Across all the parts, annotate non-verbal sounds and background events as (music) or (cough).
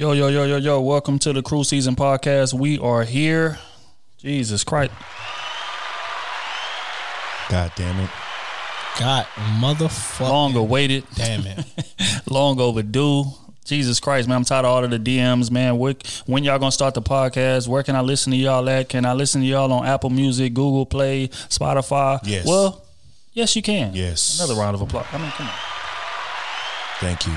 Yo, yo, yo, yo, yo. Welcome to the Crew Season Podcast. We are here. Jesus Christ. God damn it. God, motherfucker. Long awaited. Damn it. (laughs) Long overdue. Jesus Christ, man. I'm tired of all of the DMs, man. What, when y'all gonna start the podcast? Where can I listen to y'all at? Can I listen to y'all on Apple Music, Google Play, Spotify? Yes. Well, yes, you can. Yes. Another round of applause. I mean, come on. Thank you.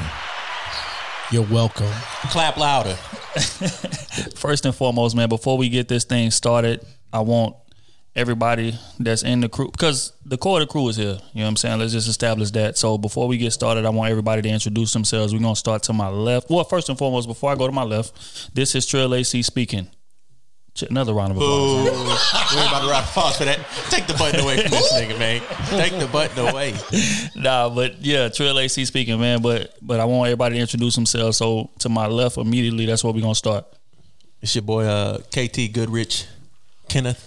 You're welcome. Clap louder. (laughs) First and foremost, man, before we get this thing started, I want everybody that's in the crew because the core of the crew is here. You know what I'm saying? Let's just establish that. So before we get started, I want everybody to introduce themselves. We're gonna start to my left. Well, first and foremost, before I go to my left, this is Trill AC speaking. Ch- Another round of applause. Ooh, we ain't about to rock pause for that. Take the button away from this (laughs) nigga, man. Take the button away. Nah, but yeah, Trill AC speaking, man. But but I want everybody to introduce themselves. So to my left immediately, that's where we're gonna start. It's your boy uh, KT Goodrich, Kenneth,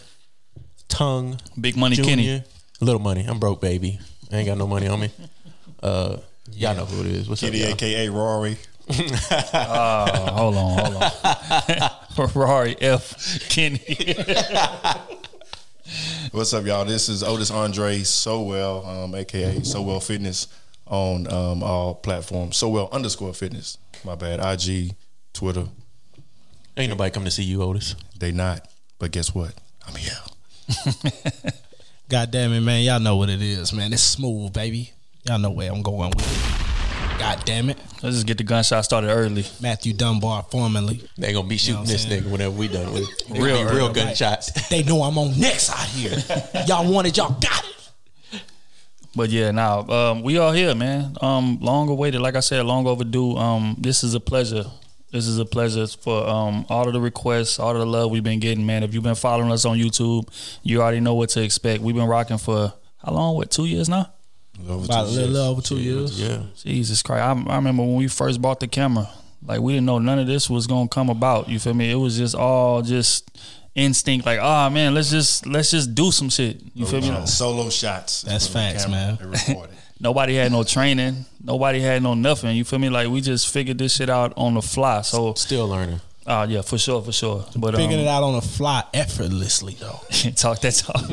Tongue, Big Money Junior. Kenny. Little money. I'm broke, baby. I ain't got no money on me. Uh, y'all know who it is. What's Kitty, up, y'all? aka Rory. Oh, (laughs) hold on, hold on. (laughs) Ferrari F Kenny. What's up, y'all? This is Otis Andre So Well, um, aka So Well Fitness on um, all platforms. So Well underscore fitness. My bad. IG, Twitter. Ain't nobody come to see you, Otis. They not. But guess what? I'm here. (laughs) God damn it, man. Y'all know what it is, man. It's smooth, baby. Y'all know where I'm going with it. God damn it. Let's just get the gunshot started early. Matthew Dunbar, formerly. They gonna be shooting what I'm this saying? nigga whenever we done with it. They Real real early, gunshots. (laughs) They know I'm on next out here. (laughs) Y'all wanted, y'all got it. But yeah, now um, we all here, man. Um, long awaited, like I said, long overdue. Um, this is a pleasure. This is a pleasure for um, all of the requests, all of the love we've been getting, man. If you've been following us on YouTube, you already know what to expect. We've been rocking for how long? What two years now? Over About a two little years. over two years. Yeah. Jesus Christ! I, I remember when we first bought the camera. Like we didn't know none of this was gonna come about. You feel me? It was just all just instinct. Like, oh man, let's just let's just do some shit. You feel me? Solo shots. That's in front of the facts, man. (laughs) recorded. (laughs) Nobody had no training. Nobody had no nothing. You feel me? Like we just figured this shit out on the fly. So, Still learning. uh, yeah, for sure, for sure. But um, Figuring it out on the fly effortlessly, though. (laughs) talk that talk.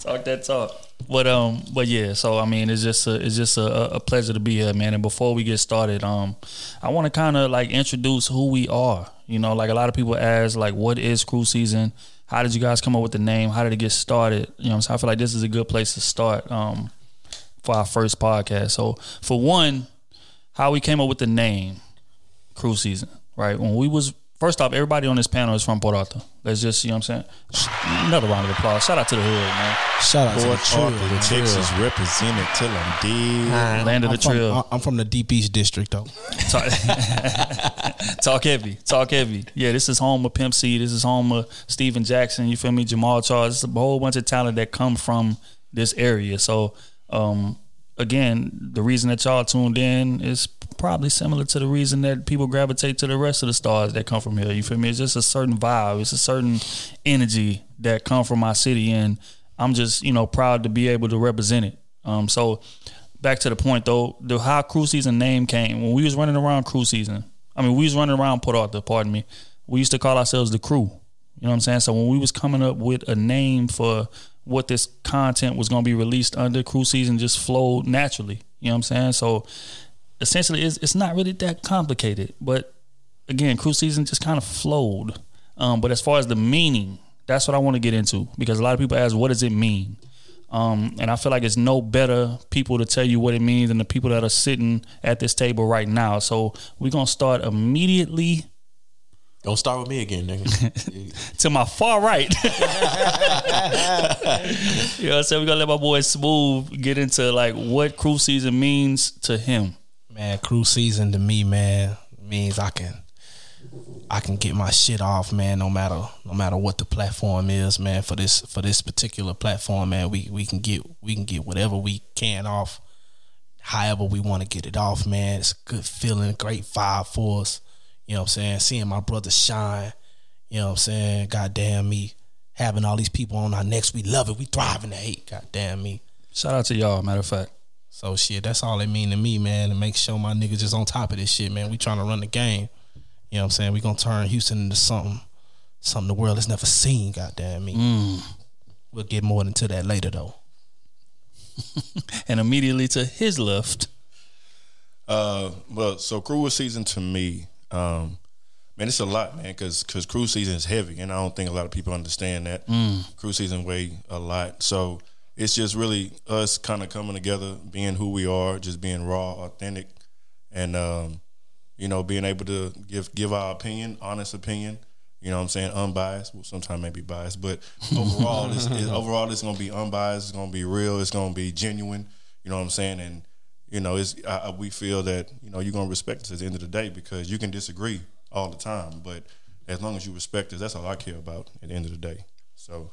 talk that talk. But um, but yeah. So I mean, it's just a, it's just a, a pleasure to be here, man. And before we get started, um, I want to kind of like introduce who we are. You know, like a lot of people ask, like, what is Crew Season? How did you guys come up with the name? How did it get started? You know, saying? I feel like this is a good place to start. Um, for our first podcast. So for one, how we came up with the name Crew Season, right? When we was first off, everybody on this panel is from Port Arthur. Let's just, you know what I'm saying? Another round of applause. Shout out to the hood, man. Shout out to the Fort trill. Arthur, man. Texas represented till I'm dead. Land of the I'm from, Trill. I'm from the Deep East District, though. Talk, (laughs) talk heavy. Talk heavy. Yeah, this is home of Pimp C. This is home of Stephen Jackson. You feel me? Jamaal Charles. It's a whole bunch of talent that come from this area. So, um, again, the reason that y'all tuned in is probably similar to the reason that people gravitate to the rest of the stars that come from here. You feel me? It's just a certain vibe. It's a certain energy that come from my city, and I'm just you know proud to be able to represent it. Um, so back to the point though, the how crew season name came when we was running around crew season. I mean, we was running around Port Arthur. Pardon me. We used to call ourselves the crew. You know what I'm saying? So when we was coming up with a name for what this content was going to be released under, crew season just flowed naturally. You know what I'm saying? So essentially, it's, it's not really that complicated. But again, crew season just kind of flowed. Um, but as far as the meaning, that's what I want to get into because a lot of people ask, what does it mean? Um, and I feel like it's no better people to tell you what it means than the people that are sitting at this table right now. So we're gonna start immediately Don't start with me again, nigga. (laughs) to my far right. (laughs) you know what I'm saying? We're gonna let my boy Smooth get into like what crew season means to him. Man, crew season to me, man, means I can I can get my shit off, man, no matter no matter what the platform is, man. For this for this particular platform, man, we we can get we can get whatever we can off, however we want to get it off, man. It's a good feeling, great vibe for us. You know what I'm saying? Seeing my brother shine, you know what I'm saying? God damn me. Having all these people on our necks, we love it. We thrive in the hate. God damn me. Shout out to y'all, matter of fact. So shit, that's all it mean to me, man. And make sure my niggas just on top of this shit, man. We trying to run the game. You know what I'm saying? We gonna turn Houston into something, something the world has never seen. Goddamn me. We'll get more into that later though. (laughs) And immediately to his left, Uh, well, so crew season to me, um, man, it's a lot, man, because because crew season is heavy, and I don't think a lot of people understand that. Crew season weigh a lot, so it's just really us kind of coming together, being who we are, just being raw, authentic, and um, you know, being able to give give our opinion, honest opinion. You know what I'm saying? Unbiased. Well, sometimes maybe biased, but (laughs) overall, this is, overall, it's gonna be unbiased. It's gonna be real. It's gonna be genuine. You know what I'm saying? And you know, it's I, I- we feel that you know you're gonna respect us at the end of the day because you can disagree all the time, but as long as you respect us, that's all I care about at the end of the day. So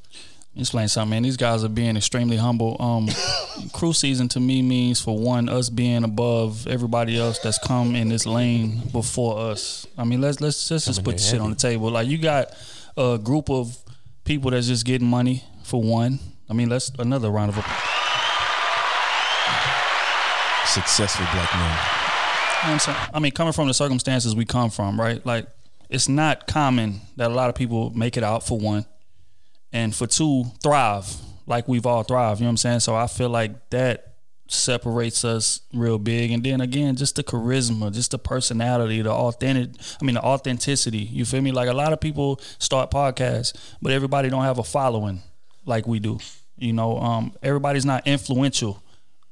explain something, man. These guys are being extremely humble. Um, (laughs) crew season to me means for one, us being above everybody else that's come in this lane before us. I mean, let's let's, let's just put in the shit on the table. Like you got a group of people that's just getting money for one. I mean, let's another round of applause. Successful black men. I'm saying? I mean, coming from the circumstances we come from, right? Like, it's not common that a lot of people make it out for one, and for two, thrive like we've all thrived. You know what I'm saying? So I feel like that separates us real big. And then again, just the charisma, just the personality, the authentic. I mean, the authenticity. You feel me? Like a lot of people start podcasts, but everybody don't have a following like we do. You know, um, everybody's not influential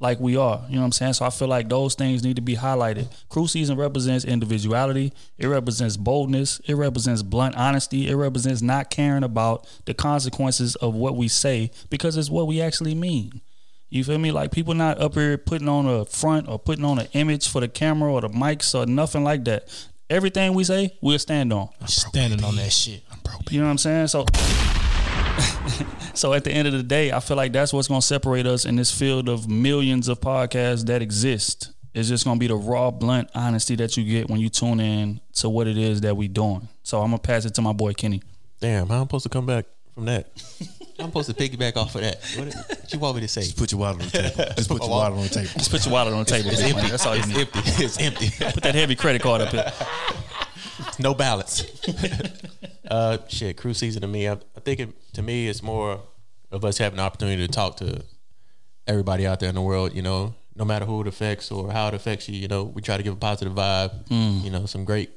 like we are. You know what I'm saying? So I feel like those things need to be highlighted. Crew season represents individuality. It represents boldness. It represents blunt honesty. It represents not caring about the consequences of what we say because it's what we actually mean. You feel me? Like people not up here putting on a front or putting on an image for the camera or the mics or nothing like that. Everything we say, we'll stand on. Standing on that shit. i'm bro You know what I'm saying? So (laughs) So at the end of the day, I feel like that's what's gonna separate us in this field of millions of podcasts that exist. It's just gonna be the raw, blunt honesty that you get when you tune in to what it is that we're doing. So I'm gonna pass it to my boy Kenny. Damn, how I'm supposed to come back from that? (laughs) I'm supposed to piggyback off of that. What, what you want me to say? Just put your wallet (laughs) on the table. Just put your wallet on the table. Just put your wallet on the table. It's big man. empty. That's all you it's need. empty. It's empty. Put that heavy credit card up here. (laughs) (laughs) no balance. (laughs) uh, shit, crew season to me, I, I think it, to me, it's more of us having the opportunity to talk to everybody out there in the world. You know, no matter who it affects or how it affects you. You know, we try to give a positive vibe. You know, some great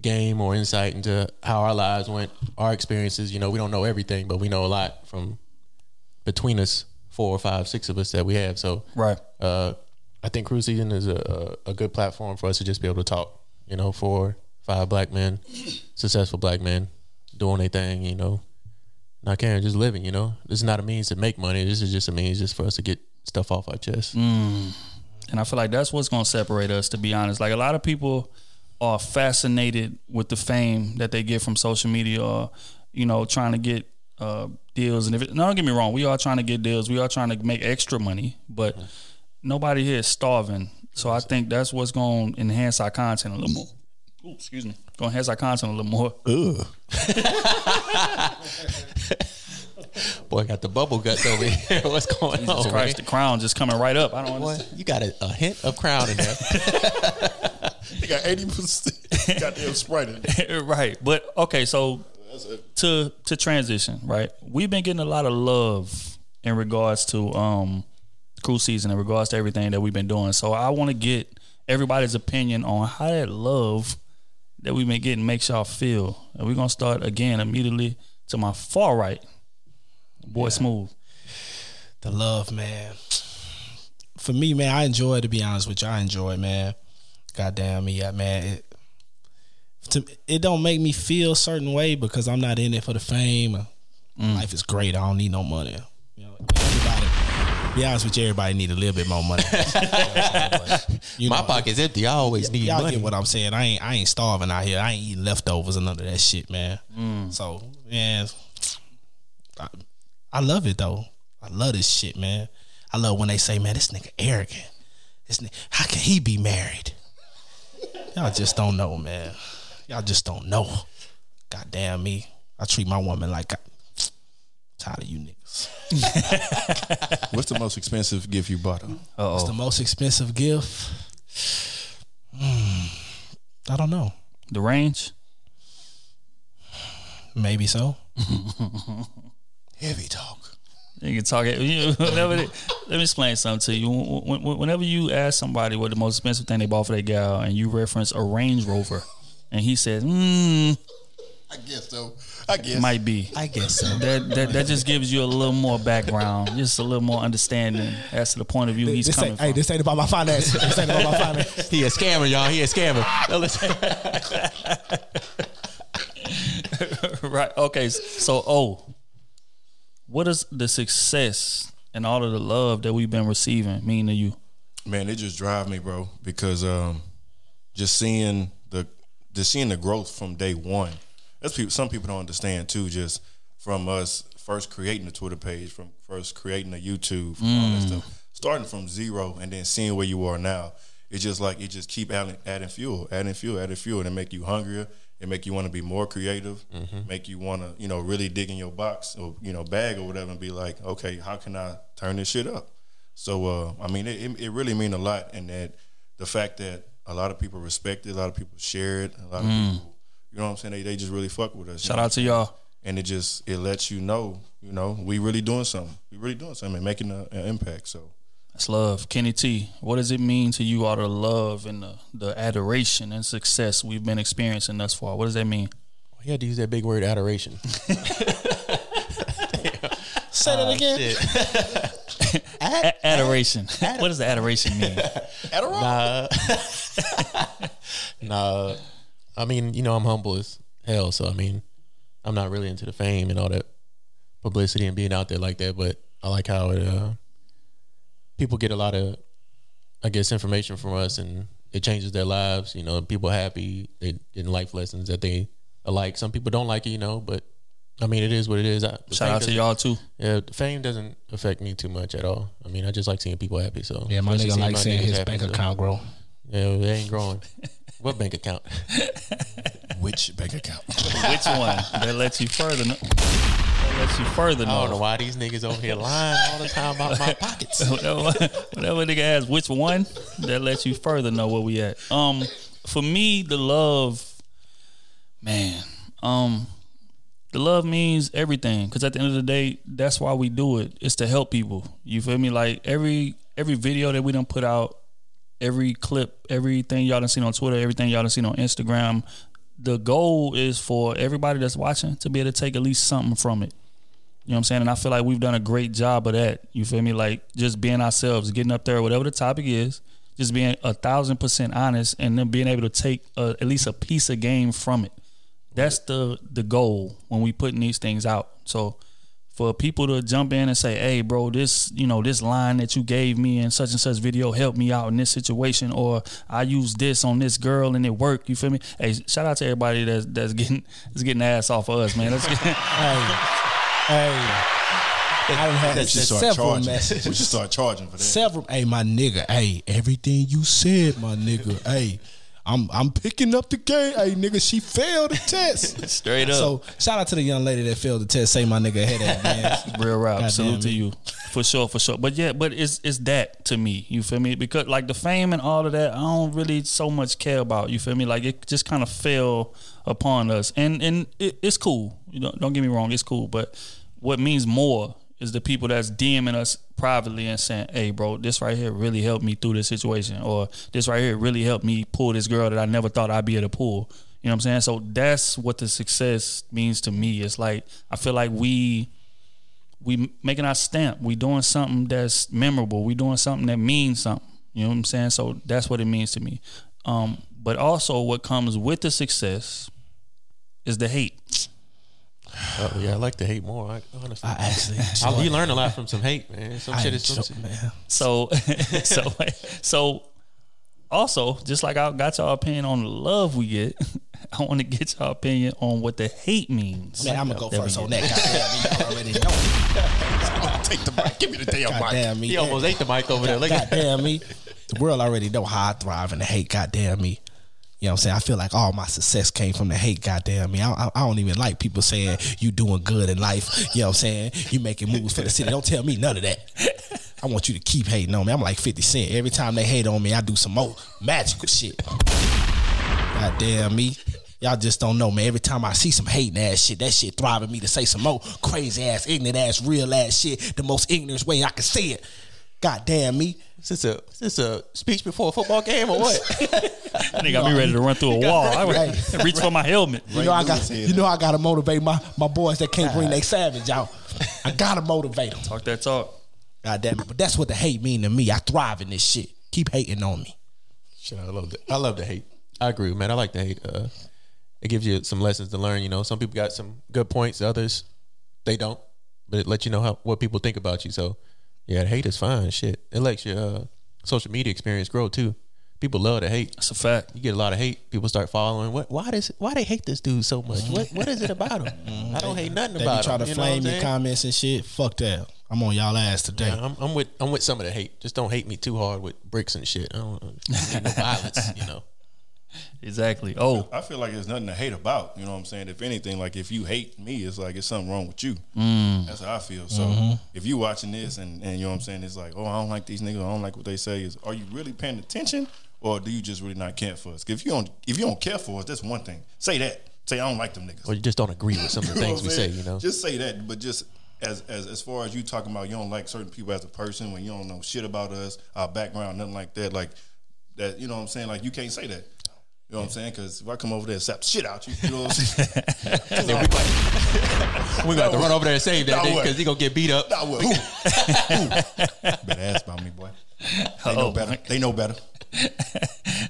game or insight into how our lives went, our experiences. You know, we don't know everything, but we know a lot from between us, four or five, six of us that we have. So, Right. uh, I think crew season is a, a a good platform for us to just be able to talk. You know, four, five black men, successful black men, doing their thing. You know, not caring, just living. You know, this is not a means to make money. This is just a means just for us to get stuff off our chest. And I feel like that's what's going to separate us, to be honest. Like a lot of people are fascinated with the fame that they get from social media or, you know, trying to get uh, deals. And if it, no, don't get me wrong, we are trying to get deals. We are trying to make extra money, but nobody here is starving. So I think that's what's going to enhance our content a little more. Ooh, excuse me. Going to enhance our content a little more. (laughs) Boy, got the bubble guts over here. (laughs) What's going Jesus on? Christ, the crown just coming right up. I don't Boy, understand. you got a, a hint of crown in there. (laughs) You got eighty percent goddamn sprite in it. right. But okay, so to to transition, right? We've been getting a lot of love in regards to um crew season, in regards to everything that we've been doing. So I want to get everybody's opinion on how that love that we've been getting makes y'all feel. And we're gonna start again immediately to my far right. Boy Smooth. The love, man. For me, man, I enjoy it. To be honest with you, I enjoy it, man. Goddamn me, yeah, man. It, to, it don't make me feel a certain way because I'm not in it for the fame. Mm. Life is great. I don't need no money. Know. Be honest with you, everybody need a little bit more money. (laughs) you My pocket's empty. I always need Y'all money. get what I'm saying. I ain't I ain't starving out here. I ain't eating leftovers and none of that shit, man. Mm. So man, I, I love it though. I love this shit, man. I love when they say, man, this nigga arrogant. This nigga, how can he be married? Y'all just don't know, man. Y'all just don't know. God damn me. I treat my woman like Tired of you niggas. (laughs) What's the most expensive gift you bought her? What's the most expensive gift? Hmm, I don't know. The range. Maybe so. (laughs) Heavy talk. You can talk it. You, whenever they, let me explain something to you. When- when- Whenever you ask somebody what the most expensive thing they bought for their gal, and you reference a Range Rover, and he says, "Hmm, I guess so. I guess. might be." I guess so. That, that that just gives you a little more background, just a little more understanding as to the point of view he's This coming from. hey, this ain't about my finance. This ain't about my finances. (laughs) He a scammer, y'all. He a scammer. (laughs) Right. Okay. So, oh, what does the success and all of the love that we've been receiving mean to you? Man, it just drives me, bro, because um, just seeing the just seeing the growth from day one. That's people. Some people don't understand too. Just from us first creating the Twitter page, from first creating the YouTube, from all that mm. stuff, starting from zero, and then seeing where you are now. It's just like it just keep adding, adding fuel, adding fuel, adding fuel, and it make you hungrier. It make you want to be more creative. Mm-hmm. Make you want to, you know, really dig in your box or you know bag or whatever, and be like, okay, how can I turn this shit up? So uh, I mean, it, it, really mean a lot, and that the fact that a lot of people respect it, a lot of people share it, a lot of mm. people, you know what I'm saying? They, they just really fuck with us. Shout out to y'all. and it just it lets you know, you know, we really doing something. We really doing something and making a, an impact. So That's love. Kenny T, what does it mean to you all the love and the, the adoration and success we've been experiencing thus far? What does that mean? He had to use that big word adoration. (laughs) Say that ah, again. Shit. (laughs) A- adoration. (laughs) what does the adoration mean? Nah. nah. I mean, you know, I'm humble as hell, so I mean, I'm not really into the fame and all that publicity and being out there like that. But I like how it, uh, people get a lot of, I guess, information from us, and it changes their lives. You know, people happy, they getting life lessons that they like. Some people don't like it, you know, but I mean, it is what it is. I, the Shout out to y'all too. Yeah, the fame doesn't affect me too much at all. I mean, I just like seeing people happy. So Yeah, my nigga like my seeing his happy, bank so- account grow. Yeah, they ain't growing. (laughs) what bank account? (laughs) which bank account? Which one? That lets you further know. That lets you further know. I don't know know. why these niggas over here lying all the time about my pockets. (laughs) whatever, whatever nigga asks which one, that lets you further know where we at. Um, for me, the love, man, um, the love means everything. Cause at the end of the day, that's why we do it. It's to help people. You feel me? Like every every video that we done put out, every clip, everything y'all done seen on Twitter, everything y'all done seen on Instagram. The goal is for everybody that's watching to be able to take at least something from it. You know what I'm saying? And I feel like we've done a great job of that. You feel me? Like just being ourselves, getting up there, whatever the topic is, just being a thousand percent honest, and then being able to take uh at least a piece of game from it. That's the the goal when we putting these things out. So for people to jump in and say, "Hey, bro, this you know this line that you gave me in such and such video helped me out in this situation," or "I used this on this girl and it worked." You feel me? Hey, shout out to everybody that's that's getting that's getting ass off of us, man. Let's get. (laughs) Hey, hey. I done had We should start several charging. messages. We should start charging for that. Several. Hey, my nigga. Hey, everything you said, my nigga. Hey, I'm I'm picking up the game. Hey, nigga, she failed the test. (laughs) Straight up. So shout out to the young lady that failed the test. Say my nigga head headache, man. (laughs) Real rap. Salute to you. For sure, for sure. But yeah, but it's it's that to me. You feel me? Because like the fame and all of that, I don't really so much care about. You feel me? Like it just kind of fell upon us, and and it, it's cool. You know, don't get me wrong, it's cool. But what means more is the people that's DMing us privately and saying, "Hey, bro, this right here really helped me through this situation," or "This right here really helped me pull this girl that I never thought I'd be able to pull." You know what I'm saying? So that's what the success means to me. It's like I feel like we we making our stamp. We doing something that's memorable. We doing something that means something. You know what I'm saying? So that's what it means to me. Um, but also, what comes with the success is the hate. Oh, yeah, I like to hate more. I, honestly, I actually, (laughs) I, you learn a lot from some hate, man. Some I shit is enjoy- some, man. So, (laughs) so, (laughs) so, also, just like I got y'all opinion on the love we get, I want to get y'all opinion on what the hate means. Man, I'm gonna go first on that. Goddamn, y'all already know. Take the mic. Give me the damn mic. Goddamn me. He almost ate the mic over there. Look at Goddamn me. The world already know how I thrive in the hate. Goddamn me. You know what I'm saying? I feel like all my success came from the hate. Goddamn me, I, I, I don't even like people saying you doing good in life. You know what I'm saying? You making moves for the city. Don't tell me none of that. I want you to keep hating on me. I'm like 50 Cent. Every time they hate on me, I do some more magical shit. God damn me. Y'all just don't know, man. Every time I see some hating ass shit, that shit thriving me to say some more crazy ass, ignorant ass, real ass shit, the most ignorant way I can say it. God damn me. Is this a is this a speech before a football game or what? (laughs) They got me ready to run through a (laughs) wall. I would reach for my helmet. You know I got his head. you know I gotta motivate my, my boys that can't bring their savage out. I gotta motivate them. Talk that talk. God damn it. But that's what the hate mean to me. I thrive in this shit. Keep hating on me. Shit, I love the I love the hate. I agree, man. I like the hate. Uh, it gives you some lessons to learn. You know, some people got some good points, others they don't. But it lets you know how what people think about you. So yeah, hate is fine. Shit, it lets your uh, social media experience grow too. People love to hate. That's a fact. You get a lot of hate. People start following. What? Why does? Why they hate this dude so much? What? What is it about him? (laughs) I don't hate nothing They about be trying him. to you know what flame I'm your saying? comments and shit. Fuck that. I'm on y'all ass today. Yeah, I'm, I'm with I'm with some of the hate. Just don't hate me too hard with bricks and shit. I don't need no (laughs) violence. You know. Exactly. Oh, I feel like there's nothing to hate about. You know what I'm saying? If anything, like if you hate me, it's like it's something wrong with you. Mm. That's how I feel. So Mm-hmm. if you watching this and, and you know what I'm saying, it's like, oh, I don't like these niggas. I don't like what they say. Is are you really paying attention, or do you just really not care for us? if you don't, if you don't care for us, that's one thing. Say that. Say I don't like them niggas. Or you just don't agree with some of the (laughs) things we say. You know. just say that. But just as as as far as you talking about, you don't like certain people as a person when you don't know shit about us, our background, nothing like that. Like that. You know what I'm saying? Like you can't say that. You know what I'm saying? Because if I come over there and slap the shit out you, you know what I'm saying? (laughs) we got to run over there and save that because he gonna get beat up. Nah, what? Better ask about me, boy. They know Oh, better. They know better. (laughs)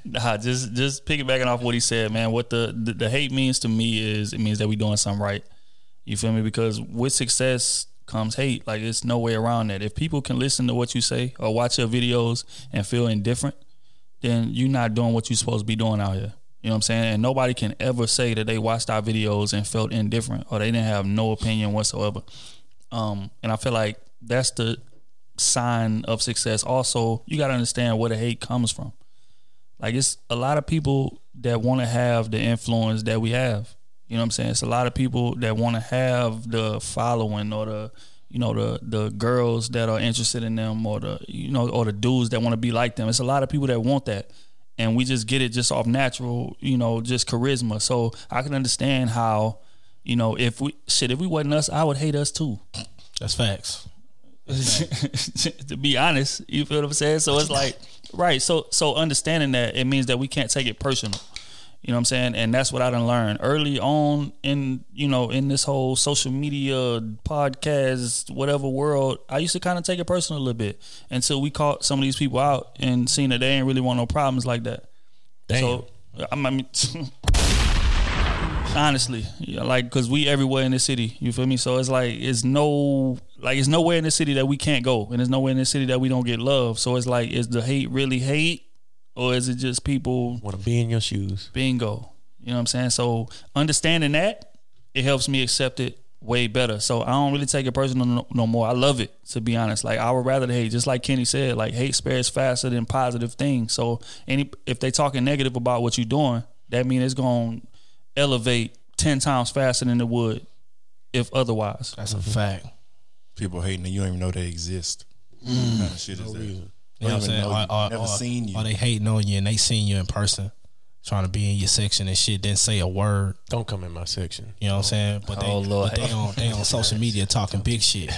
Nah, just just piggybacking off what he said, man. What the, the the hate means to me is it means that we doing something right. You feel me? Because with success comes hate. Like it's no way around that. If people can listen to what you say or watch your videos and feel indifferent, then you're not doing what you're supposed to be doing out here. You know what I'm saying? And nobody can ever say that they watched our videos and felt indifferent or they didn't have no opinion whatsoever. Um, and I feel like that's the sign of success. Also, you got to understand where the hate comes from. Like it's a lot of people that want to have the influence that we have. You know what I'm saying? It's a lot of people that want to have the following or the you know the the girls that are interested in them or the you know or the dudes that want to be like them. It's a lot of people that want that. And we just get it just off natural, you know, just charisma. So I can understand how, you know, if we shit, if we wasn't us, I would hate us too. That's facts. (laughs) to be honest. You feel what I'm saying? So it's like right. So so understanding that it means that we can't take it personal. You know what I'm saying? And that's what I done learned early on in you know in this whole social media podcast whatever world. I used to kind of take it personal a little bit until we caught some of these people out and seen that they ain't really want no problems like that. So I mean, (laughs) honestly, yeah, like because we everywhere in the city. You feel me? So it's like it's no like it's nowhere in the city that we can't go, and there's nowhere in the city that we don't get love. So it's like, is the hate really hate, or is it just people Want to be in your shoes? bingo? You know what I'm saying? So understanding that, it helps me accept it way better. So I don't really take it personal no, no more. I love it to be honest. Like I would rather hate, just like Kenny said, like hate spares faster than positive things. So any if they talking negative about what you're doing, that means it's gonna elevate ten times faster than it would if otherwise. That's a fact. People hating and you don't even know they exist. What mm. kind of shit is that? You know what I'm saying? know Or, you. Never or- seen you. Are they hating on you and they seen you in person, trying to be in your section and shit, didn't say a word. Don't come in my section. You know what I'm saying? But they, Oh, Lord. but they on they on social (laughs) media talking big shit.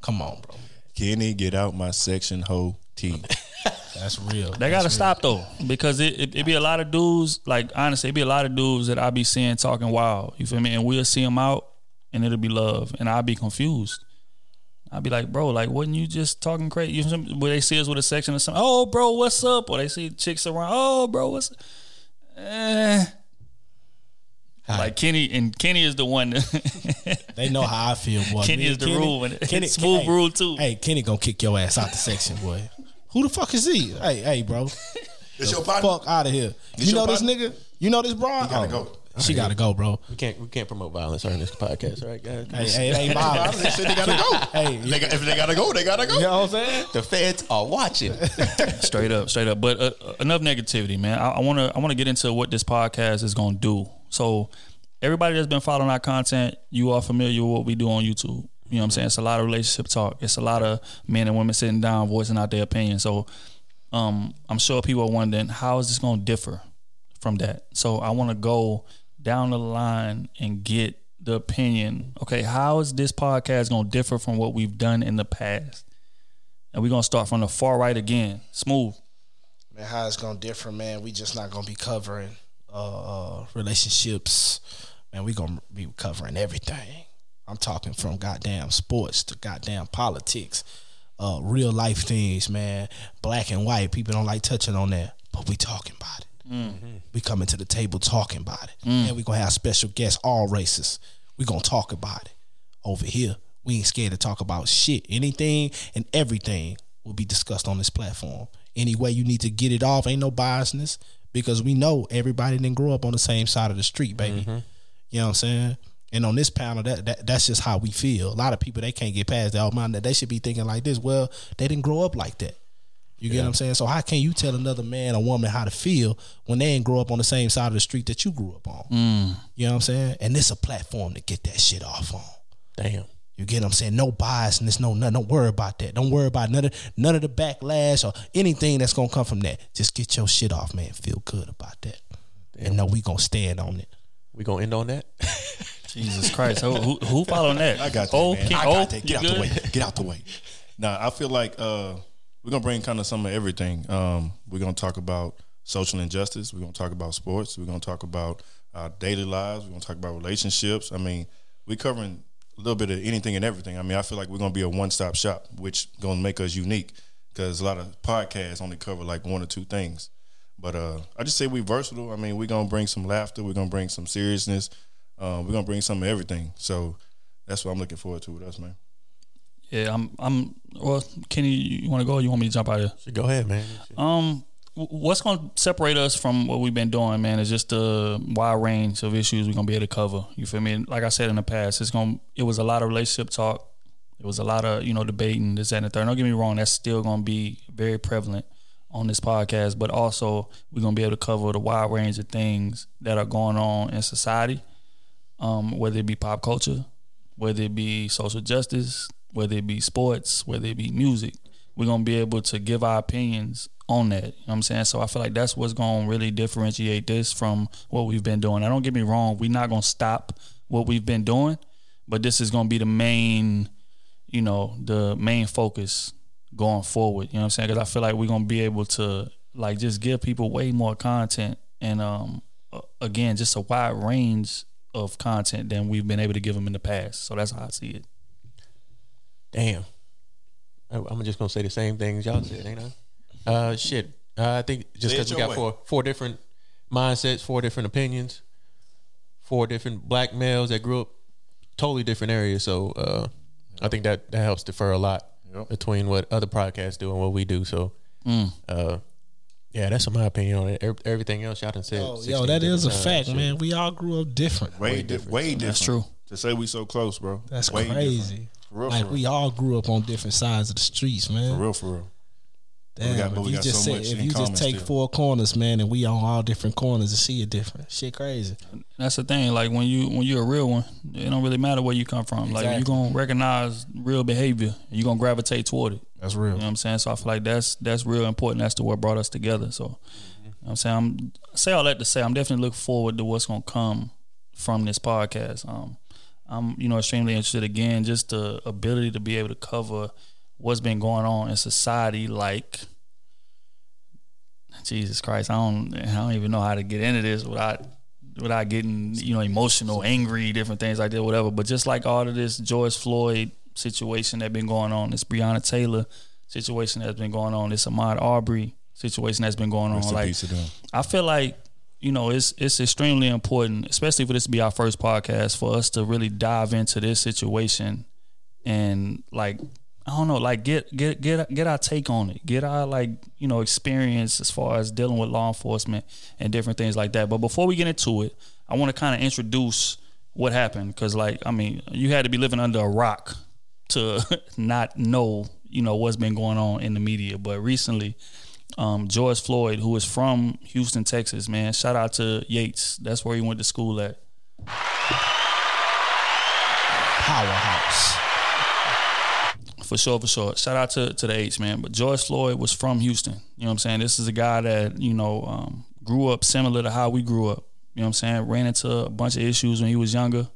Come on, bro. Kenny, get out my section, ho T. (laughs) That's real. They gotta stop though, because it, it it be a lot of dudes. Like honestly, it be a lot of dudes that I be seeing talking wild. You feel me? And we'll see them out, and it'll be love, and I'll be confused. I'll be like, bro, like, wasn't you just talking crazy? You know, where they see us with a section or something? Oh, bro, what's up? Or they see chicks around. Oh, bro, what's? Eh. Like Kenny and Kenny is the one. That, (laughs) They know how I feel, boy. Kenny Me is and the rule, and it's smooth hey, rule, too. Hey, Kenny gonna kick your ass out the section, boy. Who the fuck is he? Hey, hey, bro. It's your partner. Fuck out of here. This you your know this nigga? You know this broad? He gotta Oh, go. She got to go, bro. We can't we can't promote violence on this podcast, all right, guys? Hey, hey, it ain't violence. They said they gotta go. Hey, They if they gotta go, they gotta go. you know what I'm saying? The feds are watching. (laughs) straight up, straight up. But uh, enough negativity, man. I want to I want to get into what this podcast is going to do. So everybody that's been following our content, you are familiar with what we do on YouTube. You know what I'm saying? It's a lot of relationship talk. It's a lot of men and women sitting down, voicing out their opinion. So um, I'm sure people are wondering how is this going to differ from that. So I want to go down the line and get the opinion. Okay, how is this podcast going to differ from what we've done in the past? And we're gonna start from the far right again. Smooth. Man, how it's gonna differ, man. We just not gonna be covering uh, uh relationships. Man, we gonna be covering everything. I'm talking from goddamn sports to goddamn politics, uh, real life things, man. Black and white. People don't like touching on that, but we talking about it. Mm-hmm. We coming to the table talking about it, mm. and we gonna have special guests, all races. We gonna talk about it over here. We ain't scared to talk about shit. Anything and everything will be discussed on this platform. Any way you need to get it off, ain't no biasness because we know everybody didn't grow up on the same side of the street, baby. Mm-hmm. You know what I'm saying? And on this panel, that, that that's just how we feel. A lot of people they can't get past that. Oh man, they should be thinking like this. Well, they didn't grow up like that. You get what I'm saying? So how can you tell another man or woman how to feel when they ain't grow up on the same side of the street that you grew up on? You know what I'm saying? And this a platform to get that shit off on. Damn. You get what I'm saying? No bias and there's no nothing. Don't worry about that. Don't worry about none of none of the backlash or anything that's gonna come from that. Just get your shit off, man. Feel good about that. And know we gonna stand on it. We gonna end on that? (laughs) Jesus Christ. Who, who, who following that? I got that, Oh, man. King I O, got that. Get out good? the way. Get out the way. Now, I feel like uh, we're gonna bring kind of some of everything. Um, we're gonna talk about social injustice. We're gonna talk about sports. We're gonna talk about our daily lives. We're gonna talk about relationships. I mean, we're covering a little bit of anything and everything. I mean, I feel like we're gonna be a one stop shop, which gonna make us unique because a lot of podcasts only cover like one or two things. But uh, I just say we versatile. I mean, we're gonna bring some laughter. We're gonna bring some seriousness. Um, we're gonna bring some of everything. So that's what I'm looking forward to with us, man. Yeah, I'm. I'm. Well, Kenny, you want to go? or You want me to jump out of here? Go ahead, man. Um, what's going to separate us from what we've been doing, man, is just the wide range of issues we're gonna be able to cover. You feel me? Like I said in the past, it's gonna. It was a lot of relationship talk. It was a lot of you know debating this that, and the third. Don't get me wrong, that's still gonna be very prevalent on this podcast. But also, we're gonna be able to cover the wide range of things that are going on in society, um, whether it be pop culture, whether it be social justice, whether it be sports, whether it be music. We're gonna be able to give our opinions on that. You know what I'm saying? So I feel like that's what's gonna really differentiate this from what we've been doing. Now don't get me wrong, we're not gonna stop what we've been doing, but this is gonna be the main, you know, the main focus going forward. You know what I'm saying? Because I feel like we're gonna be able to like just give people way more content and um again just a wide range of content than we've been able to give them in the past. So that's how I see it. Damn. I- I'm just gonna say the same things y'all said, ain't I? Uh, shit. Uh, I think just because we got way. four four different mindsets, four different opinions, four different black males that grew up totally different areas. So uh, I think that that helps defer a lot Yep. between what other podcasts do and what we do. So, Mm. uh, yeah, that's my opinion on it. Everything else y'all done said. Yo, yo, that is a fact, man. We all grew up different. Way, different. Way different. That's true. To say we so close, bro. That's Way crazy. different. For real, Like for we all grew up on different sides of the streets, man. For real, for real. Damn, got- but if we you got just so say, if you just take still. four corners, man, and we on all different corners and see it different. Shit, crazy. That's the thing. Like when you when you're a real one, it don't really matter where you come from. Like Exactly. you gonna recognize real behavior. You're gonna gravitate toward it. That's real. You know what I'm saying? So I feel like that's that's real important. That's the what brought us together. So you know what I'm saying I'm I say all that to say I'm definitely looking forward to what's gonna come from this podcast. Um I'm you know extremely interested again, just the ability to be able to cover what's been going on in society like Jesus Christ, I don't I don't even know how to get into this without without getting, you know, emotional, angry, different things like that, whatever. But just like all of this George Floyd situation that's been going on, this Breonna Taylor situation that's been going on, this Ahmaud Arbery situation that's been going on. Like peace to them. I feel like you know it's it's extremely important, especially for this to be our first podcast, for us to really dive into this situation and like I don't know, like get get get get our take on it, get our like you know experience as far as dealing with law enforcement and different things like that. But before we get into it, I want to kind of introduce what happened because like I mean, you had to be living under a rock to (laughs) not know you know what's been going on in the media. But recently, um, George Floyd, who is from Houston, Texas, man, shout out to Yates. That's where he went to school at. Powerhouse. For sure, for sure. Shout out to, to the H, man. But George Floyd was from Houston. You know what I'm saying? This is a guy that, you know, um, grew up similar to how we grew up. You know what I'm saying? Ran into a bunch of issues when he was younger.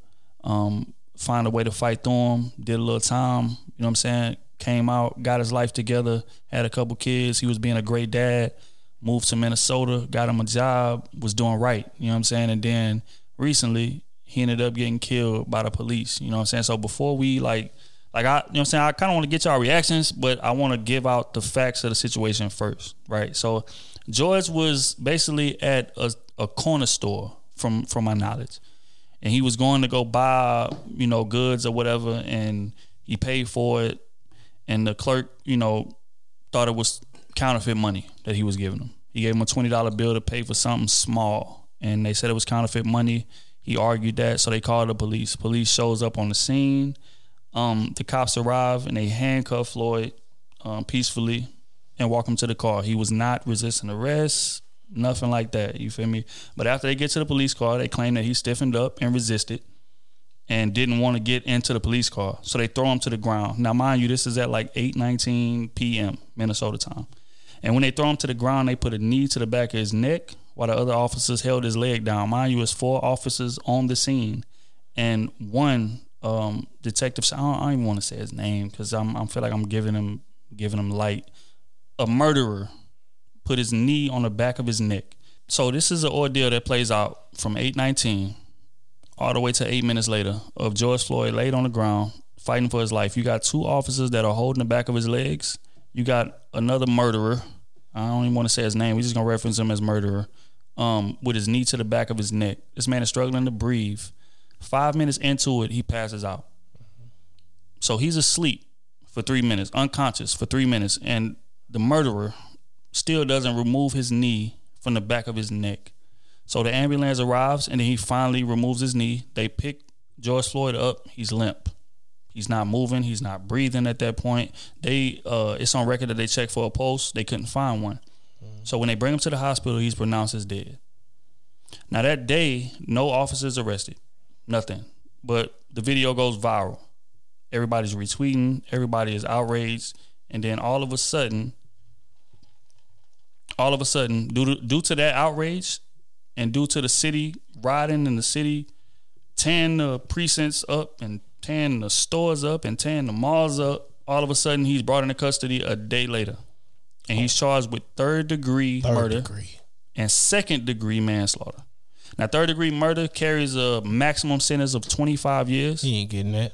Um, find a way to fight through them. Did a little time. You know what I'm saying? Came out, got his life together, had a couple kids. He was being a great dad. Moved to Minnesota, got him a job, was doing right. You know what I'm saying? And then recently, he ended up getting killed by the police. You know what I'm saying? So before we like like I you know what I'm saying, I kinda want to get y'all reactions, but I want to give out the facts of the situation first. Right. So George was basically at a, a corner store from from my knowledge. And he was going to go buy, you know, goods or whatever, and he paid for it. And the clerk, you know, thought it was counterfeit money that he was giving him. He gave him a twenty dollar bill to pay for something small, and they said it was counterfeit money. He argued that, so they called the police. Police shows up on the scene. Um, the cops arrive and they handcuff Floyd um, peacefully and walk him to the car. He was not resisting arrest, nothing like that. You feel me? But after they get to the police car, they claim that he stiffened up and resisted and didn't want to get into the police car. So they throw him to the ground. Now, mind you, this is at like 8:19 p.m. Minnesota time. And when they throw him to the ground, they put a knee to the back of his neck while the other officers held his leg down. Mind you, it's four officers on the scene, and one um, detective. I don't, I don't even want to say his name because I'm I feel like I'm giving him giving him light. A murderer put his knee on the back of his neck. So this is an ordeal that plays out from 819 all the way to eight minutes later of George Floyd laid on the ground fighting for his life. You got two officers that are holding the back of his legs. You got another murderer. I don't even want to say his name. We're just gonna reference him as murderer um, with his knee to the back of his neck. This man is struggling to breathe. Five minutes into it, he passes out. So he's asleep for three minutes, unconscious for three minutes, and the murderer still doesn't remove his knee from the back of his neck. So the ambulance arrives, and then he finally removes his knee. They pick George Floyd up. He's limp. He's not moving. He's not breathing at that point. They, uh, it's on record that they checked for a pulse. They couldn't find one. So when they bring him to the hospital, he's pronounced as dead. Now that day, no officers arrested, nothing. But the video goes viral. Everybody's retweeting. Everybody is outraged, and then all of a sudden, all of a sudden, due to, due to that outrage, and due to the city riding in the city tearing the precincts up and tearing the stores up and tearing the malls up, all of a sudden he's brought into custody a day later and he's charged with third degree Third murder degree. and second degree manslaughter. Now, third degree murder carries a maximum sentence of 25 years. He ain't getting that.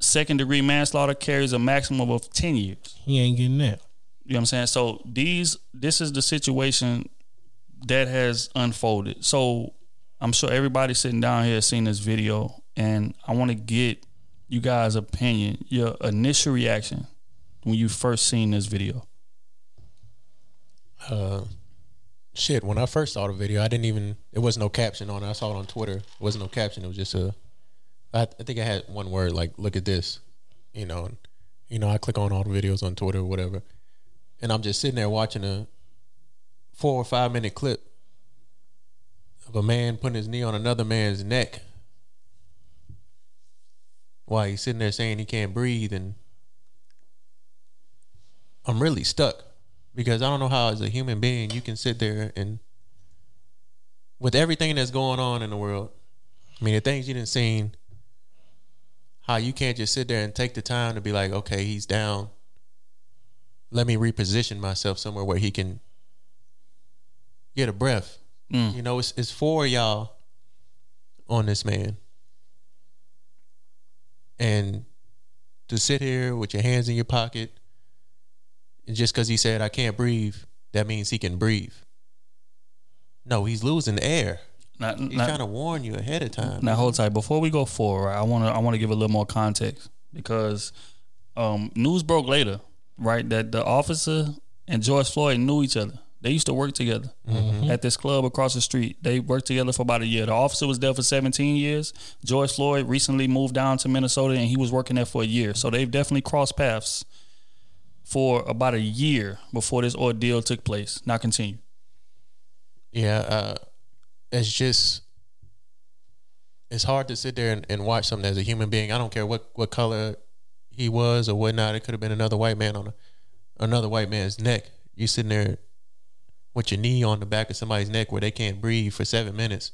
Second degree manslaughter carries a maximum of 10 years. He ain't getting that. You know what I'm saying? So these this is the situation that has unfolded. So I'm sure everybody sitting down here has seen this video and I want to get you guys' opinion, your initial reaction when you first seen this video. Uh, shit. When I first saw the video, I didn't even. It was no caption on it. I saw it on Twitter. It wasn't no caption. It was just a. I, I think I had one word like "look at this," you know. And, you know, I click on all the videos on Twitter or whatever, and I'm just sitting there watching a four or five minute clip of a man putting his knee on another man's neck while he's sitting there saying he can't breathe and I'm really stuck because I don't know how as a human being you can sit there and with everything that's going on in the world, I mean the things you didn't seen, how you can't just sit there and take the time to be like, okay, he's down. Let me reposition myself somewhere where he can get a breath. Mm. You know, it's it's for y'all on this man. And to sit here with your hands in your pocket and just because he said I can't breathe, that means he can breathe. No, he's losing air. Not, He's not, trying to warn you ahead of time. Now hold tight. Before we go forward, I want to I want to give a little more context because um, news broke later, right? That the officer and George Floyd knew each other. They used to work together at this club across the street. They worked together for about a year. The officer was there for 17 years. George Floyd recently moved down to Minnesota and he was working there for a year. So they've definitely crossed paths for about a year before this ordeal took place. Now continue. Yeah, uh, it's just it's hard to sit there and, and watch something as a human being. I don't care what what color he was or whatnot. It could have been another white man on a, another white man's neck. You sitting there with your knee on the back of somebody's neck where they can't breathe for seven minutes,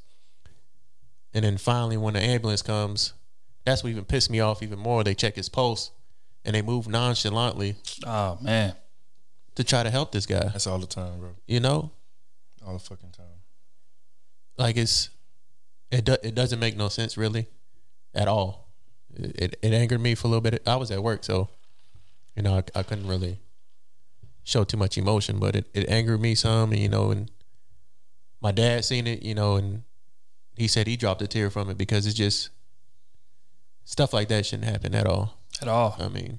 and then finally when the ambulance comes, that's what even pissed me off even more. They check his pulse and they move nonchalantly Oh man. to try to help this guy. That's all the time, bro. You know, All the fucking time. like it's it do, it doesn't make no sense really at all. It, it it angered me for a little bit. I was at work, so you know I, I couldn't really show too much emotion, but it, it angered me some. And, you know, and my dad seen it, you know, and he said he dropped a tear from it because it's just stuff like that shouldn't happen at all. At all. I mean,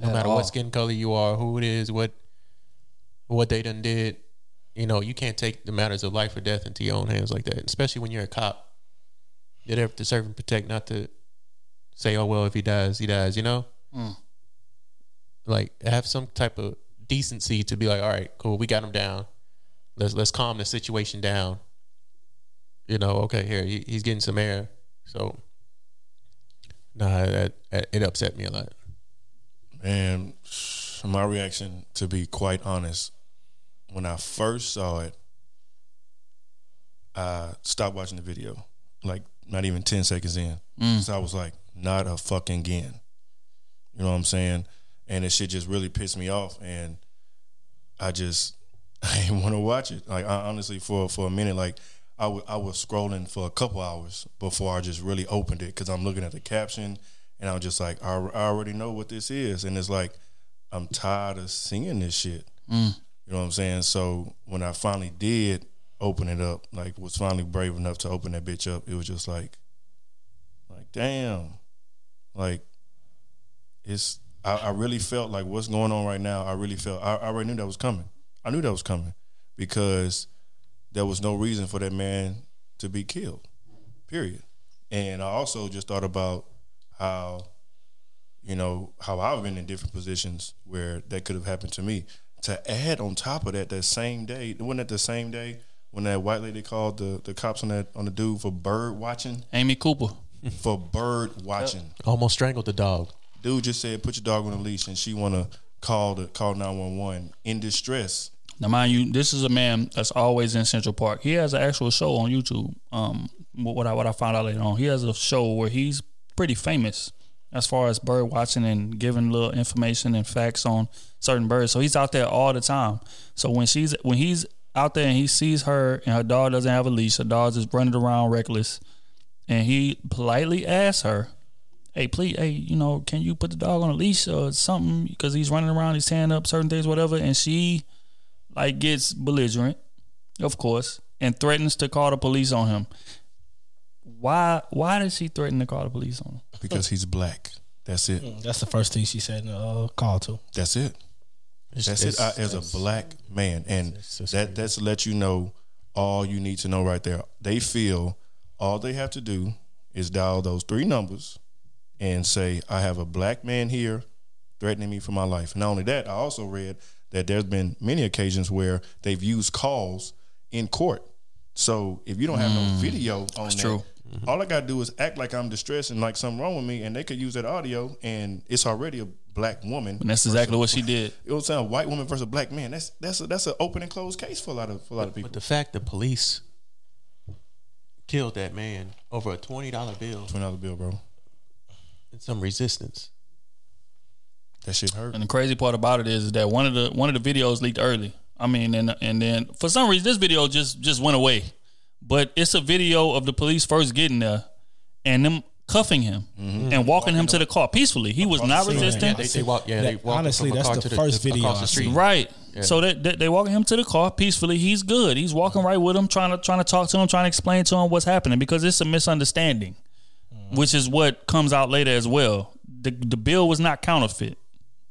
no At matter all. what skin color you are, who it is, what what they done did, you know, you can't take the matters of life or death into your own hands like that. Especially when you're a cop. You're there to serve and protect, not to say, "Oh well, if he dies, he dies." You know, Mm. like have some type of decency to be like, "All right, cool, we got him down. Let's let's calm the situation down." You know, okay, here he, he's getting some air, so. Nah, that, that, it upset me a lot. And my reaction, to be quite honest, when I first saw it, I stopped watching the video. Like not even ten seconds in. Mm. So I was like, not a fucking again. You know what I'm saying? And it shit just really pissed me off and I just (laughs) I didn't want to watch it. Like I, honestly for for a minute like I was scrolling for a couple hours before I just really opened it cuz I'm looking at the caption and I'm just like I, I already know what this is and it's like I'm tired of seeing this shit. Mm. You know what I'm saying? So when I finally did open it up, like was finally brave enough to open that bitch up, it was just like like damn. Like it's I, I really felt like what's going on right now, I really felt I, I already knew that was coming. I knew that was coming because there was no reason for that man to be killed. Period. And I also just thought about how you know, how I've been in different positions where that could have happened to me. To add on top of that, that same day, wasn't that the same day when that white lady called the, the cops on that on the dude for bird watching? Amy Cooper. For bird watching. Almost strangled the dog. Dude just said put your dog on a leash and she wanna call the call nine one one in distress. Now, mind you, this is a man that's always in Central Park. He has an actual show on YouTube. Um, what I what I found out later on, he has a show where he's pretty famous as far as bird watching and giving little information and facts on certain birds. So he's out there all the time. So when she's when he's out there and he sees her and her dog doesn't have a leash, her dog's just running around reckless, and he politely asks her, "Hey, please, hey, you know, can you put the dog on a leash or something? Because he's running around, he's tearing up certain things, whatever." And she like gets belligerent, of course, and threatens to call the police on him. Why? Why did she threaten to call the police on him? Because he's black. That's it. That's the first thing she said in the uh, call to. That's it. That's it's- it. I, as a black man, and that that's to let you know all you need to know right there. They feel all they have to do is dial those three numbers and say, "I have a black man here threatening me for my life." And not only that, I also read that there's been many occasions where they've used calls in court. So if you don't have no mm, video on that, true. all I gotta do is act like I'm distressed and like something wrong with me, and they could use that audio, and it's already a black woman. And that's exactly what she did. (laughs) It was a white woman versus a black man. That's that's a, that's an open and closed case for a lot of for a lot of people. But the fact the police killed that man over a twenty dollar bill Twenty dollar bill, bro. And some resistance. That shit hurt. And the crazy part about it is is that one of the one of the videos leaked early. I mean, and and then for some reason this video just just went away. But it's a video of the police first getting there and them cuffing him mm-hmm. and walking him to the car peacefully. He was not scene. resistant. They, they walk. Yeah, That- walk honestly, that's car the to first video the street. Right. So they, they they walking him to the car peacefully. He's good. He's walking right with him, trying to trying to talk to him, trying to explain to him what's happening because it's a misunderstanding, which is what comes out later as well. the the bill was not counterfeit.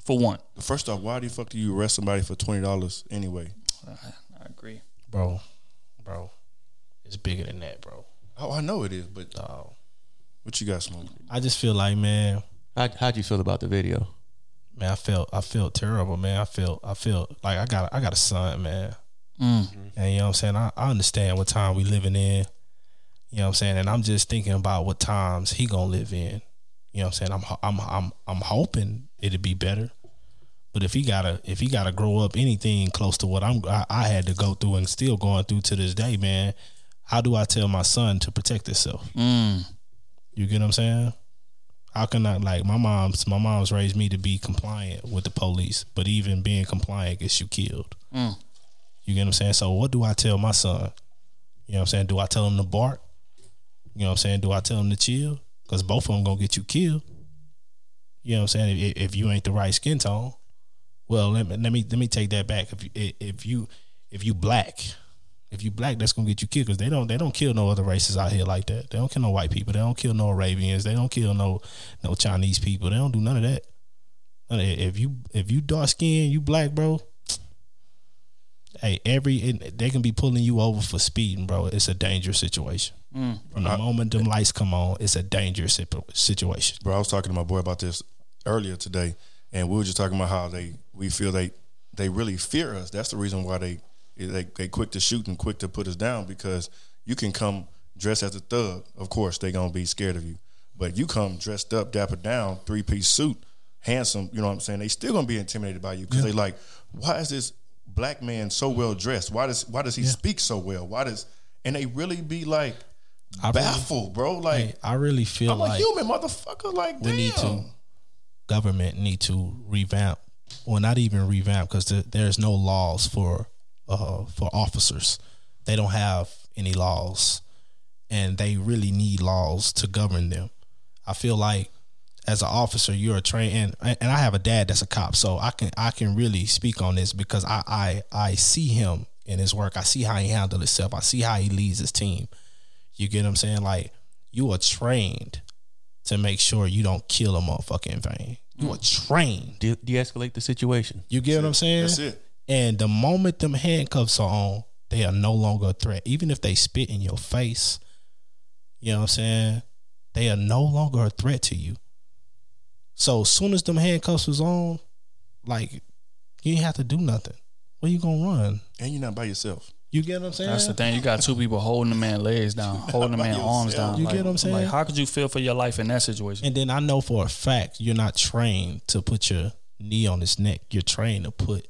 For one, First off, why the fuck do you arrest somebody for twenty dollars anyway? I agree. bro, bro. It's bigger than that, bro. Oh, I know it is, but Dog. what you got, smoke? I just feel like, man, How, how'd you feel about the video? man, I felt I felt terrible, man. I felt I felt like I got I got a son, man. Mm. And you know what I'm saying? I, I understand what time we living in. You know what I'm saying? And I'm just thinking about what times he gonna live in. You know what I'm saying? I'm I'm I'm I'm hoping it'll be better. But if he gotta if he gotta grow up anything close to what I'm I, I had to go through and still going through to this day, man, how do I tell my son to protect himself? Mm. You get what I'm saying? How can I like my mom's my mom's raised me to be compliant with the police, but even being compliant gets you killed. Mm. You get what I'm saying? So what do I tell my son? You know what I'm saying? Do I tell him to bark? You know what I'm saying? Do I tell them to chill? Because both of them gonna get you killed. You know what I'm saying? If, if you ain't the right skin tone, well, let me let me let me take that back. If you if you if you black, if you black, that's gonna get you killed because they don't they don't kill no other races out here like that. They don't kill no white people. They don't kill no Arabians. They don't kill no no Chinese people. They don't do none of that. If you if you dark skin, you black, bro. Hey, every they can be pulling you over for speeding, bro. It's a dangerous situation. From the moment them lights come on, it's a dangerous situation. Bro, I was talking to my boy about this earlier today, and we were just talking about how they we feel they they really fear us. That's the reason why they they they quick to shoot and quick to put us down because you can come dressed as a thug. Of course, they gonna be scared of you, but you come dressed up, dapper down, three piece suit, handsome. You know what I'm saying? They still gonna be intimidated by you because they like, why is this black man so well dressed? Why does why does he speak so well? Why does and they really be like I really- baffled, bro? Like I really feel I'm a human motherfucker. Like we damn. need to government need to revamp well not even revamp because there, there's no laws for uh for officers they don't have any laws and they really need laws to govern them i feel like as an officer you're a train and, and i have a dad that's a cop so i can i can really speak on this because i i i see him in his work i see how he handles himself i see how he leads his team you get what i'm saying like you are trained to make sure you don't kill a motherfucker in vain. You are mm. trained. De- de-escalate the situation. You get what I'm saying? That's it. And the moment them handcuffs are on, they are no longer a threat. Even if they spit in your face, you know what I'm saying? They are no longer a threat to you. So as soon as them handcuffs was on, like you ain't have to do nothing. Where you gonna run? And you're not by yourself. You get what I'm saying? That's the thing. You got two people holding the man legs down, (laughs) holding the by man arms down. You like, get what I'm saying? Like, how could you feel for your life in that situation? And then I know for a fact you're not trained to put your knee on his neck. You're trained to put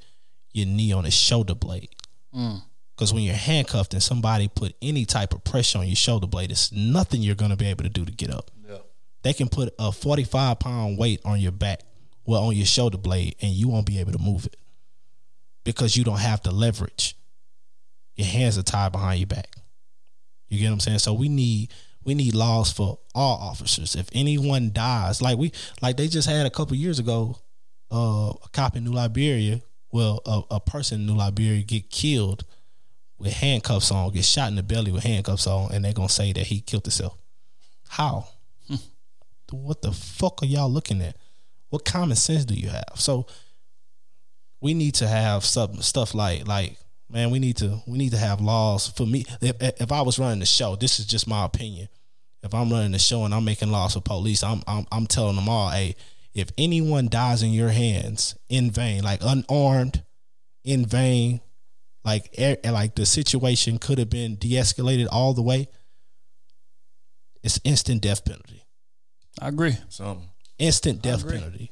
your knee on his shoulder blade. Mm. Because when you're handcuffed and somebody put any type of pressure on your shoulder blade, it's nothing you're going to be able to do to get up. They can put a 45 pound weight on your back, well, on your shoulder blade, and you won't be able to move it because you don't have the leverage. Your hands are tied behind your back. You get what I'm saying? So we need we need laws for all officers. If anyone dies, like we like they just had a couple years ago, uh, a cop in New Iberia, well, a, a person in New Iberia get killed with handcuffs on, get shot in the belly with handcuffs on, and they're gonna say that he killed himself. How? what the fuck are y'all looking at? What common sense do you have? So we need to have some stuff like like man, we need to we need to have laws for me. If if I was running the show, this is just my opinion. If I'm running the show and I'm making laws for police, I'm I'm I'm telling them all, hey, if anyone dies in your hands in vain, like unarmed, in vain, like like the situation could have been de-escalated all the way, it's instant death penalty. I agree. Something. Instant death penalty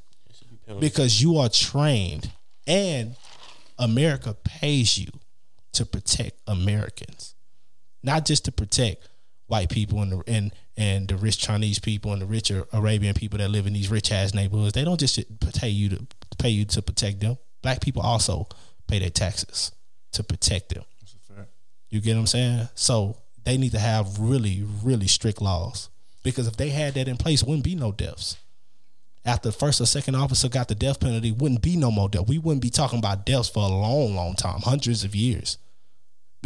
because you are trained and America pays you to protect Americans, not just to protect white people and the, and and the rich Chinese people and the rich Arabian people that live in these rich ass neighborhoods. They don't just pay you to pay you to protect them. Black people also pay their taxes to protect them. That's a fact. You get what I'm saying? So they need to have really, really strict laws because if they had that in place, wouldn't be no deaths. After the first or second officer got the death penalty, wouldn't be no more death. We wouldn't be talking about deaths for a long, long time, hundreds of years,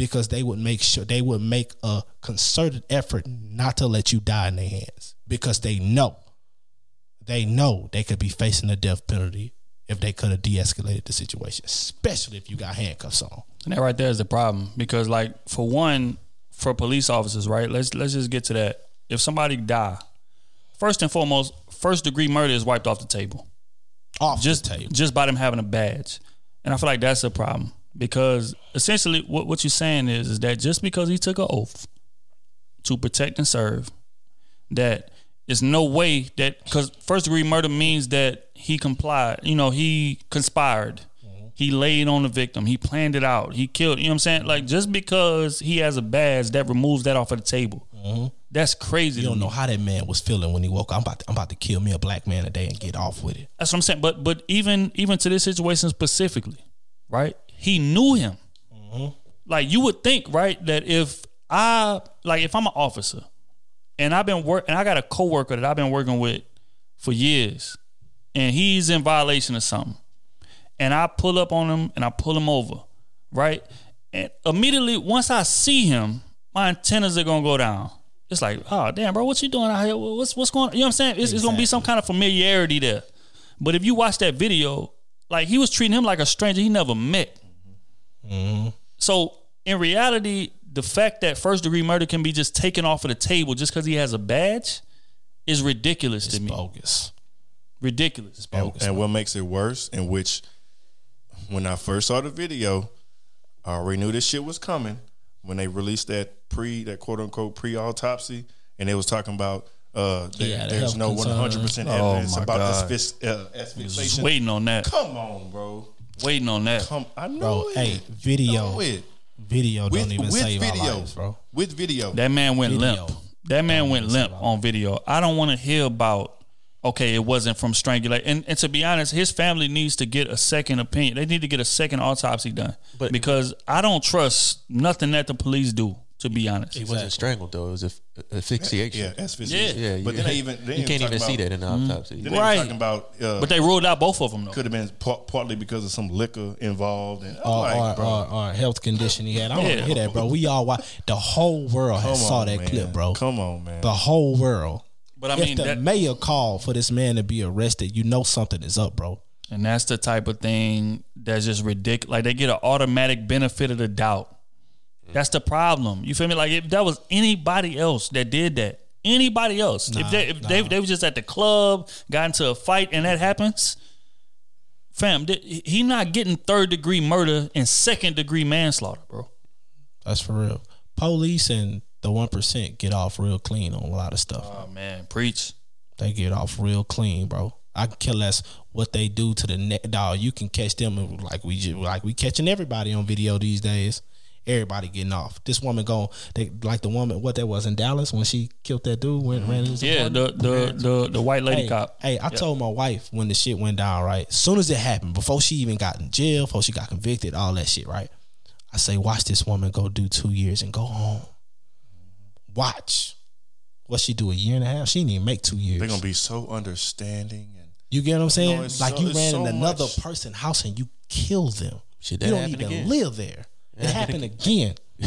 because they would make sure they would make a concerted effort not to let you die in their hands because they know they know they could be facing the death penalty if they could have de-escalated the situation, especially if you got handcuffs on. And that right there is the problem because, like, for one, for police officers, right? Let's let's just get to that. If somebody die, first and foremost, first degree murder is wiped off the table Off just the table. just by them having a badge, and I feel like that's a problem because essentially what what you're saying is is that just because he took an oath to protect and serve, that there's no way that because first degree murder means that he complied. You know, he conspired. Mm-hmm. He laid on the victim. He planned it out. He killed. You know what I'm saying? Like just because he has a badge, that removes that off of the table. Mm-hmm. That's crazy. You don't know how that man was feeling when he woke up. I'm about to, I'm about to kill me a black man today and get off with it. That's what I'm saying. But but even even to this situation specifically, right? He knew him. Mm-hmm. Like you would think, right, that if I like if I'm an officer and I've been work and I got a coworker that I've been working with for years, and he's in violation of something, and I pull up on him and I pull him over, right? And immediately once I see him, my antennas are gonna go down. It's like, oh damn, bro, what you doing out here? What's what's going? on? You know what I'm saying? It's, it's gonna be some kind of familiarity there. But if you watch that video, like he was treating him like a stranger he never met. So in reality, the fact that first degree murder can be just taken off of the table just because he has a badge is ridiculous to me. Bogus. Ridiculous. And, and what makes it worse, in which when I first saw the video, I already knew this shit was coming. When they released that pre, that quote unquote pre autopsy, and they was talking about uh, that Yeah, there's no hundred percent Oh, evidence my about God. this fis- uh, Just asphyxiation. waiting on that. Come on, bro. Waiting on that. Come, I know Bro, it. hey, video. Know it. Video With, don't even with save video, our lives, bro. With video. That man went Video. limp. That man went limp on video. I don't want to hear about okay, it wasn't from strangulation. And, and to be honest, his family needs to get a second opinion. They need to get a second autopsy done. But- because I don't trust nothing that the police do, to be honest. He wasn't strangled though. It was a, asphyxiation. yeah, asphyxiation. Yeah. yeah. But then they even they you can't even see that in the autopsy. Then they Right. talking about uh, But they ruled out both of them though. could have been par- partly because of some liquor involved, and I'm like, or, bro, or, or health condition he had. I don't Yeah. hear that, bro. We all watch. The whole world come has saw that man. clip, bro. Come on, man. The whole world. But I if mean, the that, mayor called for this man to be arrested, you know something is up, bro. and that's the type of thing that's just ridiculous. Like they get an automatic benefit of the doubt. That's the problem. You feel me? Like if that was anybody else that did that, anybody else, if they if they they was just at the club, got into a fight, and that happens, fam, he not getting third degree murder and second degree manslaughter, bro. That's for real. Police and the one percent get off real clean on a lot of stuff. Oh man, preach. They get off real clean, bro. I can care less what they do to the neck dog. You can catch them like we just, like we catching everybody on video these days. Everybody getting off. This woman going they like the woman what that was in Dallas when she killed that dude went ran into Yeah, the the the, the white lady Hey, cop. hey, I told my wife when the shit went down, right? As soon as it happened, before she even got in jail, before she got convicted, all that shit, right? I say, watch this woman go do two years and go home. Watch. What she do a year and a half? She didn't even make two years. They're gonna be so understanding, and You get what I'm saying? No, it's like so- you ran so in another much. person's house and you killed them. Should that you don't happen even again? live there. It happened again. (laughs)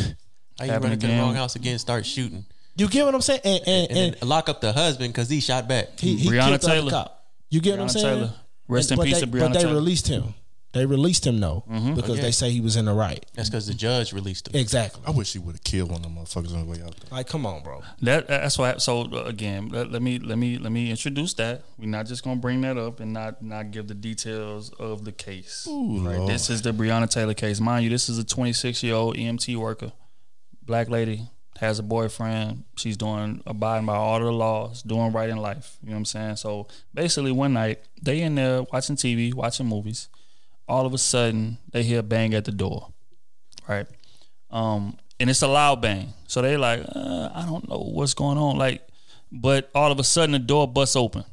How you Happen run into the again. wrong house again? Start shooting You get what I'm saying? And and, and, and then lock up the husband because he shot back. he, he Breonna killed the other Taylor. cop. You get what I'm Breonna saying? Taylor. Rest And- in but peace they, to Breonna But they Taylor. released him. They released him though because Yeah. they say he was in the right. That's because the judge released him. Exactly. I wish he would have killed one of them motherfuckers on the way out there. Like, come on, bro. That that's why. So uh, again, let, let me let me let me introduce that. We're not just gonna bring that up and not not give the details of the case. right. Lord. This is the Breonna Taylor case, mind you. This is a 26 year old EMT worker, black lady has a boyfriend. She's doing abiding by all the laws, doing right in life. You know what I'm saying? So basically, one night they in there watching TV, watching movies. All of a sudden, they hear a bang at the door. Right. Um, and it's a loud bang. So they like, uh, I don't know what's going on. Like, but all of a sudden the door busts open.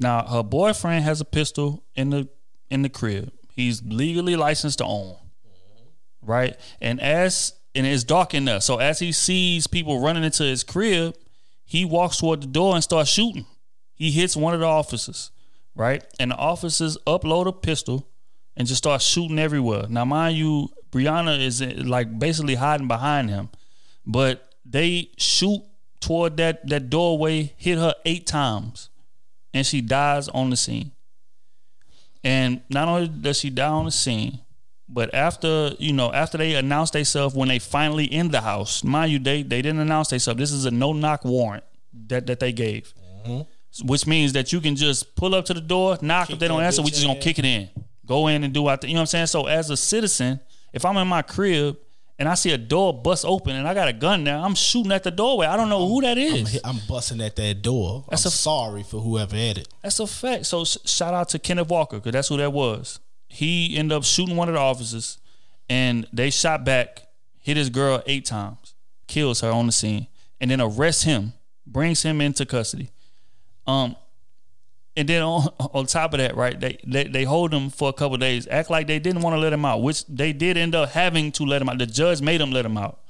Now her boyfriend has a pistol in the in the crib. He's legally licensed to own. Right? And as and it's dark in there. So as he sees people running into his crib, he walks toward the door and starts shooting. He hits one of the officers, right? And the officers upload a pistol and just start shooting everywhere. Now, mind you, Breonna is uh, like basically hiding behind him, but they shoot toward that that doorway, hit her eight times, and she dies on the scene. And not only does she die on the scene, but after you know, after they announce themselves when they finally in the house, mind you, they they didn't announce themselves. This is a no knock warrant that that they gave, which means that you can just pull up to the door, knock. if they don't answer, we just gonna in. kick it in, go in and do out. The, you know what I'm saying? So as a citizen, if I'm in my crib and I see a door bust open and I got a gun there, I'm shooting at the doorway. I don't know who that is. I'm, I'm busting at that door. That's I'm a- sorry for whoever had it. That's a fact. So sh- shout out to Kenneth Walker because that's who that was. He ended up shooting one of the officers, and they shot back, hit his girl eight times, kills her on the scene, and then arrests him, brings him into custody. Um, and then on on top of that, right, they they, they hold him for a couple of days, act like they didn't want to let him out, which they did end up having to let him out. The judge made them let him out.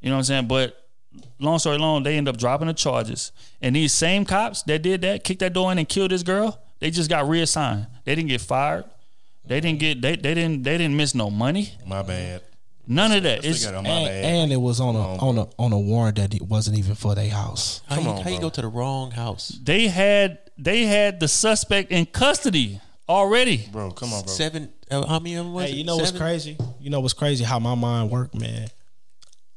You know what I'm saying? But long story long, they end up dropping the charges. And these same cops that did that, kicked that door in and killed this girl, they just got reassigned. They didn't get fired. They didn't get they, they didn't they didn't miss no money. My bad. None of that. They It's got on my And, and it was on a on a on a warrant that it wasn't even for their house. How, you, on, how you go to the wrong house? they had they had the suspect in custody already. bro, come on, bro. Seven. Uh, how many of them was Hey, it? you know what's Seven? crazy? You know what's crazy? How my mind worked, man.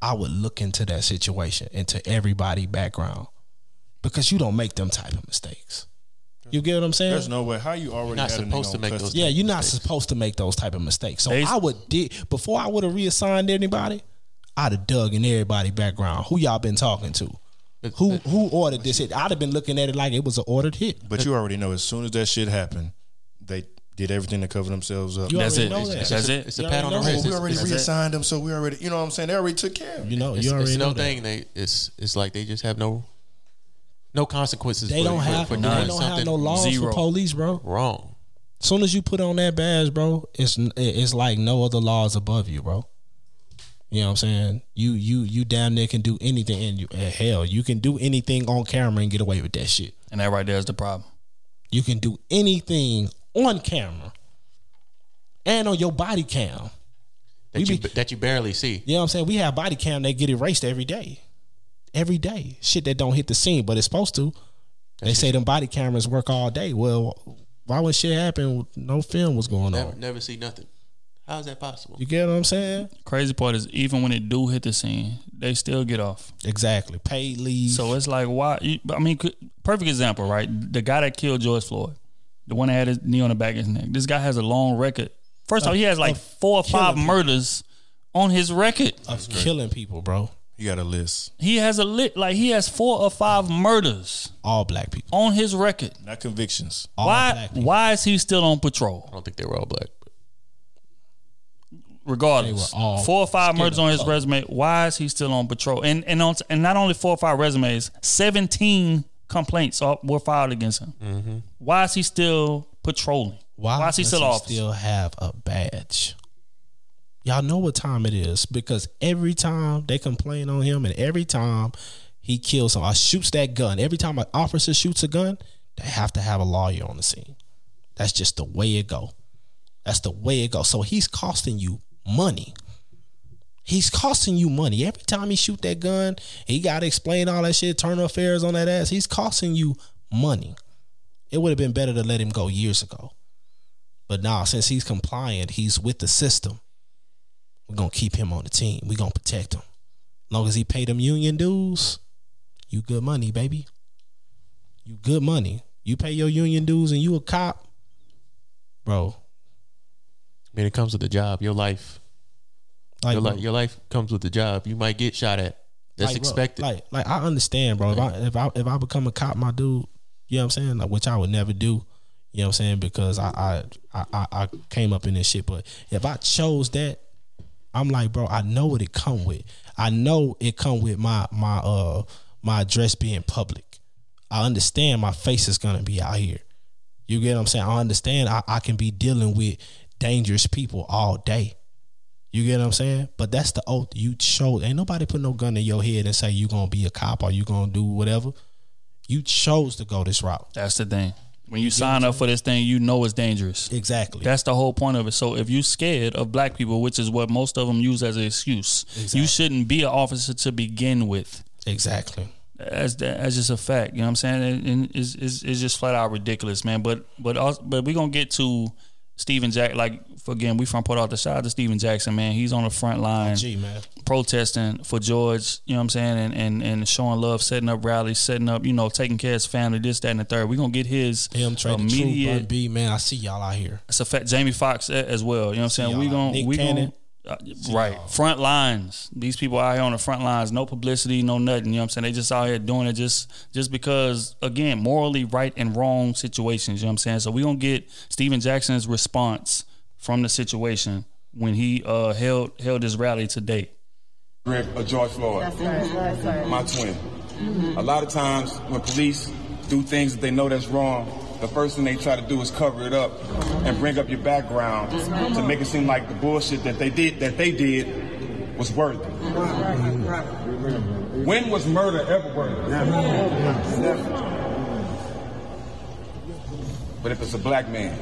I would look into that situation, into everybody' background, because you don't make them type of mistakes. You get what I'm saying? There's no way. How you already Not had a nigga supposed to on make custody? yeah, you're not supposed to make those type of mistakes. So They- I would did before I would have reassigned anybody. I'd have dug in everybody' background. Who y'all been talking to? But- Who but- who ordered this hit? I'd have been looking at it like it was an ordered hit. But you already know as soon as that shit happened, they did everything to cover themselves up. You That's it. know that. That's It's a, it. it's a pat on the already know. wrist. Oh, we already it's- reassigned them, so we already, you know what I'm saying? They already took care of it. You know, It's, you already it's know no that. thing. They it's it's like they just have no no consequences. They for, don't have for they don't have no laws Zero. for police, bro. wrong. Soon as you put on that badge, bro, it's it's like no other laws above you, bro. You know what I'm saying? You you you down there can do anything, and you hell, you can do anything on camera and get away with that shit. And that right there is the problem. You can do anything on camera and on your body cam. That We you be- that you barely see. You know what I'm saying? We have body cam that get erased every day, every day. Shit that don't hit the scene, but it's supposed to. They say them body cameras work all day. Well, why when shit happened, no film was going Never, on? never see nothing. How is that possible? You get what I'm saying? Crazy part is even when it do hit the scene, they still get off. Exactly. Paid leave. So it's like why? I mean, perfect example, right? The guy that killed George Floyd, the one that had his knee on the back of his neck. This guy has a long record. First of, off, he has like of four or five killing murders on his record. of killing people, bro. You got a list, He has a lit like he has four or five murders All black people. on his record. not convictions. All why? black. Why is he still on patrol? I don't think they were all black. But regardless. They were all four or five murders on his color. resume. Why is he still on patrol? And and on and not only four or five resumes, seventeen complaints were filed against him. Mm-hmm. Why is he still patrolling? Why, is he does still he off? still have a badge? Y'all know what time it is because every time they complain on him and every time he kills someone or shoots that gun, every time an officer shoots a gun, they have to have a lawyer on the scene. That's just the way it go. That's the way it goes. So he's costing you money. He's costing you money every time he shoot that gun. He got to explain all that shit, turn affairs on that ass. He's costing you money. It would have been better to let him go years ago. But now, since he's compliant, he's with the system. We're gonna keep him on the team. We're gonna protect him. long as he pay them union dues, you good money, baby. You good money. You pay your union dues and you a cop, bro. When it comes to the job, your life, Like, your bro, life, your life comes with the job. You might get shot at. That's like, bro, expected. like, like I understand, bro. If I if I if I become a cop, my dude, you know what I'm saying? Like, which I would never do. You know what I'm saying? Because I I I, I came up in this shit. But if I chose that, I'm like, bro, I know what it come with. I know it come with my my uh my address being public. I understand my face is gonna be out here. You get what I'm saying? I understand I, I can be dealing with dangerous people all day. You get what I'm saying? But that's the oath you chose. Ain't nobody put no gun in your head and say you gonna be a cop or you gonna do whatever. You chose to go this route. That's the thing. When you sign up for this thing, you know it's dangerous. Exactly. That's the whole point of it. So if you're scared of black people, which is what most of them use as an excuse, you shouldn't be an officer to begin with. exactly. As that's just a fact. You know what I'm saying? And, and it's, it's, it's just flat out ridiculous, man. But but also, but we gonna get to Stephen Jack. Like again, we from Port Arthur. Shout out to Stephen Jackson, man. He's on the front line Gee, man. protesting for George, you know what I'm saying, and, and and showing love, setting up rallies, setting up, you know, taking care of his family, this, that, and the third. We're gonna get his Him, the Truth, immediate B, man. I see y'all out here. it's a fact Jamie Foxx eh, as well. You know what I'm saying? We gonna Nick we Cannon. gonna uh, right front lines. These people out here on the front lines, no publicity, no nothing. You know what I'm saying? They just out here doing it just just because again, morally right and wrong situations. You know what I'm saying? So we gonna get Stephen Jackson's response from the situation when he uh, held held his rally today. Grip of George Floyd, That's right, that's right. my twin. A lot of times when police do things that they know that's wrong, the first thing they try to do is cover it up and bring up your background to make it seem like the bullshit that they did that they did was worthy. When was murder ever worthy? But if it's a black man,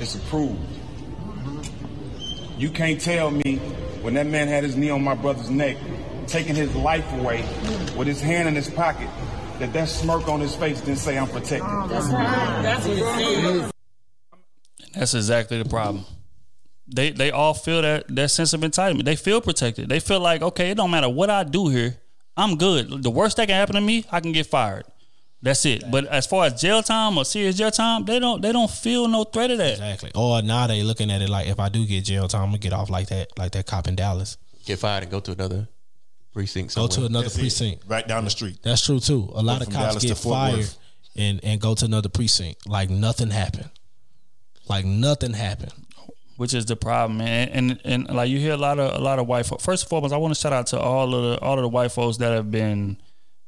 it's approved. You can't tell me when that man had his knee on my brother's neck, taking his life away with his hand in his pocket, that that smirk on his face didn't say I'm protected. Oh, that's right. That's what it says. That's exactly the problem. They they all feel that that sense of entitlement. They feel protected. They feel like okay, it don't matter what I do here, I'm good. The worst that can happen to me, I can get fired. That's it. But as far as jail time or serious jail time, they don't they don't feel no threat of that. Exactly. Or now they looking at it like if I do get jail time, I'm gonna get off like that, like that cop in Dallas. Get fired and go to another precinct. Go to another That's it. precinct. right down the street. That's true too. A lot of cops Dallas get fired and and go to another precinct like nothing happened. Like nothing happened. which is the problem, man. And, and and like you hear a lot of a lot of white folks. First and foremost, I want to shout out to all of the all of the white folks that have been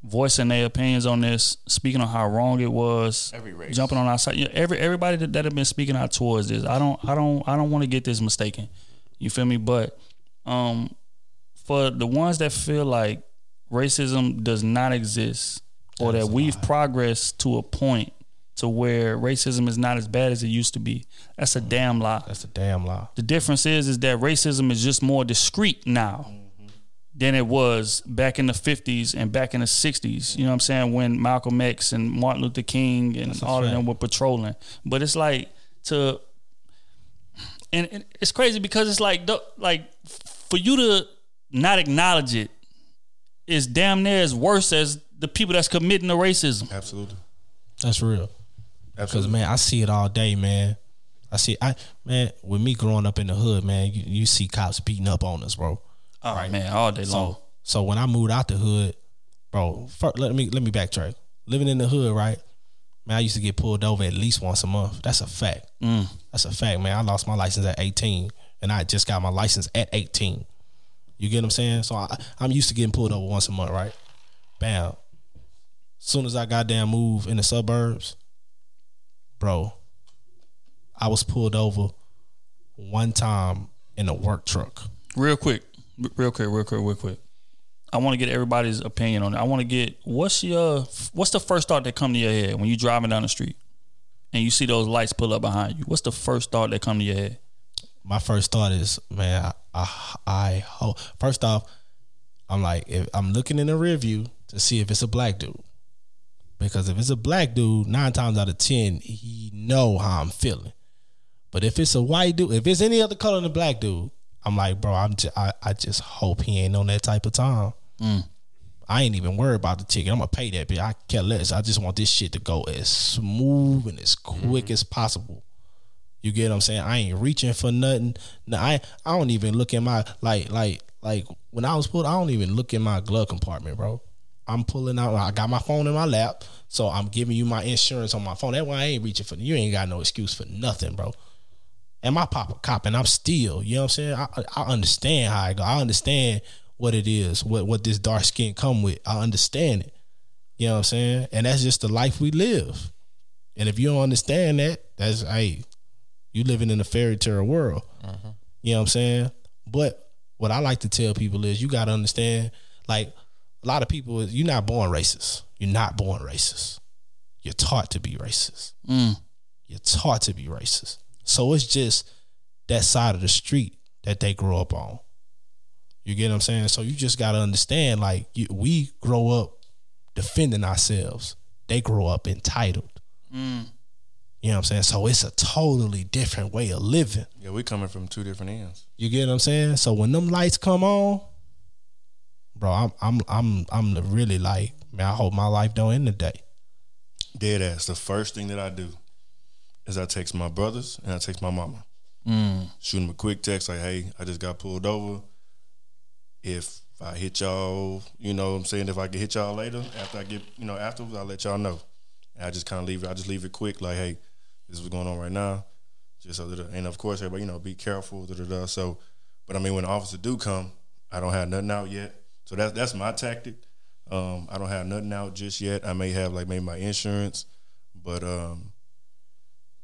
voicing their opinions on this, speaking on how wrong it was, Every race. jumping on our side. Yeah, every everybody that, that have been speaking out towards this. I don't I don't I don't want to get this mistaken. You feel me? But um, for the ones that feel like racism does not exist or that we've progressed to a point to where racism is not as bad as it used to be, that's a mm. damn lie. That's a damn lie. The difference is is that racism is just more discreet now mm-hmm. than it was back in the 50s and back in the 60s. You know what I'm saying? When Malcolm X and Martin Luther King and all of them were patrolling. But it's like to and, it's crazy because it's like the- like for you to not acknowledge it is damn near as worse as the people that's committing the racism. Absolutely. That's real. Because man, I see it all day, man. I see I man, with me growing up in the hood, man, you, you see cops beating up on us, bro. Oh man, all day long. So so when I moved out the hood, bro, first, let me let me backtrack. Living in the hood, right? Man, I used to get pulled over at least once a month. That's a fact. Mm. That's a fact, man. I lost my license at 18, and I just got my license at 18. You get what I'm saying? So I, I'm used to getting pulled over once a month, right? Bam. Soon as I goddamn move in the suburbs, bro, I was pulled over one time in a work truck. real quick, real quick, real quick, real quick. I want to get everybody's opinion on it. I want to get what's your what's the first thought that come to your head when you're driving down the street and you see those lights pull up behind you? What's the first thought that come to your head? My first thought is, man, I, I, I hope. First off, I'm like, if I'm looking in the rear view to see if it's a black dude, because if it's a black dude, nine times out of ten, he know how I'm feeling. But if it's a white dude, if it's any other color than a black dude, I'm like, bro, I'm just, I, I just hope he ain't on that type of time. Mm. I ain't even worried about the ticket. I'm gonna pay that bitch. I care less. I just want this shit to go as smooth and as quick mm. as possible. You get what I'm saying? I ain't reaching for nothing. No, I I don't even look in my like like like when I was pulled, I don't even look in my glove compartment, bro. I'm pulling out. I got my phone in my lap, so I'm giving you my insurance on my phone. That's why I ain't reaching for you. Ain't got no excuse for nothing, bro. And my papa cop, and I'm still, you know what I'm saying? I, I understand how I go. I understand what it is, what what this dark skin come with. I understand it. You know what I'm saying? And that's just the life we live. And if you don't understand that, that's hey, you living in a fairy tale world. You know what I'm saying? But what I like to tell people is you gotta understand, like a lot of people, you're not born racist. You're not born racist. You're taught to be racist. You're taught to be racist. So it's just that side of the street that they grow up on. You get what I'm saying? So you just got to understand, like you, we grow up defending ourselves. They grow up entitled. Mm. You know what I'm saying? So it's a totally different way of living. Yeah, we coming from two different ends. You get what I'm saying? So when them lights come on, bro, I'm I'm I'm I'm really like, man, I hope my life don't end today. Dead ass. The first thing that I do is I text my brothers and I text my mama. Mm. Shoot them a quick text like, "Hey, I just got pulled over. If I hit y'all, you know, what I'm saying if I can hit y'all later after I get, you know, afterwards, I'll let y'all know." And I just kind of leave it. I just leave it quick, like, "Hey, this is what's going on right now." Just so that, and of course, everybody, you know, be careful. Da, da, da. So, but I mean, when the officer do come, I don't have nothing out yet. So that's that's my tactic. Um, I don't have nothing out just yet. I may have like maybe my insurance, but um,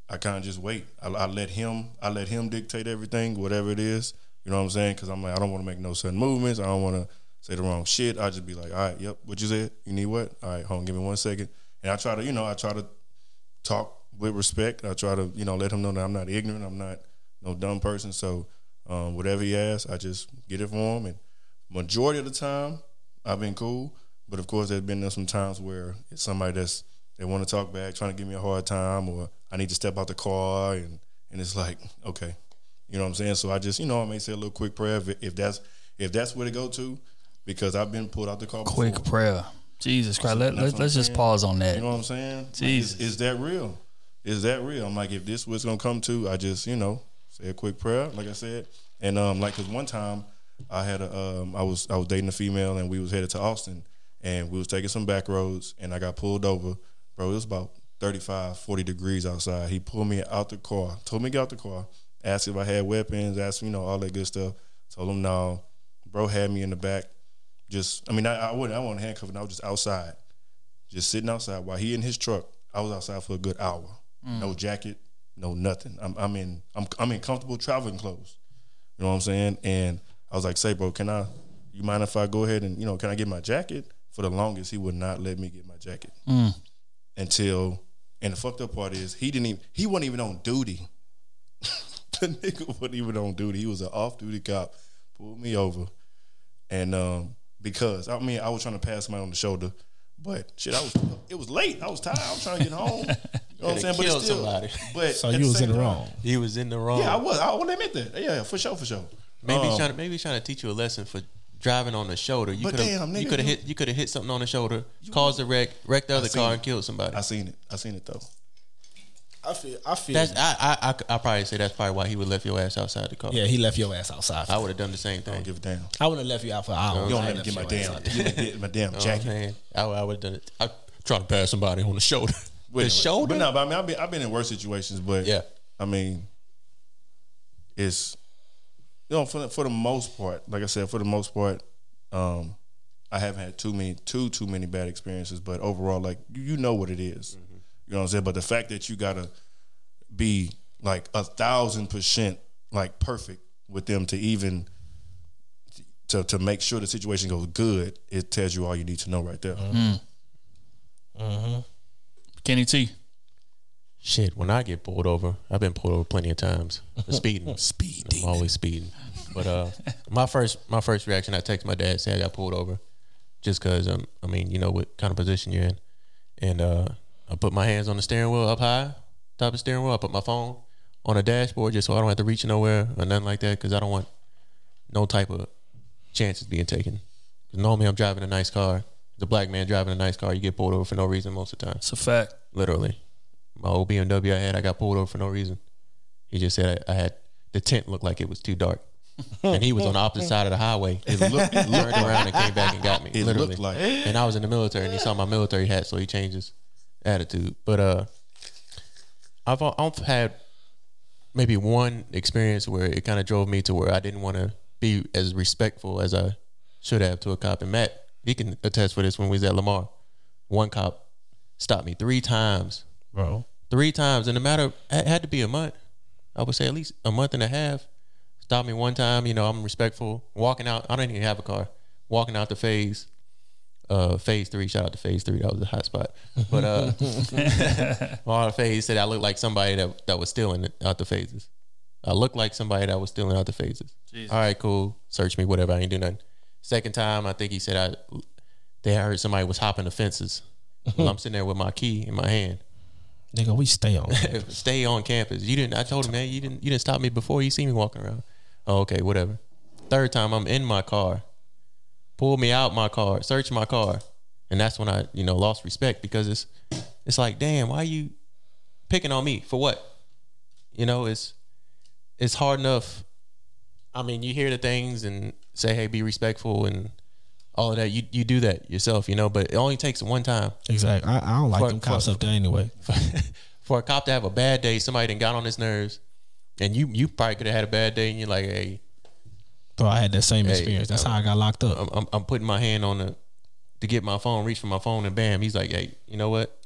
I kind of just wait. I, I let him. I let him dictate everything, whatever it is. You know what I'm saying? Because I'm like, I don't want to make no sudden movements. I don't want to say the wrong shit. I just be like, all right, yep, what you said? You need what? All right, hold on, give me one second. And I try to, you know, I try to talk with respect. I try to, you know, let him know that I'm not ignorant. I'm not no dumb person. So um, whatever he asks, I just get it for him. And majority of the time, I've been cool. But of course, there's been some times where it's somebody that's they want to talk back, trying to give me a hard time, or I need to step out the car, and and it's like, okay, you know what I'm saying. So I just, you know, I may say a little quick prayer if, if that's if that's where to go to, because I've been pulled out the car. Quick before. prayer. Jesus Christ. let, let, let's I'm just pause on that. You know what I'm saying? Like, Jesus. is, is that real? Is that real? I'm like, if this was gonna come to, I just, you know, say a quick prayer, like I said, and um, like, cause one time I had a, um, I was I was dating a female, and we was headed to Austin, and we was taking some back roads, and I got pulled over, bro. It was about 35, 40 degrees outside. He pulled me out the car, told me to get out the car, asked if I had weapons, asked you know all that good stuff. Told him no. Bro had me in the back. Just, I mean, I, I wouldn't, I wasn't handcuffed. I was just outside just sitting outside while he in his truck. I was outside for a good hour. No jacket, no nothing. I'm, I'm in I'm I'm in comfortable traveling clothes. You know what I'm saying? And I was like, "Say, bro, can I? You mind if I go ahead and you know, can I get my jacket?" For the longest, he would not let me get my jacket until. And the fucked up part is he didn't even he wasn't even on duty. (laughs) the nigga wasn't even on duty. He was an off duty cop. Pulled me over, and um, because I mean I was trying to pass somebody on the shoulder, but shit, I was it was late. I was tired. I was trying to get home. You know (laughs) what I'm saying? But it's still, somebody. But So you was in the time- wrong. He was in the wrong. Yeah, I was. I want to admit that. Yeah, for sure, for sure. Maybe he's Um, trying to maybe he's trying to teach you a lesson for driving on the shoulder. You could have you could have hit you could have hit something on the shoulder, caused a wreck, wrecked the other car, it. and killed somebody. I seen it. I seen it though. I feel I feel That's I I I I probably say that's probably why he would left your ass outside the car. yeah, he left your ass outside. I would have done the same I thing. don't give a damn. I would have left you out for hours. You don't I let me get my damn ass out. get my, get my damn You know what I'm jacket. saying? I, I would have done it. I trying to pass somebody on the shoulder. (laughs) Wait, the shoulder. But no, but I mean, I've been I've been in worse situations, but Yeah. I mean, it's you know for the, for the most part, like I said, for the most part, um, I haven't had too many too too many bad experiences, but overall, like you, you know what it is. You know what I'm saying. But the fact that you gotta be like a thousand percent like perfect with them to even to to make sure the situation goes good, it tells you all you need to know right there. Mm-hmm. Kenny T. Shit, when I get pulled over, I've been pulled over plenty of times for (laughs) speeding. speeding. I'm always speeding. But uh, my first my first reaction, I text my dad, say I got pulled over, just because um, I mean, you know what kind of position you're in, and uh, I put my hands on the steering wheel up high, top of the steering wheel. I put my phone on the dashboard just so I don't have to reach nowhere or nothing like that, because I don't want no type of chances being taken. 'Cause normally I'm driving a nice car. The black man driving a nice car, you get pulled over for no reason most of the time. It's a fact. Literally. My old BMW I had, I got pulled over for no reason. He just said I, I had the tent looked like it was too dark. (laughs) and he was on the opposite side of the highway. It looked, it looked around and came back and got me. (laughs) It literally. looked like- And I was in the military and he saw my military hat, so he changed his attitude. But uh I've I've had maybe one experience where it kind of drove me to where I didn't want to be as respectful as I should have to a cop. And Matt, he can attest for this when we was at Lamar. One cop stopped me three times bro. three times in a matter of, it had to be a month. I would say at least a month and a half. Stopped me one time, you know, I'm respectful. Walking out, I don't even have a car. Walking out the phase, uh, phase three, shout out to phase three, that was a hot spot. But uh all the phase said I looked like somebody that that was stealing out the phases. I looked like somebody that was stealing out the phases. All right, cool. Search me, whatever. I ain't do nothing. Second time, I think he said I they heard somebody was hopping the fences. well, I'm sitting there with my key in my hand. Nigga, we stay on. (laughs) Stay on campus. You didn't. I told him, man, you didn't. You didn't stop me before. You see me walking around. Oh, okay, whatever. Third time, I'm in my car. Pull me out my car. Search my car, and that's when I, you know, lost respect because it's, it's like, damn, why are you picking on me for what? You know, it's, it's hard enough. I mean, you hear the things and say, hey, be respectful and all of that. You you do that yourself, you know, but it only takes one time exactly. I, I don't like For- them cops for- up there anyway. (laughs) for a cop to have a bad day, somebody done got on his nerves, and you you probably could have had a bad day, and you're like, hey, Bro, I had that same experience. That's how I got locked up. I'm, I'm, I'm putting my hand on the to get my phone, reach for my phone, and bam, he's like, hey, you know what?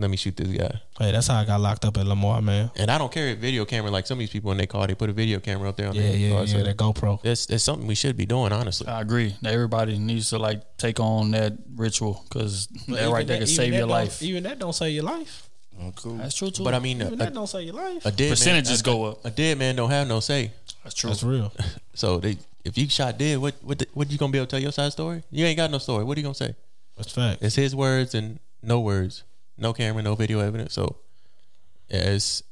Let me shoot this guy. Hey, that's how I got locked up at Lamar, man. And I don't carry a video camera like some of these people in their car. They put a video camera up there on Yeah, their yeah, car. yeah. So That GoPro. it's, it's something we should be doing, honestly. I agree. Everybody needs to like take on that ritual because that right there can save your life. Even that don't save your life. Oh, cool. That's true too. But I mean, a, Even that don't save your life. a dead percentages man, go up. A dead man don't have no say. That's true. That's real. (laughs) So they, if you shot dead, what what the, what you gonna be able to tell your side story? You ain't got no story. What are you gonna say? That's fact. It's his words and no words, no camera, no video evidence. So yeah, it's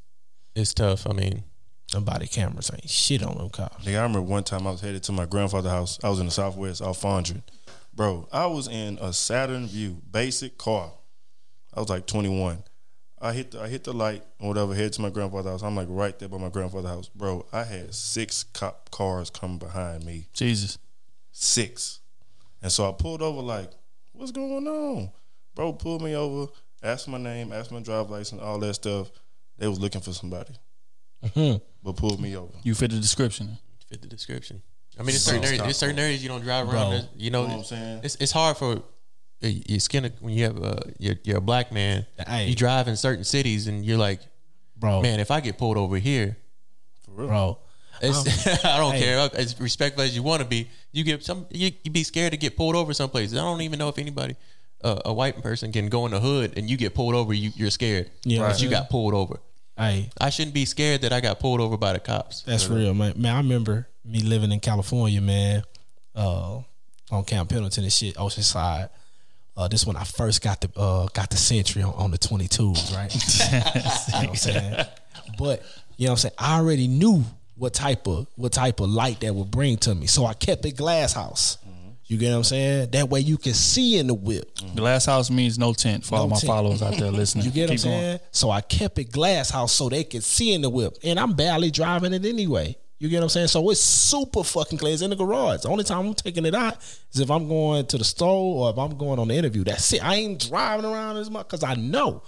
it's tough. I mean, Them body cameras ain't shit on them cops. Nigga, I remember one time I was headed to my grandfather's house. I was in the Southwest, off Fondren. Bro, I was in a Saturn Vue, basic car. I was like 21. I hit the I hit the light or whatever, head to my grandfather's house. I'm like right there by my grandfather's house. Bro, I had six cop cars coming behind me. Jesus. Six. And so I pulled over like, what's going on? Bro pulled me over, asked my name, asked my drive license, all that stuff. They was looking for somebody. Mm-hmm. But pulled me over. You fit the description. fit the description. I mean, there's certain areas, there's certain areas you don't drive around. Bro. You know, You know what I'm saying? it's it's hard for your skin when you have uh, you're, you're a black man. Hey. You drive in certain cities and you're like, Bro, man, if I get pulled over here, bro. It's, (laughs) I don't Hey. care. As respectful as you want to be, you get some. You, you be scared to get pulled over someplace. I don't even know if anybody, uh, a white person, can go in the hood and you get pulled over. You, you're scared. Yeah, because right. you got pulled over. Hey, I shouldn't be scared that I got pulled over by the cops. that's real, man. Man, I remember me living in California, man, uh, on Camp Pendleton and shit, Oceanside. Uh, this when I first got the uh, got the Century on, on the 22s, right? (laughs) (laughs) you know what I'm saying? But you know what I'm saying? I already knew what type of what type of light that would bring to me, so I kept it glass house. You get what I'm saying? That way you can see in the whip. Glass house means no tent for all my tent. followers out there (laughs) listening. You get what I'm Keep going. saying? So I kept it glass house so they could see in the whip. And I'm barely driving it anyway. You get what I'm saying? So it's super fucking clear. It's in the garage. The only time I'm taking it out is if I'm going to the store or if I'm going on the interview. That's it. I ain't driving around as much because I know.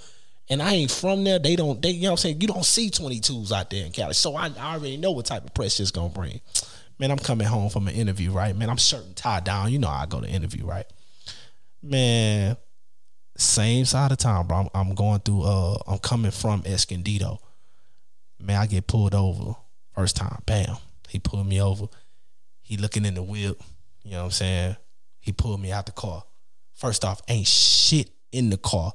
And I ain't from there. They don't, they, you know what I'm saying? You don't see 22s out there in Cali. So I, I already know what type of pressure it's going to bring. Man, I'm coming home from an interview, right? Man, I'm certain tied down. You know I go to interview, right? Man, same side of town, bro. I'm, I'm going through. Uh, I'm coming from Escondido. Man, I get pulled over first time. Bam, he pulled me over. He looking in the whip. You know what I'm saying? He pulled me out the car. First off, ain't shit in the car.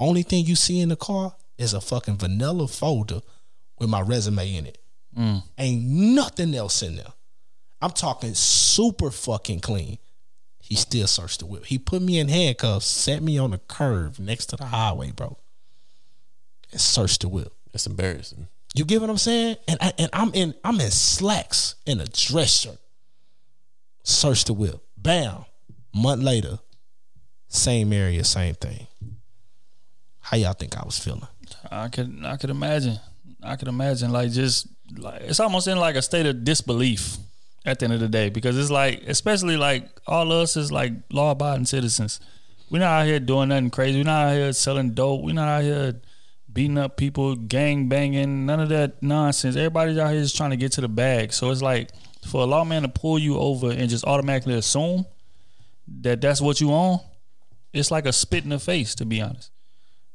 Only thing you see in the car is a fucking vanilla folder with my resume in it. Mm. Ain't nothing else in there. I'm talking super fucking clean. He still searched the whip. He put me in handcuffs, set me on a curve next to the highway, bro, and searched the whip. That's embarrassing. You get what I'm saying? And I, and I'm in I'm in slacks and a dress shirt. Search the whip. Bam. Month later, same area, same thing. How y'all think I was feeling? I could I could imagine. I could imagine like just like it's almost in like a state of disbelief at the end of the day because it's like especially like all of us is like law abiding citizens. We're not out here doing nothing crazy. We're not out here selling dope. We're not out here beating up people, gang banging, none of that nonsense. Everybody's out here just trying to get to the bag. So it's like for a lawman to pull you over and just automatically assume that that's what you own, it's like a spit in the face, to be honest.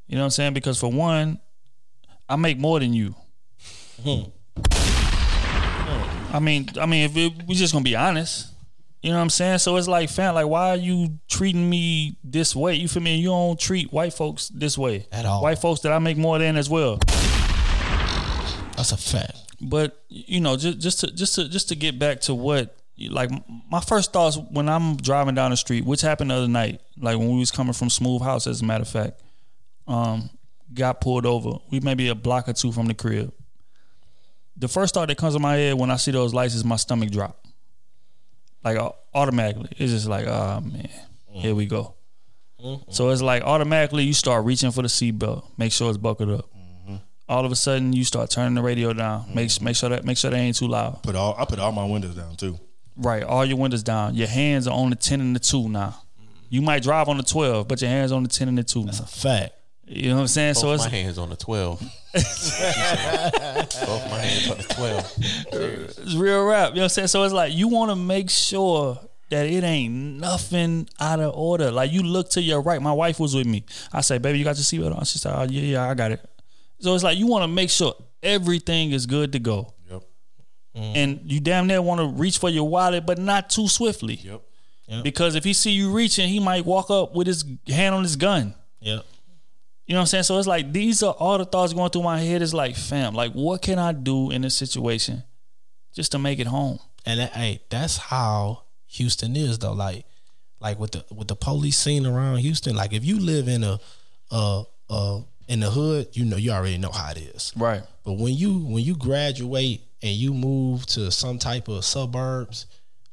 You know what I'm saying? Because for one, I make more than you. Hmm. I mean, I mean, if it, we just gonna be honest, you know what I'm saying? So it's like, fam, like, why are you treating me this way? You feel me? You don't treat white folks this way At all. White folks that I make more than as well. That's a fact. But you know, just just to just to just to get back to what like my first thoughts when I'm driving down the street, which happened the other night, like when we was coming from Smooth House, as a matter of fact, um, got pulled over. We maybe a block or two from the crib. The first thought that comes to my head when I see those lights is my stomach drop, like uh, automatically. It's just like, oh man, mm. here we go. Mm-hmm. So it's like automatically you start reaching for the seatbelt, make sure it's buckled up. Mm-hmm. All of a sudden you start turning the radio down, mm-hmm. make make sure that make sure that ain't too loud. Put all I put all my windows down too. Right, all your windows down. Your hands are on the ten and the two now. You might drive on the twelve, but your hands on the ten and the two. Now. A fact. You know what I'm saying? Both so it's my hands on the twelve. (laughs) Both my hands on the twelve. it's real rap. You know what I'm saying? So it's like you want to make sure that it ain't nothing out of order. Like you look to your right. My wife was with me. I say, baby, you got your seatbelt on? She said, oh, yeah, yeah, I got it. So it's like you want to make sure everything is good to go. Yep. Mm-hmm. And you damn near want to reach for your wallet, but not too swiftly. Yep. Because if he see you reaching, he might walk up with his hand on his gun. Yep. You know what I'm saying? So it's like these are all the thoughts going through my head. Is like, fam, like what can I do in this situation just to make it home? And that, hey, that's how Houston is though. Like, like with the with the police scene around Houston. Like, if you live in a, uh, uh, in the hood, you know, you already know how it is. Right. But when you when you graduate and you move to some type of suburbs,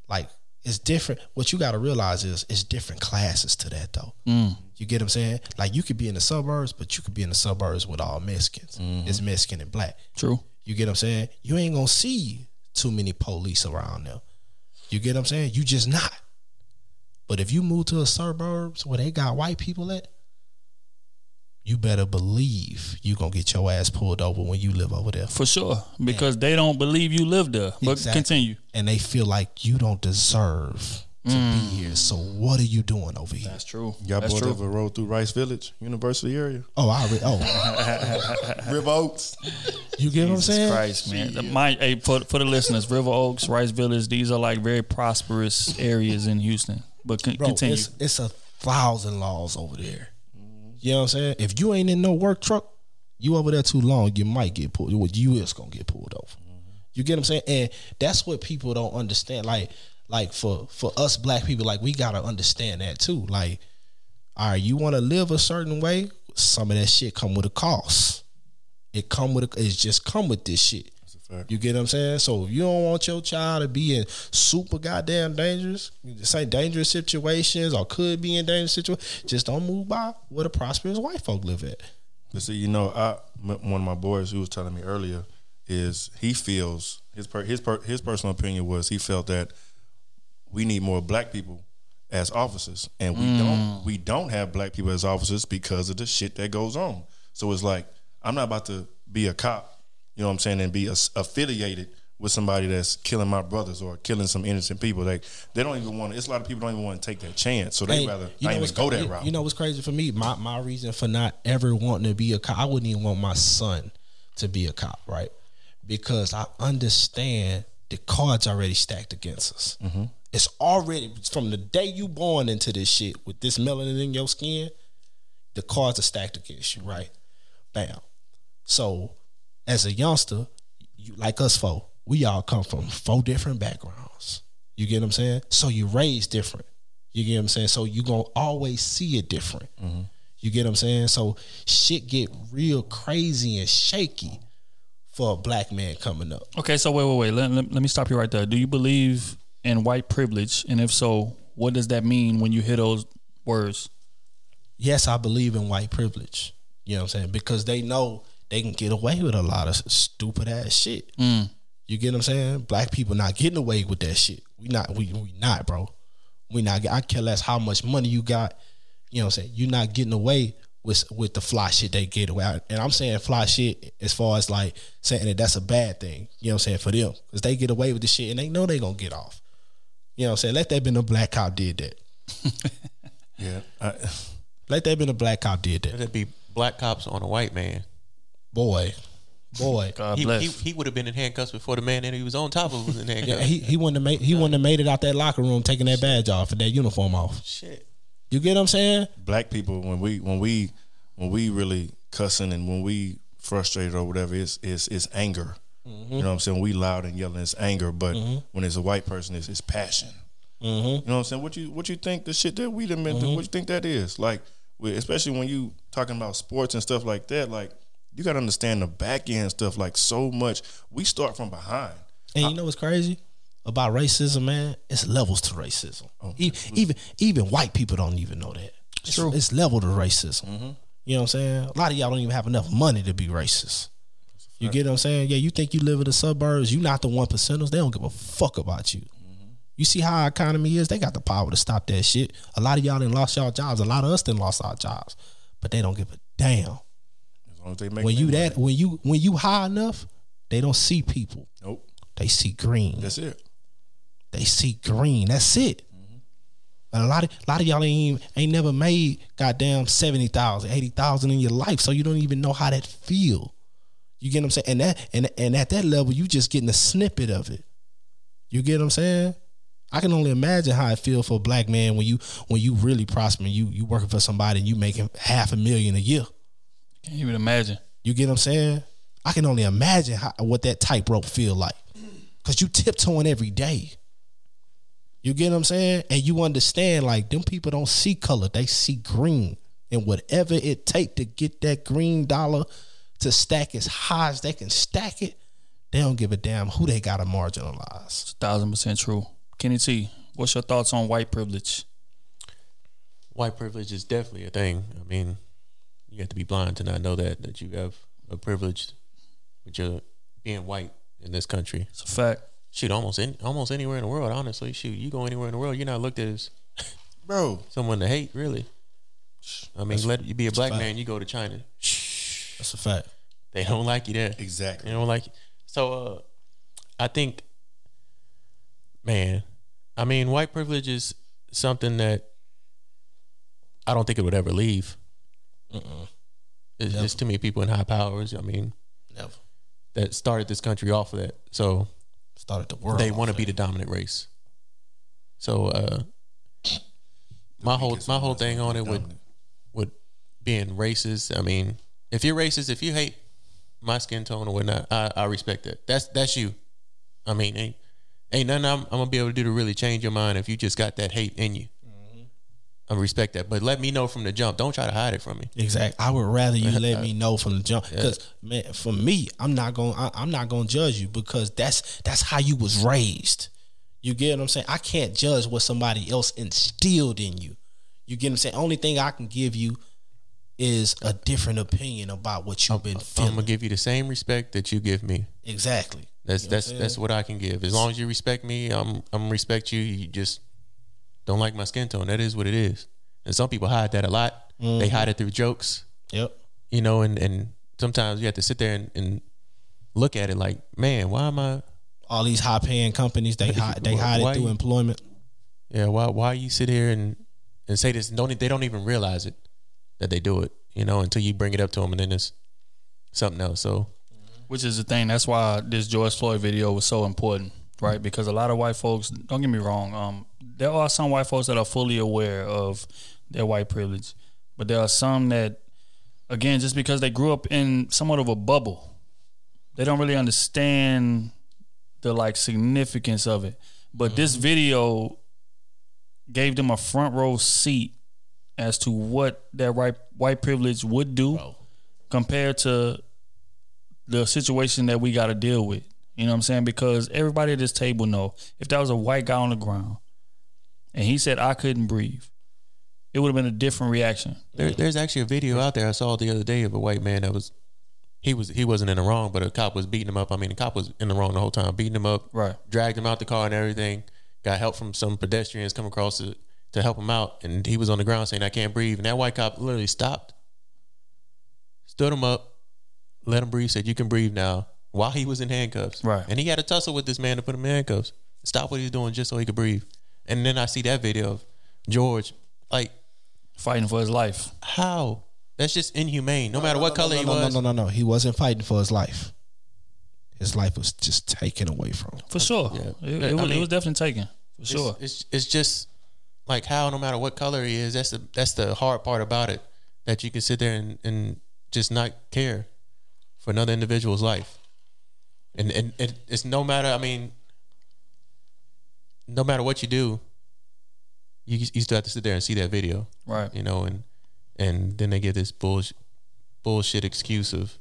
like it's different. What you got to realize is it's different classes to that though. Mm. You get what I'm saying? Like you could be in the suburbs, but you could be in the suburbs with all Mexicans. Mm-hmm. It's Mexican and black. True. You get what I'm saying? You ain't gonna see too many police around there. You get what I'm saying? You just not. But if you move to the suburbs where they got white people at, you better believe you gonna get your ass pulled over when you live over there. For sure. Because they don't believe you live there. But Exactly. continue. And they feel like you don't deserve to be mm. here. So what are you doing over here? That's true. Y'all That's boys true. ever rode through Rice Village, University area? Oh, I already, oh, (laughs) River Oaks. you get what I'm saying? Christ, man. The- My, hey, for, for the listeners, River Oaks, Rice Village, these are like very prosperous areas in Houston. But con- Bro, continue. it's it's a thousand laws over there. You know what I'm saying? If you ain't in no work truck, you over there too long, you might get pulled. You is gonna get pulled over. You get what I'm saying? And that's what people don't understand. Like, like for for us black people, like we gotta understand that too. Like, all right, you want to live a certain way. Some of that shit come with a cost. It come with a, it's just come with this shit. Fact. You get what I'm saying? So if you don't want your child to be in super goddamn dangerous, say dangerous situations or could be in dangerous situations, just don't move by where the prosperous white folk live at. But see, you know, I m- one of my boys who was telling me earlier is he feels his per, his per, his personal opinion was he felt that we need more black people as officers, and we mm. don't we don't have black people as officers because of the shit that goes on. So it's like I'm not about to be a cop, you know what I'm saying, and be as- affiliated with somebody that's killing my brothers or killing some innocent people. Like they don't even want. to It's a lot of people don't even want to take that chance, so they Hey, rather you not know even what's go cra- that you, route. You know what's crazy for me? My my reason for not ever wanting to be a cop, I wouldn't even want my son to be a cop, right? Because I understand the cards already stacked against us. Mm-hmm. It's already from the day you born into this shit with this melanin in your skin, the cards are stacked against you, right? Bam. So, as a youngster, you like us four, we all come from four different backgrounds. You get what I'm saying? So you raised different. You get what I'm saying? So you gonna always see it different. Mm-hmm. You get what I'm saying? So shit get real crazy and shaky for a black man coming up. Okay, so wait, wait, wait. Let, let, let me stop you right there. Do you believe in white privilege? And if so, what does that mean when you hear those words? yes, I believe in white privilege. You know what I'm saying? Because they know they can get away with a lot of stupid ass shit. Mm. You get what I'm saying? Black people not getting away with that shit. We not we we not, bro. We not I care less how much money you got. You know what I'm saying? You're not getting away with with the fly shit they get away. And I'm saying fly shit as far as like saying that that's a bad thing. You know what I'm saying? For them. Because they get away with the shit and they know they gonna get off. You know what I'm saying? Let that been a black cop did that. (laughs) yeah, I, Let that been a black cop did that. That'd be black cops on a white man. Boy. Boy. (laughs) God He, bless. he, he would have been in handcuffs before the man that he was on top of was in handcuffs. Yeah, he he wouldn't have made he wouldn't have made it out that locker room taking that badge off and that uniform off. Shit. You get what I'm saying? black people when we when we when we really cussing and when we frustrated or whatever, it's it's, it's anger. Mm-hmm. You know what I'm saying? We loud and yelling, it's anger. But when it's a white person, it's, it's passion. Mm-hmm. You know what I'm saying? What you what you think the shit that we done been through? What you think that is? Like, especially when you talking about sports and stuff like that. Like, you gotta understand the back end stuff. Like, so much. We start from behind. And you know what's crazy about racism, man? It's levels to racism. Oh, E- even even white people don't even know that. It's, True. It's level to racism. Mm-hmm. You know what I'm saying? A lot of y'all don't even have enough money to be racist. You get what I'm saying? Yeah, you think you live in the suburbs, you not the one percenters. They don't give a fuck about you. Mm-hmm. You see how our economy is? They got the power to stop that shit. A lot of y'all done lost y'all jobs. A lot of us done lost our jobs. But they don't give a damn. As long as they make When you that when you when you high enough, they don't see people. nope, They see green. that's it. They see green. That's it. And a lot of a lot of y'all ain't even, ain't never made goddamn 70,000, 80,000 in your life, so you don't even know how that feel. You get what I'm saying? And that and and at that level, you just getting a snippet of it. You get what I'm saying? I can only imagine how it feel for a black man when you when you really prosper, and you you working for somebody and you making half a million a year. Can't even imagine. You get what I'm saying? I can only imagine how, what that tightrope feel like. Cause you tiptoeing every day. You get what I'm saying? And you understand like them people don't see color, they see green. And whatever it take to get that green dollar to stack as high as they can stack it, they don't give a damn who they gotta marginalize. It's a thousand percent true. Kenny T, what's your thoughts on white privilege? white privilege is definitely a thing. I mean, you have to be blind to not know that that you have a privilege with your being white in this country. It's a fact. Shoot, almost any, almost anywhere in the world. Honestly, shoot, you go anywhere in the world, you're not looked at as (laughs) Bro, someone to hate. Really, I mean, let you be a black fact. man. You go to China, That's a fact. they don't like you there. exactly. They don't like you. So, uh, I think, man, I mean, white privilege is something that I don't think it would ever leave. It's just too many people in high powers. I mean, Never. that started this country off of that. So Started the world. they want to be the dominant race. So uh, my whole my whole thing on it with with being racist. I mean, if you're racist, if you hate my skin tone or whatnot, I, I respect that. That's that's you. I mean, ain't ain't nothing I'm, I'm gonna be able to do to really change your mind if you just got that hate in you. I respect that, but let me know from the jump. Don't try to hide it from me. Exactly. I would rather you let me (laughs) know from the jump because man, for me, I'm not going. to I'm not going to judge you because that's that's how you was raised. You get what I'm saying? I can't judge what somebody else instilled in you. You get what I'm saying? Only thing I can give you is a different opinion about what you've been feeling. I'm gonna give you the same respect that you give me. exactly. That's that's that's what I can give. As long as you respect me, I'm I'm respect you. You just don't like my skin tone. That is what it is. And some people hide that a lot. They mm-hmm. hide it through jokes, Yep. you know, and and sometimes you have to sit there and, and look at it like, man, why am I All these high paying companies they hide they hide Why it through employment. yeah, why why you sit here and and say this and don't they don't even realize it that they do it, you know, until you bring it up to them and then it's something else. So Which is the thing. That's why this George Floyd video was so important, right? Because a lot of white folks, don't get me wrong, um, there are some white folks that are fully aware of their white privilege, but there are some that, again, just because they grew up in somewhat of a bubble, they don't really understand the like significance of it. But this video gave them a front row seat as to what that white white privilege would do compared to the situation that we got to deal with. You know what I'm saying? Because everybody at this table know if that was a white guy on the ground and he said I couldn't breathe, it would have been a different reaction. There, there's actually a video out there I saw the other day of a white man that was he was he wasn't in the wrong, but a cop was beating him up. I mean, the cop was in the wrong the whole time, beating him up, Right. Dragged him out the car and everything. Got help from some pedestrians come across to, to help him out, and he was on the ground saying, "I can't breathe." And that white cop literally stopped, stood him up, let him breathe, said, "You can breathe now." While he was in handcuffs, Right. And he had a tussle with this man to put him in handcuffs. Stop what he's doing just so he could breathe. And then I see that video of George, like Fighting for his life. how? That's just inhumane. No matter what No, color no, he no, was. No, no, no, no. He wasn't fighting for his life. His life was just taken away from him. For sure. Yeah. It, I it, was, mean- it was definitely taken. For It's, sure. it's it's just like how no matter what color he is, that's the that's the hard part about it. That you can sit there and, and just not care for another individual's life. And and it, it's no matter. I mean, no matter what you do, you you still have to sit there and see that video, Right. you know, and and then they give this bullshit bullshit excuse of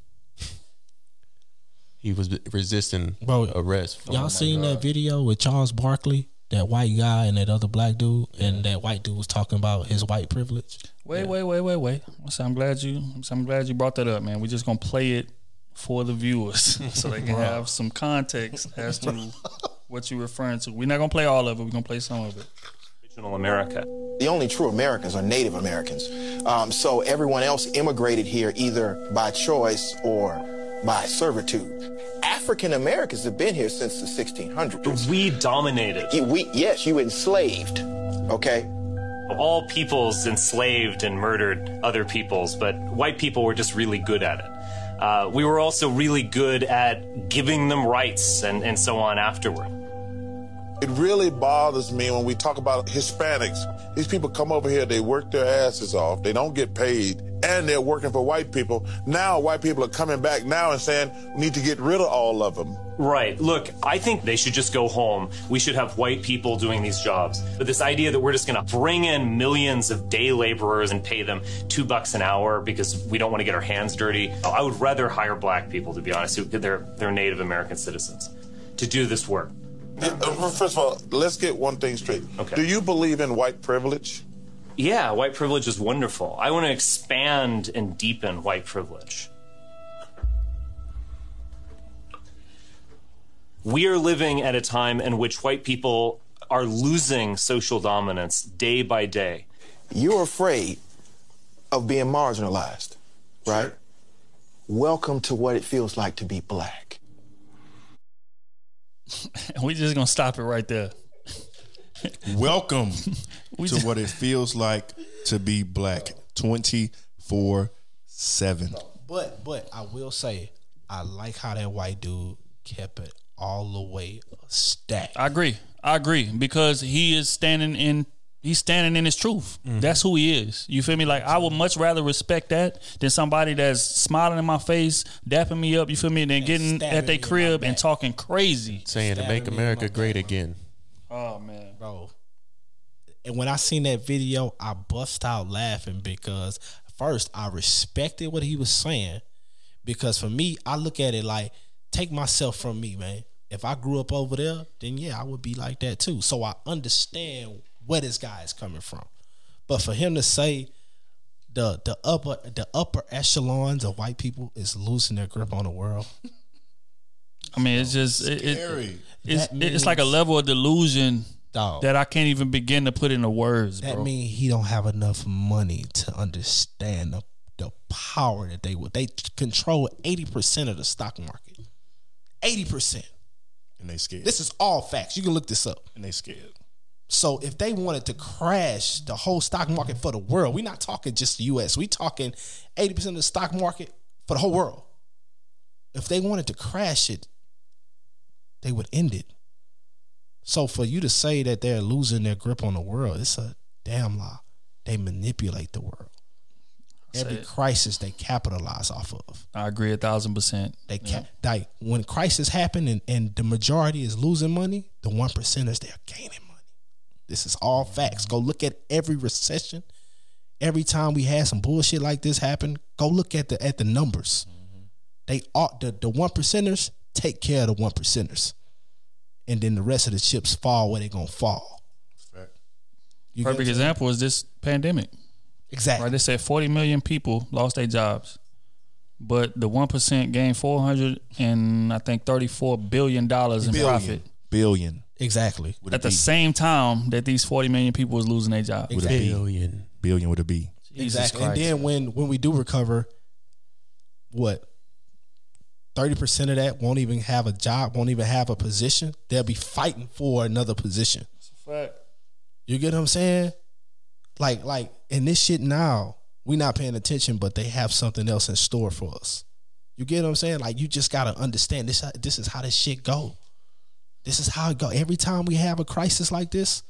he was resisting Bro, arrest. Y'all seen that video with Charles Barkley, that white guy and that other black dude, and that white dude was talking about his white privilege. Wait, wait, wait, wait, wait. So I'm glad you. So I'm glad you brought that up, man. We're just gonna play it for the viewers (laughs) so they can have some context as to (laughs) what you're referring to. We're not gonna play all of it. We're gonna play some of it. Original America. The only true Americans are Native Americans. Um, so everyone else immigrated here either by choice or by servitude. African Americans have been here since the 1600s. We dominated. We, yes, you enslaved. Okay. All peoples enslaved and murdered other peoples, but white people were just really good at it. Uh, we were also really good at giving them rights and, and so on afterward. It really bothers me when we talk about Hispanics. These people come over here, they work their asses off, they don't get paid, and they're working for white people. Now, white people are coming back now and saying we need to get rid of all of them. Right. Look, I think they should just go home. We should have white people doing these jobs. But this idea that we're just going to bring in millions of day laborers and pay them two bucks an hour because we don't want to get our hands dirty. I would rather hire black people, to be honest, who they're, they're Native American citizens, to do this work. Uh, First of all, let's get one thing straight. Okay. Do you believe in white privilege? Yeah, white privilege is wonderful. I want to expand and deepen white privilege. We are living at a time in which white people are losing social dominance day by day. You're afraid of being marginalized, right? Welcome to what it feels like to be black. (laughs) We just gonna stop it right there. Welcome (laughs) We to just- what it feels like to be black 24 7. But but I will say, I like how that white dude kept it all the way stacked. I agree. I agree because he is standing in. He's standing in his truth. Mm-hmm. That's who he is. You feel me? Like I would much rather respect that than somebody that's smiling in my face, dapping me up. You feel me? Than getting at their me in my crib and talking crazy. saying to make Stabbing me in America my great again. Oh man. bro. And when I seen that video, I bust out laughing because first I respected what he was saying. Because for me, I look at it like take myself from me, man. If I grew up over there, then yeah, I would be like that too. So I understand where this guy is coming from. But for him to say the the upper the upper echelons of white people is losing their grip on the world. I mean, it's just it, it- it's That it's like a level of delusion Dog. that I can't even begin to put into words, That bro. means he don't have enough money to understand the, the power that they would. They control eighty percent of the stock market. Eighty percent. And they scared. This is all facts. You can look this up. and they scared. So if they wanted to crash the whole stock market for the world, we're not talking just the U.S. We're talking eighty percent of the stock market for the whole world. If they wanted to crash it, they would end it. So for you to say that they're losing their grip on the world, it's a damn lie. They manipulate the world. Every it. crisis they capitalize off of. I agree a thousand percent. They cap like when crisis happen and, and the majority is losing money, the one percenters they're gaining money. This is all facts. Go look at every recession. Every time we had some bullshit like this happen, go look at the at the numbers. They ought the the one percenters take care of the one percenters, and then the rest of the chips fall where they're gonna fall. You Perfect what I'm saying? example is this pandemic. Exactly. Right, they said 40 million people lost their jobs, but the one percent gained 400 and I think 34 billion dollars in profit Billion. Exactly. With at the B. same time that these 40 million people was losing their jobs. With a B. Billion. Billion with a B. Jesus exactly. And then when when we do recover, what thirty percent of that won't even have a job, won't even have a position. They'll be fighting for another position. You get what I'm saying? Like like in this shit now, we not paying attention, but they have something else in store for us. You get what I'm saying? Like you just gotta understand this. This is how this shit go. This is how it go. Every time we have a crisis like this,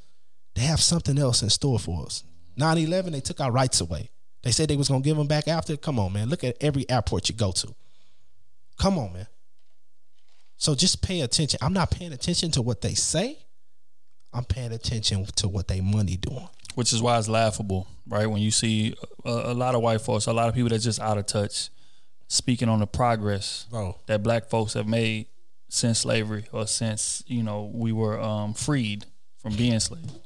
they have something else in store for us. 9-11, they took our rights away. They said they was gonna give them back after. Come on, man. Look at every airport you go to. Come on, man. So just pay attention. I'm not paying attention to what they say. I'm paying attention to what they money doing. which is why it's laughable, right? When you see a, a lot of white folks, a lot of people that's just out of touch, speaking on the progress Bro. that black folks have made since slavery or since you know we were um, freed from being slaves.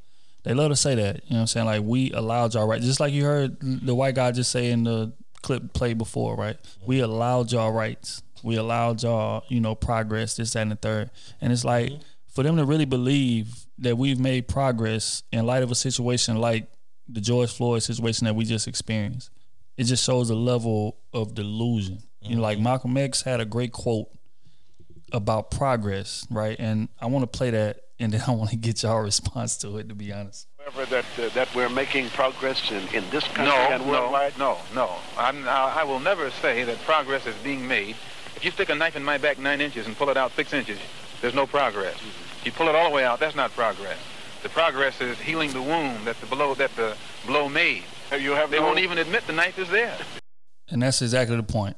They love to say that, you know what I'm saying? Like we allowed y'all right, just like you heard the white guy just say in the clip played before, right? We allowed y'all rights. We allowed y'all, you know, progress, this, that, and the third. And it's like for them to really believe that we've made progress in light of a situation like the George Floyd situation that we just experienced, it just shows a level of delusion. You know, like Malcolm X had a great quote about progress, right? And I want to play that, and then (laughs) I want to get y'all (laughs) response to it. To be honest, However, that uh, that we're making progress in, in this country No, and no, worldwide? no, no. I'm, I I will never say that progress is being made. If you stick a knife in my back nine inches and pull it out six inches, there's no progress. If you pull it all the way out, that's not progress. The progress is healing the wound that the blow that the blow made. You have They no- won't even admit the knife is there. and that's exactly the point.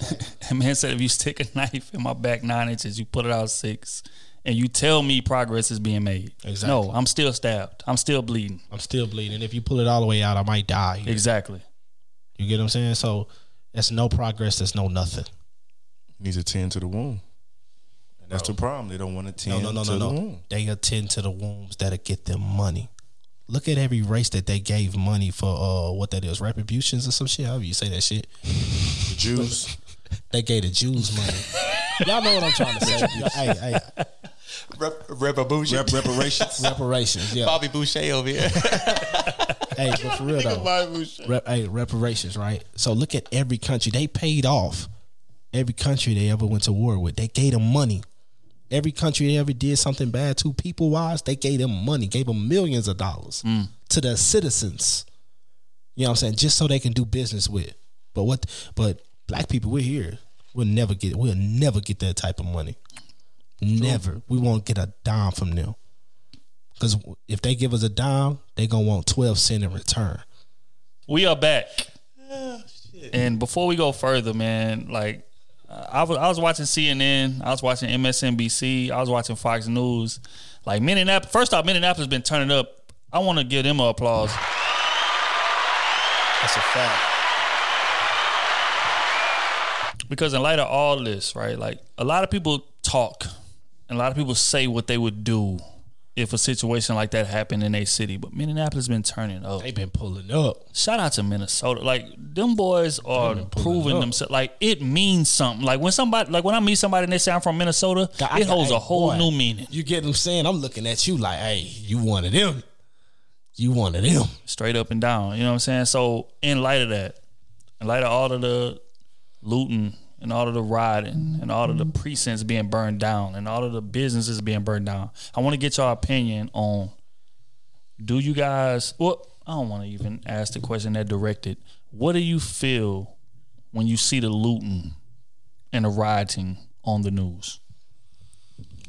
(laughs) and man said, if you stick a knife in my back nine inches, you put it out six, and you tell me progress is being made. Exactly. No, I'm still stabbed. I'm still bleeding. I'm still bleeding. If you pull it all the way out, I might die. here. Exactly. You get what I'm saying? So that's no progress. That's no nothing. Needs to tend to the wound. And that's the problem. They don't want to No, tend no, no, to no, the no. wound. They attend to the wounds that'll get them money. Look at every race that they gave money for uh what that is, retributions or some shit. However you say that shit. The Jews. They gave the Jews money. Y'all know what I'm trying to say. hey, hey, Rep- reparation. Rep- reparations. reparations. Yeah. Bobby Boucher over here. (laughs) hey, but for real though, rep, hey, reparations, right? So look at every country they paid off. Every country they ever went to war with, they gave them money. Every country they ever did something bad to, people wise, they gave them money, gave them millions of dollars mm. to their citizens. You know what I'm saying? Just so they can do business with. But what? But black people, we're here. We'll never get. We'll never get that type of money. Never. We won't get a dime from them. Because if they give us a dime, they gonna want twelve cent in return. We are back. and before we go further, man, like I was, I was watching CNN, I was watching MSNBC, I was watching Fox News. Like Minneapolis, first off, Minneapolis has been turning up. I want to give them an applause. That's a fact. Because in light of all this, right, like a lot of people talk and a lot of people say what they would do if a situation like that happened in a city. But Minneapolis been turning up. They've been pulling up. Shout out to Minnesota. Like them boys are proving themselves. Like it means something. Like when somebody, like when I meet somebody and they say I'm from Minnesota, I- it holds a whole boy, new meaning. You get what I'm saying? I'm looking at you like, hey, you one of them. You one of them. straight up and down. You know what I'm saying? So in light of that, in light of all of the looting and all of the rioting and all of the mm-hmm. precincts being burned down and all of the businesses being burned down, I want to get your opinion on do you guys well, I don't want to even ask the question that directed. What do you feel when you see the looting and the rioting on the news?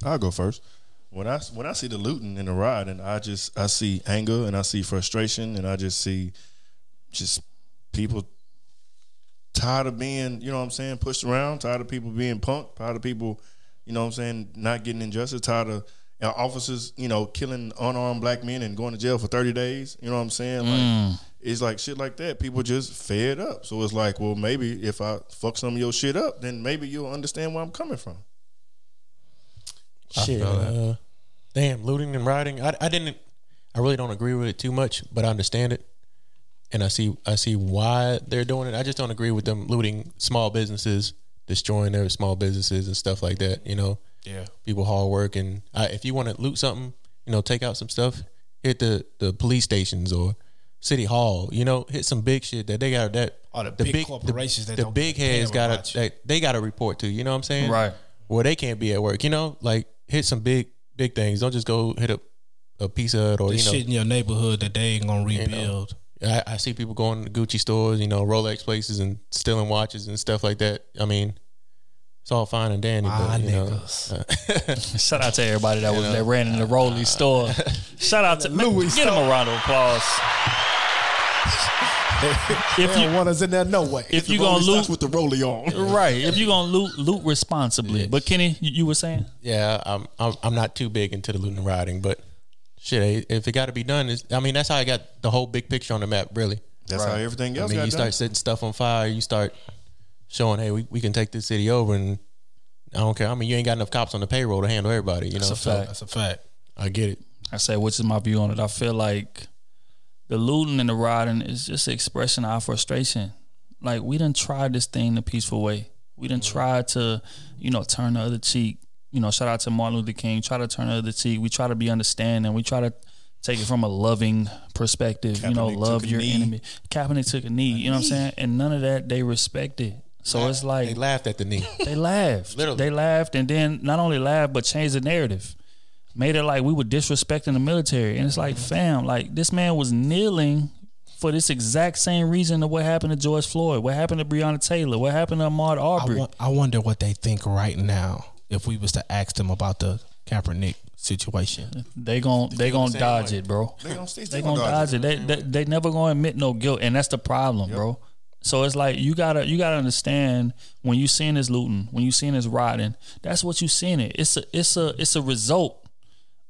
I'll go first. When I when I see the looting and the rioting, I just I see anger and I see frustration and I just see just people tired of being, you know what I'm saying, pushed around, tired of people being punked, tired of people, you know what I'm saying, not getting injustice, tired of you know, officers, you know, killing unarmed black men and going to jail for 30 days. You know what I'm saying? Like it's like shit like that. People just fed up. So it's like, well, maybe if I fuck some of your shit up, then maybe you'll understand where I'm coming from. Shit. Uh, damn, looting and rioting. I, I didn't. I really don't agree with it too much, but I understand it, and I see I see why they're doing it. I just don't agree with them looting small businesses, destroying their small businesses and stuff like that. You know, Yeah. people hard work, and I, if you want to loot something, you know, take out some stuff, hit the the police stations or city hall. You know, hit some big shit that they got that. Or the big corporations the, that the don't big heads got to they, got to report to. You know what I'm saying? Right. Well, they can't be at work. You know, like hit some big big things. Don't just go hit a a Pizza Hut or There's you know. shit in your neighborhood that they ain't gonna you know. Rebuild. I, I see people going to Gucci stores, you know, Rolex places, and stealing watches and stuff like that. I mean, it's all fine and dandy, My but you know, niggas. Uh, (laughs) Shout out to everybody that was know. that ran in the uh, Rolly store. Uh, (laughs) Shout out to Louis Give them a round of applause. (laughs) if don't want us in there no way. if you gonna loot with the rollie on, right? If you gonna loot loot responsibly. But Kenny, you, you were saying Yeah, I'm, I'm I'm not too big into the looting and rioting, but shit, eh, if it got to be done, is I mean that's how I got the whole big picture on the map. Really, That's how everything else I mean, got you done. start setting stuff on fire. You start showing, hey, we, we can take this city over, and I don't care. I mean, you ain't got enough cops on the payroll to handle everybody. You know, That's a so fact. That's a fact. I get it. I say, which is my view on it. I feel like the looting and the rioting is just an expression of our frustration. Like we didn't try this thing the peaceful way. We didn't try to, you know, turn the other cheek. You know, shout out to Martin Luther King. Try to turn the other cheek. We try to be understanding. We try to take it from a loving perspective. you know, love your knee. enemy. Kaepernick took a knee. You know what I'm saying? And none of that they respected. So it's like They laughed at the knee. (laughs) they laughed. Literally. They laughed and then not only laughed but changed the narrative. Made it like we were disrespecting the military. And it's like, fam, like this man was kneeling for this exact same reason of what happened to George Floyd, what happened to Breonna Taylor, what happened to Ahmaud I, Arbery. wa- I wonder what they think right now if we was to ask them about the Kaepernick situation. they gon' they gon' same dodge way. it, bro. They gonna They gonna dodge it. They, they they never gonna admit no guilt, and that's the problem, bro. So it's like you gotta you gotta understand when you seeing this looting, when you seeing this rioting, that's what you seeing it. It's a it's a it's a result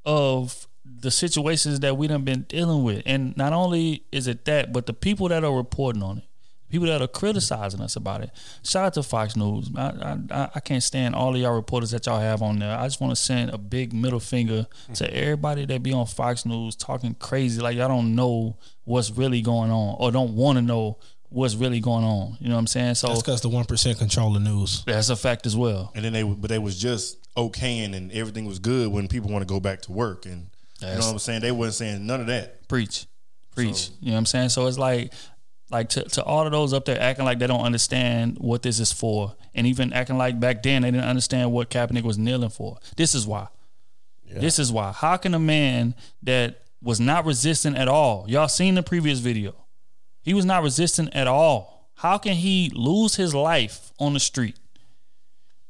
of the situations that we done been dealing with, and not only is it that, but the people that are reporting on it, people that are criticizing us about it. Shout out to Fox News. I I, I- I can't stand all of y'all reporters that y'all have on there. I just want to send a big middle finger to everybody that be on Fox News talking crazy like y'all don't know what's really going on or don't want to know what's really going on. You know what I'm saying? So That's because the one percent control the news. that's a fact as well. And then they, but they was just okaying and everything was good when people want to go back to work. And you know what I'm saying? They wasn't saying none of that. Preach. Preach. you know what I'm saying? So it's like like to, to all of those up there acting like they don't understand what this is for. And even acting like back then they didn't understand what Kaepernick was kneeling for. This is why. This is why. How can a man that was not resistant at all, y'all seen the previous video, he was not resistant at all. How can he lose his life on the street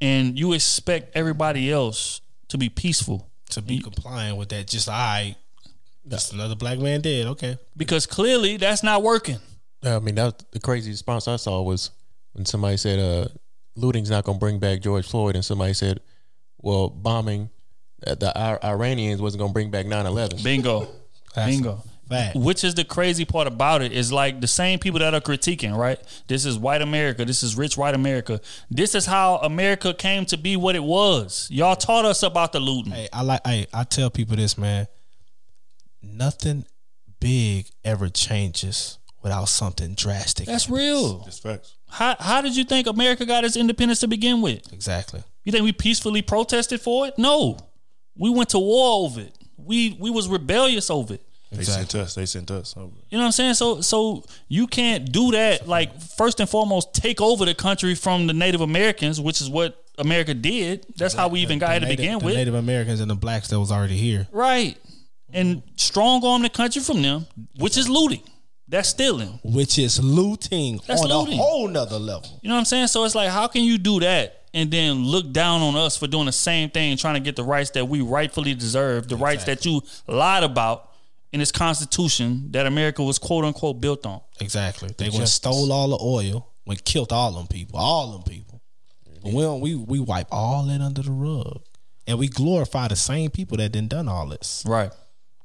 and you expect everybody else to be peaceful? To be compliant with that, just I, just another black man dead. Okay, Because clearly that's not working. I mean, that the crazy response I saw was when somebody said, uh, looting's not going to bring back George Floyd. And somebody said, well, bombing uh, the Ir- Iranians wasn't going to bring back 9 11. Bingo. That's Bingo. a fact. Which is the crazy part about it is like the same people that are critiquing, right? This is white America. This is rich white America. This is how America came to be what it was. Y'all taught us about the looting. Hey, I like. Hey, I tell people this, man. Nothing big ever changes without something drastic. That's real. That's facts. How how did you think America got its independence to begin with? exactly. You think we peacefully protested for it? No. We went to war over it. We we was rebellious over it. They sent us. They sent us. over. You know what I'm saying? So so you can't do that. Like first and foremost, take over the country from the Native Americans, which is what America did. That's how we even got here to Native- begin the with, Native Americans and the blacks that was already here. right? And strong arm the country from them, which is looting. That's stealing. which is looting That's on looting. a whole nother level. You know what I'm saying? So it's like, how can you do that and then look down on us for doing the same thing, trying to get the rights that we rightfully deserve, the rights that you lied about in this Constitution that America was quote unquote built on? Exactly. They went stole all the oil, went killed all them people, all them people. But we don't, we we wipe all that under the rug, and we glorify the same people that didn't done all this. Right.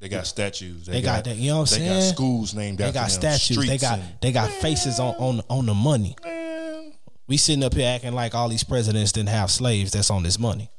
They got statues. They got that. You know what I'm saying? they got schools named They after got them, statues. They got and- they got faces on on on the money. We sitting up here acting like all these presidents didn't have slaves. That's on this money.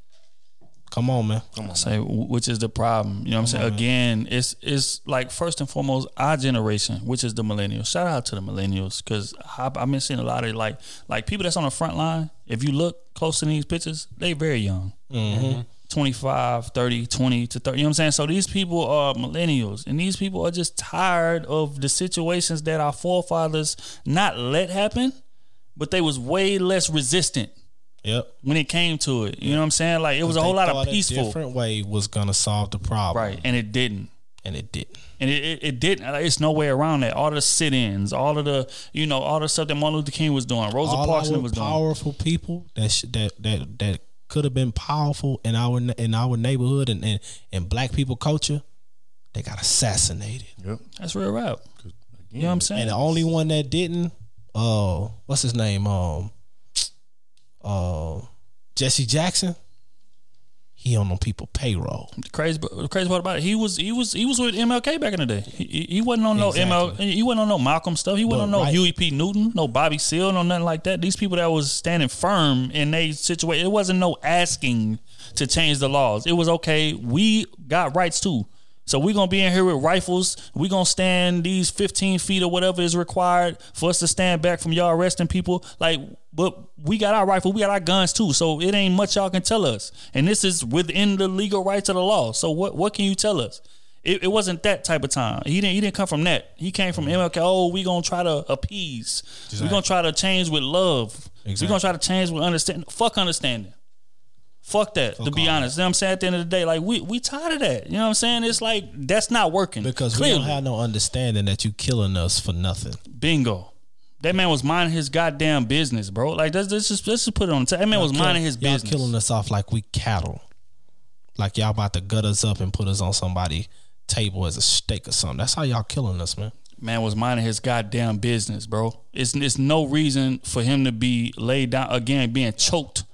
Come on, man. Come on. Say which is the problem. You know what I'm saying? Again, it's it's like first and foremost our generation, which is the millennials. Shout out to the millennials because I've been seeing a lot of like like people that's on the front line. If you look close to these pictures, they very young. Mm-hmm. 25, 30, 20 to 30. You know what I'm saying? So these people are millennials and these people are just tired of the situations that our forefathers not let happen, but they was way less resistant Yep. when it came to it. You know what I'm saying? Like it was a whole lot of peaceful. A different way was gonna solve the problem, Right, and it didn't. And it didn't. And it, it, it didn't. Like, It's no way around that. All the sit-ins, all of the, you know, all the stuff that Martin Luther King was doing, Rosa all Parks was doing. powerful people that sh- that that that could have been powerful in our in our neighborhood and and, and black people culture, they got assassinated. Yep. That's real rap. You know what I'm saying? And the only one that didn't, uh, what's his name? Um, uh, Jesse Jackson. He on them people payroll. The crazy, the crazy part about it, he was he was he was with MLK back in the day. He, he- wasn't on no ML, he wasn't on no Malcolm stuff. He wasn't But on no right- Huey P. Newton, no Bobby Seale, no nothing like that. These people that was standing firm in they situation, it wasn't no asking to change the laws. It was okay. We got rights too. So we're gonna be in here with rifles. We're gonna stand these 15 feet or whatever is required for us to stand back from y'all arresting people. Like, but we got our rifle, we got our guns too. So it ain't much y'all can tell us. And this is within the legal rights of the law. So what what can you tell us? It, it wasn't that type of time. He didn't. He didn't come from that. He came from MLK. Oh, we gonna try to appease. We gonna try to change with love. We Exactly. gonna try to change with understanding. Fuck understanding. Fuck that. to be honest, you know what I'm saying. At the end of the day, like we we tired of that. You know what I'm saying? It's like that's not working Because Clearly. we don't have no understanding that you killing us for nothing. Bingo. That man was minding his goddamn business, bro. Like let's, let's just let's just put it on. the ta- That man was Y'all minding his kill- y'all business. killing us off like we cattle. Like y'all about to gut us up and put us on somebody table as a steak or something. That's how y'all killing us, man. man was minding his goddamn business, bro. It's it's no reason for him to be laid down again, being choked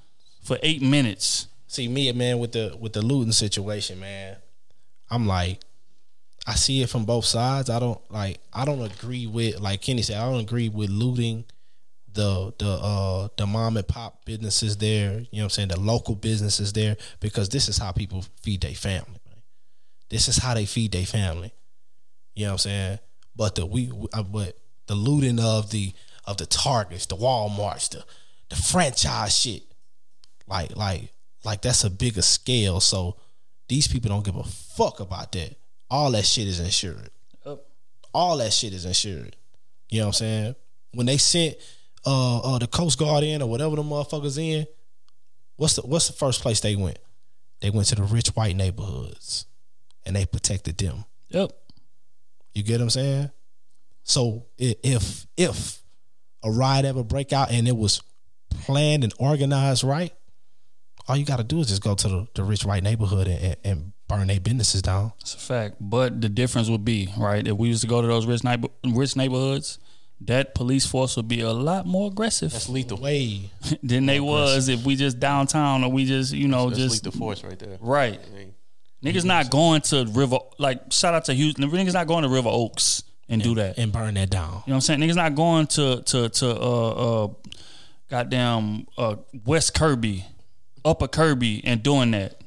for eight minutes. See me, man, with the with the looting situation, man. I'm like, I see it from both sides. I don't like. I don't agree with like Kenny said. I don't agree with looting the the uh the mom and pop businesses there. You know what I'm saying? The local businesses there because this is how people feed their family. Man. This is how they feed their family. You know what I'm saying? But the we, uh, but the looting of the of the Targets, the WalMarts, the the franchise shit, like like like that's a bigger scale. So these people don't give a fuck about that. All that shit is insured. Yep. All that shit is insured. You know what I'm saying? When they sent uh, uh the Coast Guard in or whatever the motherfuckers in, what's the what's the first place they went? They went to the rich white neighborhoods and they protected them. Yep. You get what I'm saying? So if if a riot ever break out and it was planned and organized right, all you got to do is just go to the, the rich white neighborhood and, and, and burn their businesses down. It's a fact. But the difference would be, right, if we used to go to those rich neighbor, rich neighborhoods, that police force would be a lot more aggressive That's lethal. Way (laughs) than they was if we just downtown or we just, you know, That's just lethal force right there. Right. I mean, Niggas not going to River like shout out to Houston. Niggas not going to River Oaks and do that. and burn that down. You know what I'm saying? Niggas not going to to to uh uh goddamn uh West Kirby, Upper Kirby and doing that.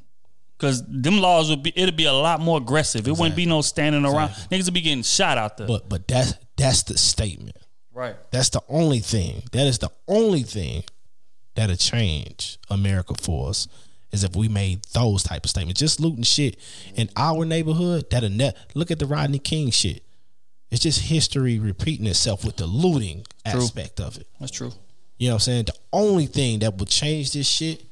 Cause them laws would be it'd be a lot more aggressive. It wouldn't be no standing around. Niggas would be getting shot out there. But but that's that's the statement. right. That's the only thing. That is the only thing that'll change America for us is if we made those type of statements. Just looting shit in our neighborhood, that'll net look at the Rodney King shit. It's just history repeating itself with the looting aspect of it. That's true. You know what I'm saying? The only thing that would change this shit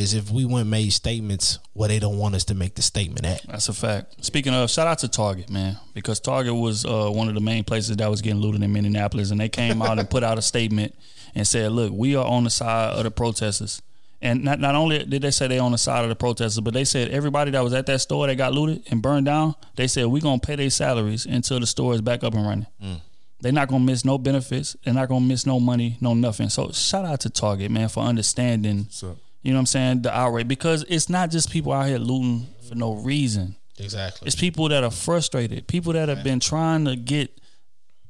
is if we went and made statements where they don't want us to make the statement at. That's a fact. Speaking of, shout out to Target, man, because Target was uh, one of the main places that was getting looted in Minneapolis, and they came out and put out a statement and said, "Look, we are on the side of the protesters." And not not only did they say they on the side of the protesters, but they said everybody that was at that store that got looted and burned down, they said we're gonna pay their salaries until the store is back up and running. They're not gonna miss no benefits. They're not gonna miss no money, no nothing. So shout out to Target, man, for understanding. You know what I'm saying? The outrage because it's not just people out here looting for no reason. Exactly. It's people that are frustrated, people that have been trying to get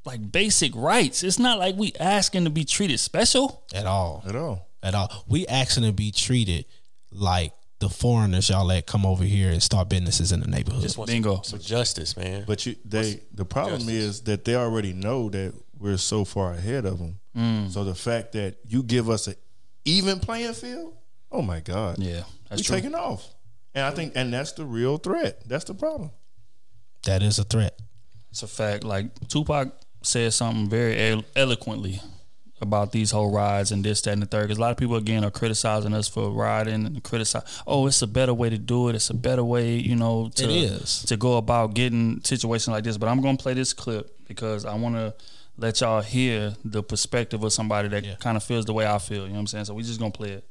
like basic rights. It's not like we asking to be treated special. At all. At all. At all. We asking to be treated like the foreigners y'all let come over here and start businesses in the neighborhood. just want Bingo. Some, some justice, man. But you, they, the problem justice? is that they already know that we're so far ahead of them. Mm. So the fact that you give us an even playing field, oh my god, Yeah, we that's true. taking off. And I think, and that's the real threat. That's the problem. that is a threat. It's a fact. Like Tupac said something very eloquently about these whole rides and this, that, and the third. Because a lot of people again are criticizing us for riding and criticize. Oh, it's a better way to do it. It's a better way, you know, to It is. to go about getting situations like this. But I'm gonna play this clip because I want to let y'all hear the perspective of somebody that kind of feels the way I feel. You know what I'm saying? So we just gonna play it.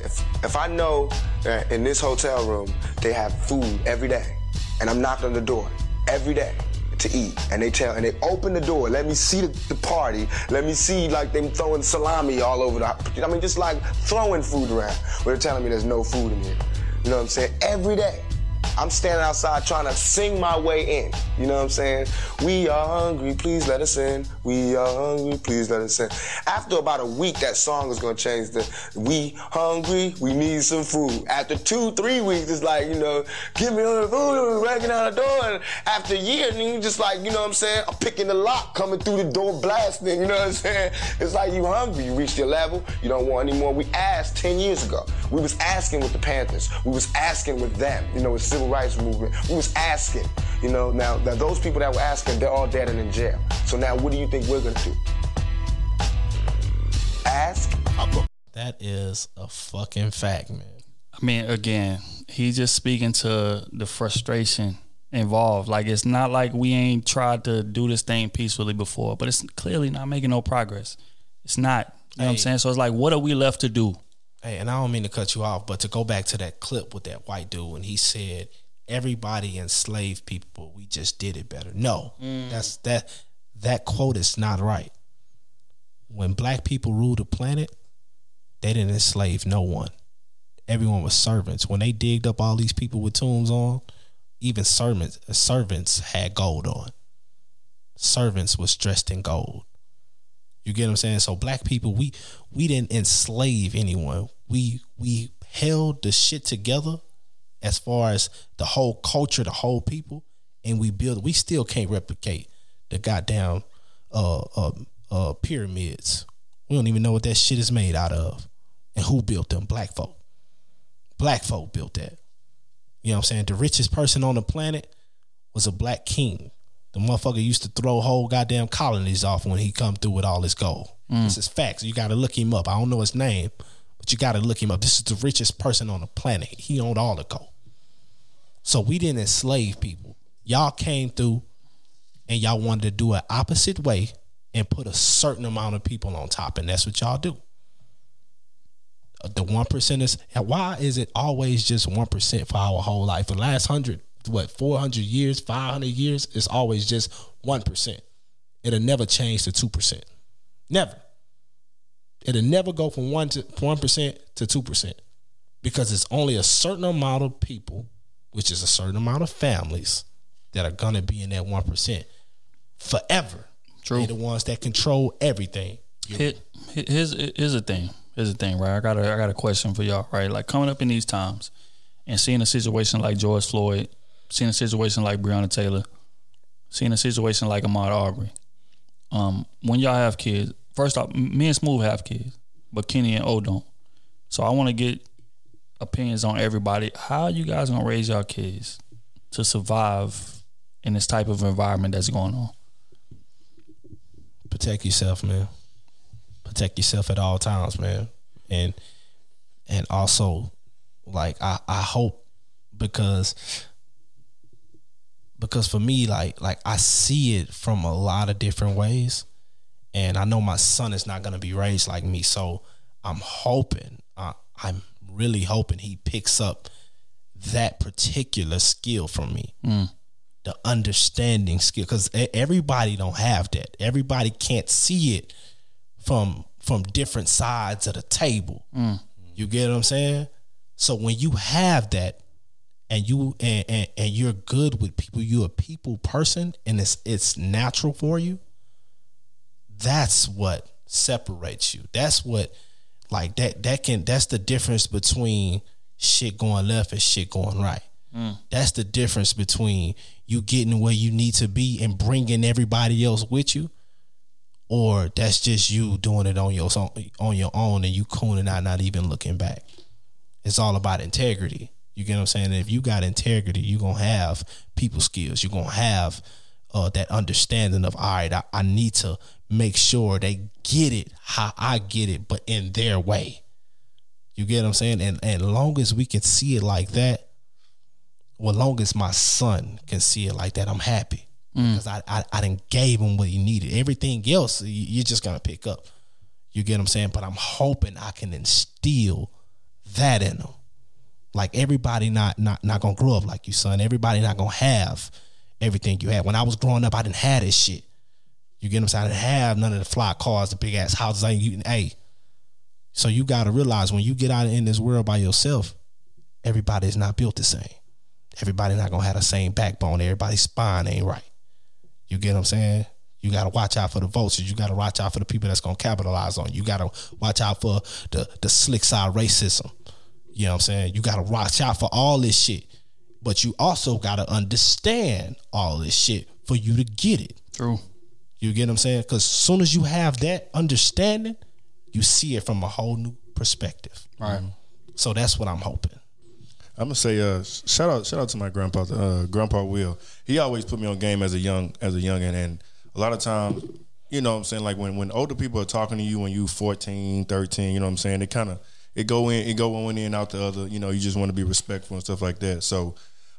If, if I know that in this hotel room they have food every day, and I'm knocking on the door every day, to eat. And they tell, and they open the door, let me see the, the party, let me see like them throwing salami all over the, I mean, just like throwing food around. But they're telling me there's no food in here. You know what I'm saying? Every day. I'm standing outside trying to sing my way in. You know what I'm saying? We are hungry, please let us in. We are hungry, please let us in. After about a week, that song is gonna change the we hungry, we need some food. After two, three weeks, it's like, you know, give me the food, and racking out the door. And after a year, then you just like, you know what I'm saying? I'm picking the lock, coming through the door, blasting, you know what I'm saying? It's like you hungry, you reached your level, you don't want any more. We asked 10 years ago. We was asking with the Panthers. We was asking with them, you know, with civil rights movement. We was asking, you know, now, now those people that were asking, they're all dead and in jail. So now what do you think we're gonna do? Ask? That is a fucking fact, man. I mean, again, he's just speaking to the frustration involved. Like it's not like we ain't tried to do this thing peacefully before, but it's clearly not making no progress. It's not. You know what I'm saying? So it's like, what are we left to do? Hey, and I don't mean to cut you off, but to go back to that clip with that white dude when he said everybody enslaved people, we just did it better. No, Mm. that's that that quote is not right. When black people ruled the planet, they didn't enslave no one. Everyone was servants. When they digged up all these people with tombs on, even servants servants had gold on. Servants was dressed in gold. You get what I'm saying? So black people, we we didn't enslave anyone. We we held the shit together as far as the whole culture, the whole people, and we built. We still can't replicate the goddamn uh, uh, uh, pyramids. We don't even know what that shit is made out of, and who built them. Black folk. Black folk built that. You know what I'm saying? The richest person on the planet was a black king. The motherfucker used to throw whole goddamn colonies off when he come through with all his gold. Mm. This is facts. You got to look him up. I don't know his name, but you got to look him up. This is the richest person on the planet. He owned all the gold. So we didn't enslave people. Y'all came through and y'all wanted to do it opposite way and put a certain amount of people on top, and that's what y'all do. Uh, The one percenters. Why is it always just one percent for our whole life? The last hundred, what four hundred years, five hundred years, it's always just one percent. It'll never change to two percent. Never. It'll never go from one to one percent to two percent because it's only a certain amount of people, which is a certain amount of families, that are gonna be in that one percent forever. True. They're the ones that control everything. Here- here's here's the thing. Here's the thing, right? I got a I got a question for y'all, right? Like coming up in these times and seeing a situation like George Floyd, seeing a situation like Breonna Taylor, seeing a situation like Ahmaud Arbery. Um, when y'all have kids, first off, me and Smooth have kids, but Kenny and O don't. So I want to get opinions on everybody. How you guys gonna raise y'all kids to survive in this type of environment that's going on? protect yourself, man. Protect yourself at all times, man. And and also like I, I hope because because for me like like I see it from a lot of different ways and I know my son is not going to be raised like me so I'm hoping I, I'm really hoping he picks up that particular skill from me Mm. the understanding skill because everybody don't have that everybody can't see it from from different sides of the table Mm. you get what i'm saying so when you have that and you and, and, and you're good with people you're a people person and it's it's natural for you that's what separates you that's what like that that can that's the difference between shit going left and shit going right Mm. that's the difference between you getting where you need to be and bringing everybody else with you, or that's just you doing it on your on your own and you cooning out, not even looking back. It's all about integrity. You get what I'm saying? If you got integrity, you're gonna have people skills. You're gonna have uh, that understanding of all right, I, I need to make sure they get it how I get it, but in their way. You get what I'm saying? And and long as we can see it like that, well, long as my son can see it like that, I'm happy Mm. because I, I I didn't gave him what he needed. Everything else, you- you're just gonna pick up. You get what I'm saying? But I'm hoping I can instill that in him. Like everybody not not not gonna grow up like you, son. Everybody not gonna have everything you had. When I was growing up, I didn't have this shit. You get what I'm saying? I didn't have none of the fly cars, the big ass houses. I ain't you hey. So you gotta realize when you get out in this world by yourself, everybody is not built the same. Everybody not gonna have the same backbone. Everybody's spine ain't right. You get what I'm saying? You gotta watch out for the vultures. You gotta watch out for the people that's gonna capitalize on you. You gotta watch out for the the slick side racism. You know what I'm saying? You gotta watch out for all this shit. But you also gotta understand all this shit for you to get it. True. You get what I'm saying? Because as soon as you have that understanding, you see it from a whole new perspective. Right. So that's what I'm hoping. I'm gonna say uh, shout out shout out to my grandpa uh, grandpa Will. He always put me on game as a young as a youngin and a lot of times, you know what I'm saying, like when when older people are talking to you when you 14, 13, you know what I'm saying, it kind of it go in it go one in out the other, you know, you just want to be respectful and stuff like that. So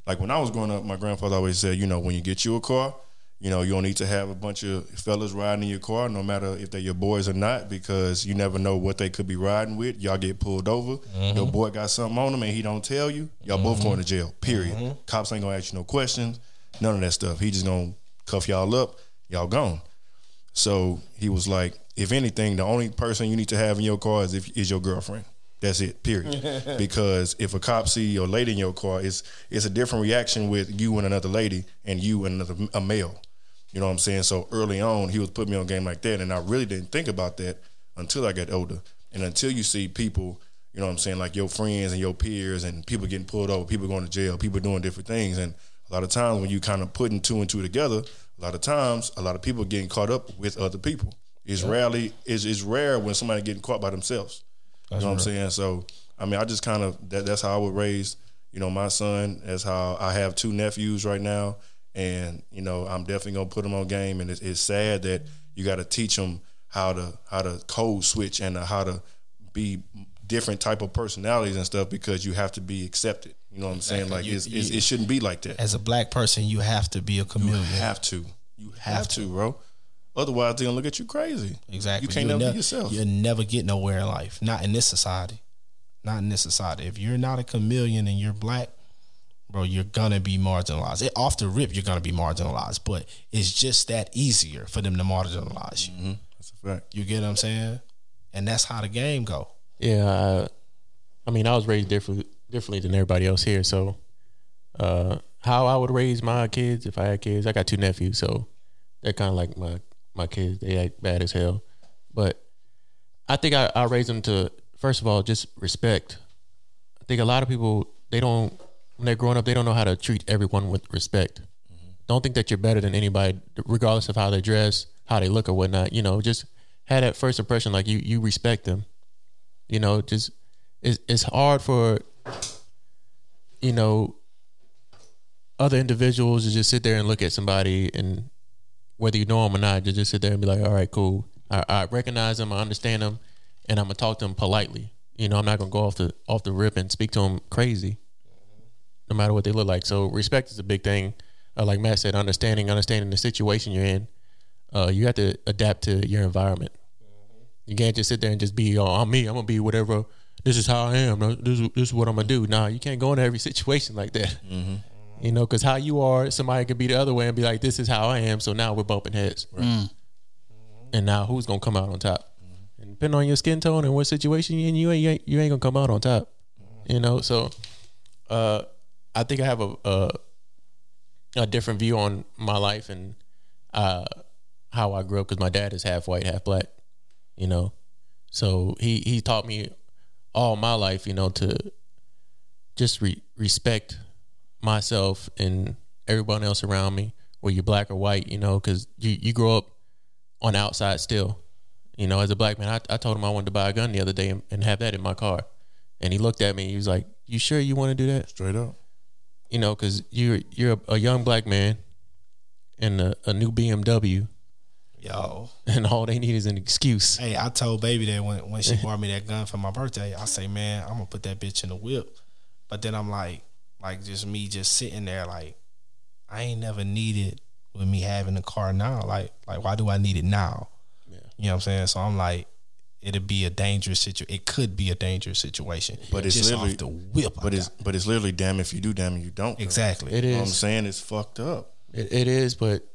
like when I was growing up, my grandfather always said, you know, when you get you a car, you know, you don't need to have a bunch of fellas riding in your car, no matter if they're your boys or not, because you never know what they could be riding with. Y'all get pulled over. Mm-hmm. Your boy got something on him and he don't tell you. Y'all both Mhm. going to jail. Period. Mhm. Cops ain't gonna ask you no questions. None of that stuff. He just gonna cuff y'all up. Y'all gone. So he was like, if anything, the only person you need to have in your car is if is your girlfriend. That's it. Period. (laughs) because if a cop see your lady in your car, it's it's a different reaction with you and another lady and you and another a male. You know what I'm saying? So early on, he was putting me on game like that, and I really didn't think about that until I got older, and until you see people. You know what I'm saying? Like your friends and your peers and people getting pulled over, people going to jail, people doing different things. And a lot of times when you kind of putting two and two together, a lot of times a lot of people getting caught up with other people. It's Yeah. rarely it's, it's rare when somebody getting caught by themselves. That's you know what I'm saying? So I mean I just kind of that, that's how I would raise, you know, my son. That's how I have two nephews right now. And, you know, I'm definitely gonna put them on game and it's, it's sad that you gotta teach them how to how to code switch and uh, how to be different type of personalities and stuff because you have to be accepted. You know what I'm saying? Like You- it's, it's, it shouldn't be like that. As a black person, you have to be a chameleon. You have to. You have, to, bro. Otherwise, they're gonna look at you crazy. Exactly. You can't You'll never nev- be yourself. You'll never get nowhere in life. Not in this society. Not in this society. If you're not a chameleon and you're black, bro, you're gonna be marginalized. It, off the rip, you're gonna be marginalized. But it's just that easier for them to marginalize you. Mm-hmm. That's a fact. You get what I'm saying? And that's how the game go. Yeah, uh, I mean, I was raised different, differently than everybody else here. So, uh, how I would raise my kids if I had kids, I got two nephews, so they're kind of like my my kids. They act bad as hell, but I think I, I raise them to first of all just respect. I think a lot of people they don't when they're growing up they don't know how to treat everyone with respect. Mm-hmm. Don't think that you're better than anybody, regardless of how they dress, how they look, or whatnot. You know, just have that first impression like you you respect them. You know, just it's it's hard for you know other individuals to just sit there and look at somebody and whether you know them or not, to just sit there and be like, all right, cool. I, I recognize them, I understand them, and I'm gonna talk to them politely. You know, I'm not gonna go off the off the rip and speak to them crazy, no matter what they look like. So respect is a big thing. Uh, like Matt said, understanding, understanding the situation you're in. Uh, you have to adapt to your environment. You can't just sit there and just be, oh, I'm me. I'm gonna be whatever. This is how I am. This is, this is what I'm gonna do. Nah, you can't go into every (laughs) situation like that. Mm-hmm. You know, because how you are, somebody could be the other way and be like, "This is how I am." So now we're bumping heads. Mm. And now who's gonna come out on top? And depending on your skin tone and what situation you in, you ain't you ain't, you ain't gonna come out on top. You know, so uh, I think I have a, a a different view on my life and uh, how I grew up because my dad is half white, half black. You know, so he he taught me all my life, you know, to just re- respect myself and everyone else around me, whether you're black or white, you know, because you, you grow up on the outside still. You know, as a black man, I, I told him I wanted to buy a gun the other day and, and have that in my car. And he looked at me. He was like, "You sure you want to do that?" Straight up. You know, because you're you're a, a young black man and a, a new BMW, Yo. and all they need is an excuse. Hey, I told baby that when, when she (laughs) bought me that gun for my birthday, I say, man, I'm gonna put that bitch in the whip. But then I'm like, like just me just sitting there, like I ain't never needed with me having a car now. Like, like why do I need it now? You know what I'm saying? So I'm like, it'd be a dangerous situation. It could be a dangerous situation. But it's just literally off the whip. But it's but it's literally damn if you do, damn if you don't. bro. Exactly. It is. You know what I'm saying? It's fucked up. It, it is, but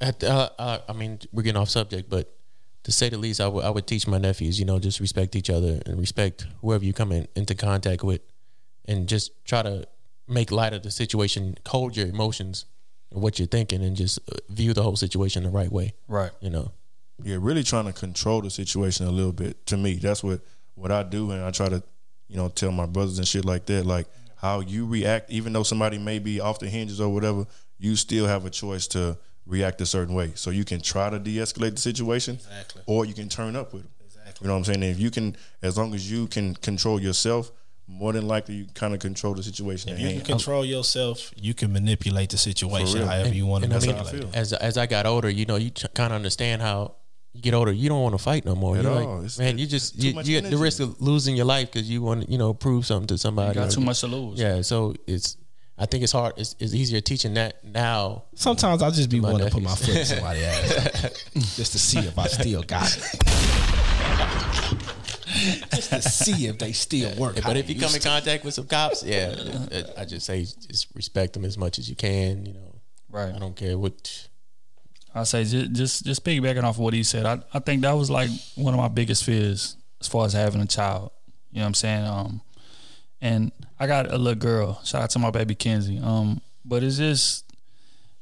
at, uh, uh, I mean, we're getting off subject, but to say the least, I would I would teach my nephews, you know, just respect each other and respect whoever you come in, into contact with, and just try to make light of the situation, hold your emotions and what you're thinking, and just uh, view the whole situation the right way. Right. You know. Yeah, really trying to control the situation a little bit. To me, that's what what I do, and I try to, you know, tell my brothers and shit like that, like how you react, even though somebody may be off the hinges or whatever, you still have a choice to react a certain way. So you can try to de-escalate the situation, Exactly. or you can turn up with them. Exactly. You know what I'm saying? And if you can, as long as you can control yourself, more than likely you kind of control the situation. If at you can control yourself, you can manipulate the situation however And- you want to and I mean, it. As as I got older, you know, you kind of understand how you get older. You don't want to fight no more. At You're all. like, It's- man, you just you, much you at the risk of losing your life because you want to, you know, prove something to somebody. got too much to lose. Yeah, so it's. I think it's hard. It's, it's easier teaching that now. Sometimes I just be my wanting to put my foot in somebody's (laughs) ass just to see if I still got it. (laughs) (laughs) just to see if they still work. Yeah, how but if you come in used to. contact with some cops, yeah, it- it- I just say just respect them as much as you can. You know, Right. I don't care what. I say just just just piggybacking off of what he said. I, I think that was like one of my biggest fears as far as having a child. You know what I'm saying? Um, and I got a little girl. Shout out to my baby Kenzie. Um, but it's just,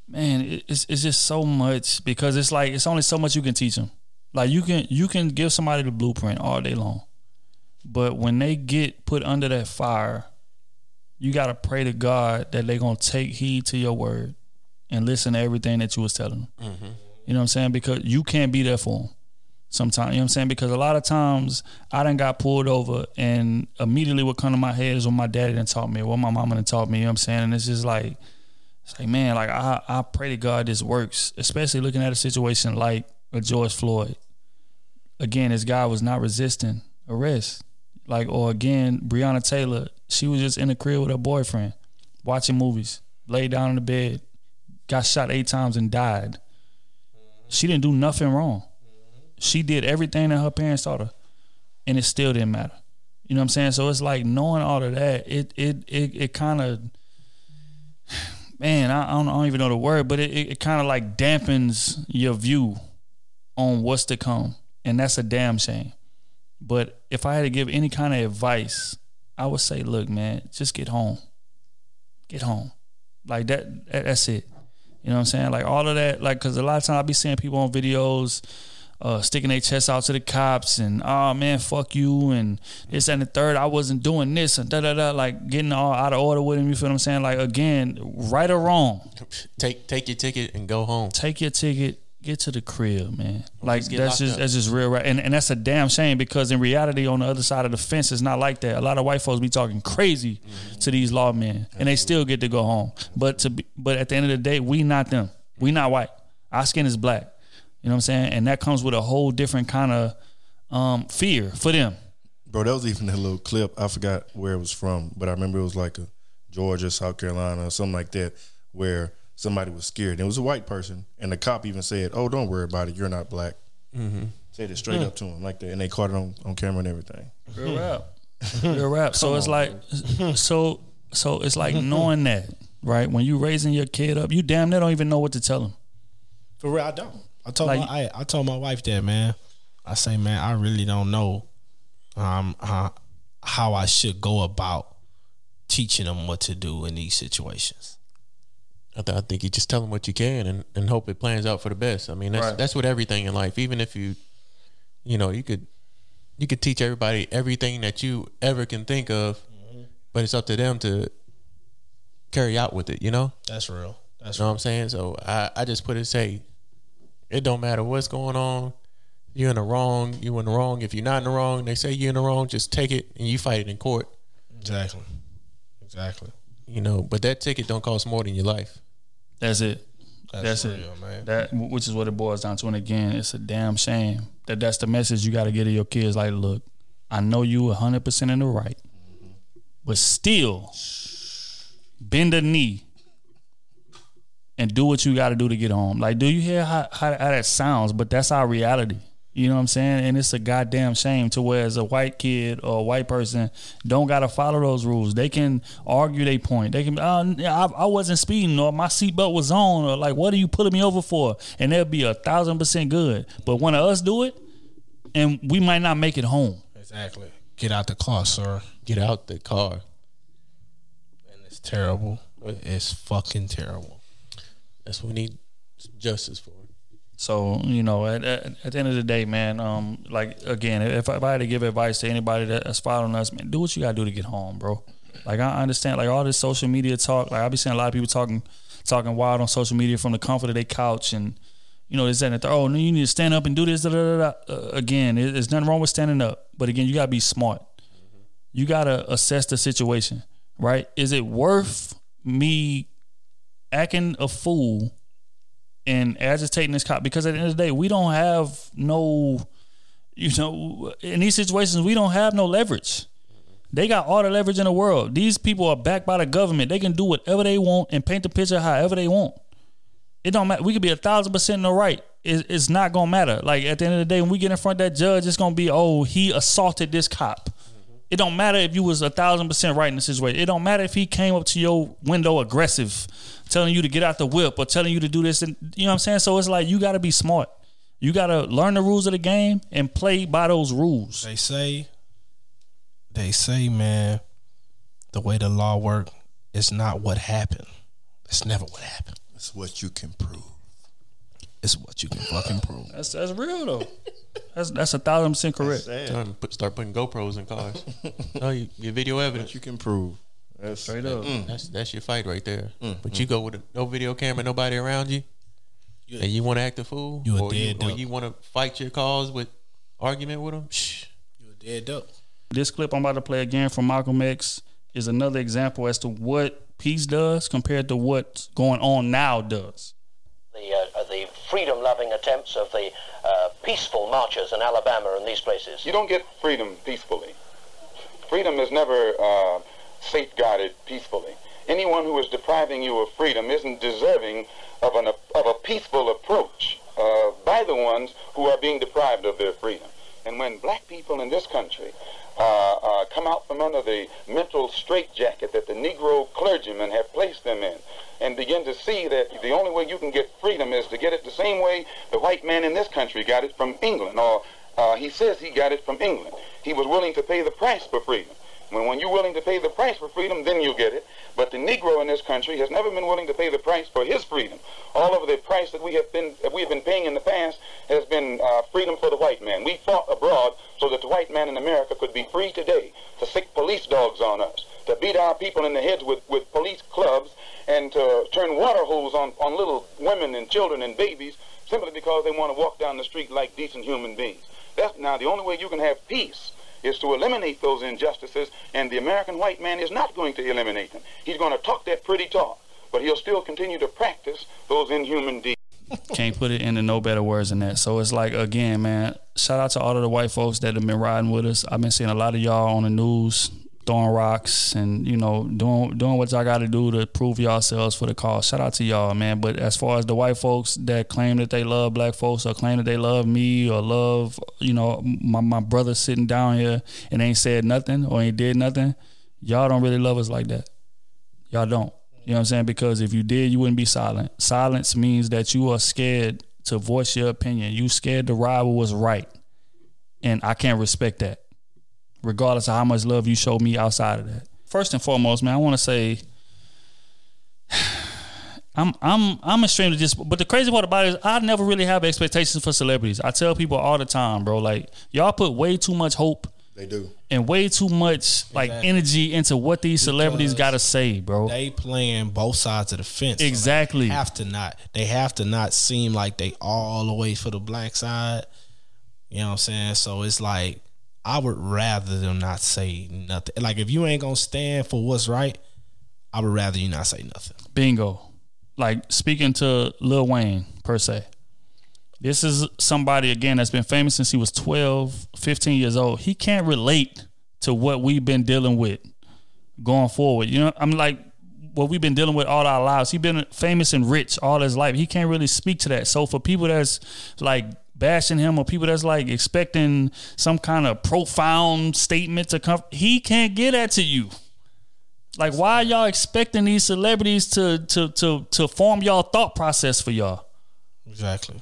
man, it's it's just so much because it's like it's only so much you can teach them. Like you can you can give somebody the blueprint all day long, but when they get put under that fire, you gotta pray to God that they gonna take heed to your word and listen to everything that you was telling them. Mm-hmm. You know what I'm saying? Because you can't be there for them sometimes. You know what I'm saying? Because a lot of times I done got pulled over and immediately what come to my head is what my daddy done taught me, what my mama done taught me. You know what I'm saying? And it's just like, it's like, man, like I, I pray to God this works, especially looking at a situation like a George Floyd. Again, this guy was not resisting arrest. Like, or again, Breonna Taylor, she was just in the crib with her boyfriend, watching movies, laid down in the bed, got shot eight times and died. She didn't do nothing wrong. She did everything that her parents taught her, and it still didn't matter. You know what I'm saying? So it's like knowing all of that. It it it it kind of, man, I, I, don't, I don't even know the word, but it it, it kind of like dampens your view on what's to come, and that's a damn shame. But if I had to give any kind of advice, I would say, look, man, just get home. Get home. Like that, that that's it. You know what I'm saying? Like all of that, like, cause a lot of times I be seeing people on videos, uh, sticking their chest out to the cops and, oh man, fuck you and this and the third. I wasn't doing this and da da da. Like getting all out of order with him. You feel what I'm saying? Like again, right or wrong, Take take your ticket and go home. take your ticket, get to the crib, man. Like that's just up. that's just real right. And and that's a damn shame because in reality, on the other side of the fence, it's not like that. A lot of white folks be talking crazy to these lawmen, and they still get to go home. But to be, but at the end of the day, we not them. We not white. Our skin is black. You know what I'm saying? And that comes with a whole different kind of um, fear for them. Bro, that was even a little clip. I forgot where it was from, but I remember it was like a Georgia, South Carolina, or something like that, where somebody was scared. And it was a white person, and the cop even said, "Oh, don't worry about it. You're not black." Mm-hmm. Said it straight Mm. up to him like that, and they caught it on, on camera and everything. Real rap. (laughs) Real rap. So it's like so so it's like (laughs) knowing that, right? When you raising your kid up, you damn near don't even know what to tell him. For real, I don't. I told Like- my I, I told my wife that man. I say, man, I really don't know um how, how I should go about teaching them what to do in these situations. I, th- I think you just tell them what you can and, and hope it plans out for the best. I mean, that's Right. that's with everything in life. Even if you, you know, you could you could teach everybody everything that you ever can think of, mm-hmm. but it's up to them to carry out with it. You know, That's real. That's you know what I'm saying. So I I just put it say, it don't matter what's going on. You're in the wrong. You're in the wrong. If you're not in the wrong, they say you're in the wrong. Just take it and you fight it in court. Exactly. Exactly. You know, but that ticket don't cost more than your life. That's it. That's That's, real, it, man. That which is what it boils down to. And again, it's a damn shame that that's the message you got to get to your kids. Like, look, I know you 100 percent in the right, but still, bend a knee and do what you got to do to get home. Like, do you hear how, how how that sounds? But that's our reality. You know what I'm saying? And it's a goddamn shame to where as a white kid or a white person don't gotta follow those rules. They can argue their point. They can oh, I, I wasn't speeding or my seatbelt was on or like what are you pulling me over for? And they'll be a thousand percent good. But one of us do it, and we might not make it home. Exactly. Get out the car, sir. Get out the car. And it's terrible. It's fucking terrible. That's what we need justice for. So you know, at, at, at the end of the day, man, um, like again, if, if I had to give advice to anybody that's following us, man, do what you gotta do to get home, bro. Like I understand, like all this social media talk. Like I be seeing a lot of people talking, talking wild on social media from the comfort of their couch, and you know, this and that. Oh, no, you need to stand up and do this. Da, da, da. Uh, again, it- there's nothing wrong with standing up, but again, you gotta be smart. You gotta assess the situation, right? Is it worth me acting a fool and agitating this cop because at the end of the day we don't have no you know in these situations we don't have no leverage. They got all the leverage in the world. These people are backed by the government. They can do whatever they want and paint the picture however they want. It don't matter. We could be a thousand percent in the right. It, it's not gonna matter. Like at the end of the day when we get in front of that judge it's gonna be oh he assaulted this cop. It don't matter if you was a thousand percent right in the situation. It don't matter if he came up to your window aggressive, telling you to get out the whip or telling you to do this. And you know what I'm saying. So it's like you got to be smart. You got to learn the rules of the game and play by those rules. They say, they say, man, the way the law work is not what happened. It's never what happened. It's what you can prove. It's what you can fucking prove. (laughs) That's that's real though. That's that's a thousand percent correct. Time to put, start putting GoPros in cars. (laughs) no, you, your video evidence. you can prove. That's Straight up. Mm. That's that's your fight right there. Mm, but mm. you go with a, no video camera, nobody around you, and you want to act a fool, You a or, you, dead or you want to fight your cause with argument with them. Shh. You a dead duck. This clip I'm about to play again from Malcolm X is another example as to what peace does compared to what's going on now does. the, uh, the freedom-loving attempts of the uh, peaceful marchers in Alabama and these places. You don't get freedom peacefully. Freedom is never uh, safeguarded peacefully. Anyone who is depriving you of freedom isn't deserving of, an, of a peaceful approach uh, by the ones who are being deprived of their freedom. And when black people in this country uh, uh, come out from under the mental straitjacket that the Negro clergymen have placed them in, and begin to see that the only way you can get freedom is to get it the same way the white man in this country got it from England, or uh, he says he got it from England. He was willing to pay the price for freedom. When, when you're willing to pay the price for freedom, then you'll get it. But the Negro in this country has never been willing to pay the price for his freedom. All of the price that we have been that we have been paying in the past has been uh, freedom for the white man. We fought abroad so that the white man in America could be free today to sick police dogs on us, to beat our people in the heads with, with police clubs, and to turn water hose on, on little women and children and babies simply because they want to walk down the street like decent human beings. That's now the only way you can have peace is to eliminate those injustices, and the American white man is not going to eliminate them. He's going to talk that pretty talk, but he'll still continue to practice those inhuman deeds. (laughs) Can't put it into no better words than that. So it's like again, man. Shout out to all of the white folks that have been riding with us. I've been seeing a lot of y'all on the news throwing rocks and you know doing doing what y'all got to do to prove y'all yourselves for the cause. Shout out to y'all, man. But as far as the white folks that claim that they love black folks or claim that they love me or love you know my my brother sitting down here and ain't said nothing or ain't did nothing, y'all don't really love us like that. Y'all don't. You know what I'm saying? Because if you did, you wouldn't be silent. Silence means that you are scared to voice your opinion. You scared to ride what's right. And I can't respect that. Regardless of how much love you show me outside of that. First and foremost, man, I want to say (sighs) I'm I'm I'm extremely dis but the crazy part about it is I never really have expectations for celebrities. I tell people all the time, bro, like y'all put way too much hope They do. and way too much like Exactly. energy into what these celebrities gotta say, bro. They playing both sides of the fence. So Exactly. they have to not. They have to not seem like they all the way for the black side. You know what I'm saying? So it's like I would rather them not say nothing. Like if you ain't gonna stand for what's right, I would rather you not say nothing. Bingo. Like speaking to Lil Wayne per se. This is somebody again that's been famous since he was 12, 15 years old. He can't relate to what we've been dealing with going forward. You know, I'm like what we've been dealing with all our lives. He's been famous and rich all his life. He can't really speak to that. So for people that's like bashing him or people that's like expecting some kind of profound statement to come. He can't get that to you. Like, why y'all expecting these celebrities to to to to form y'all thought process for y'all? Exactly.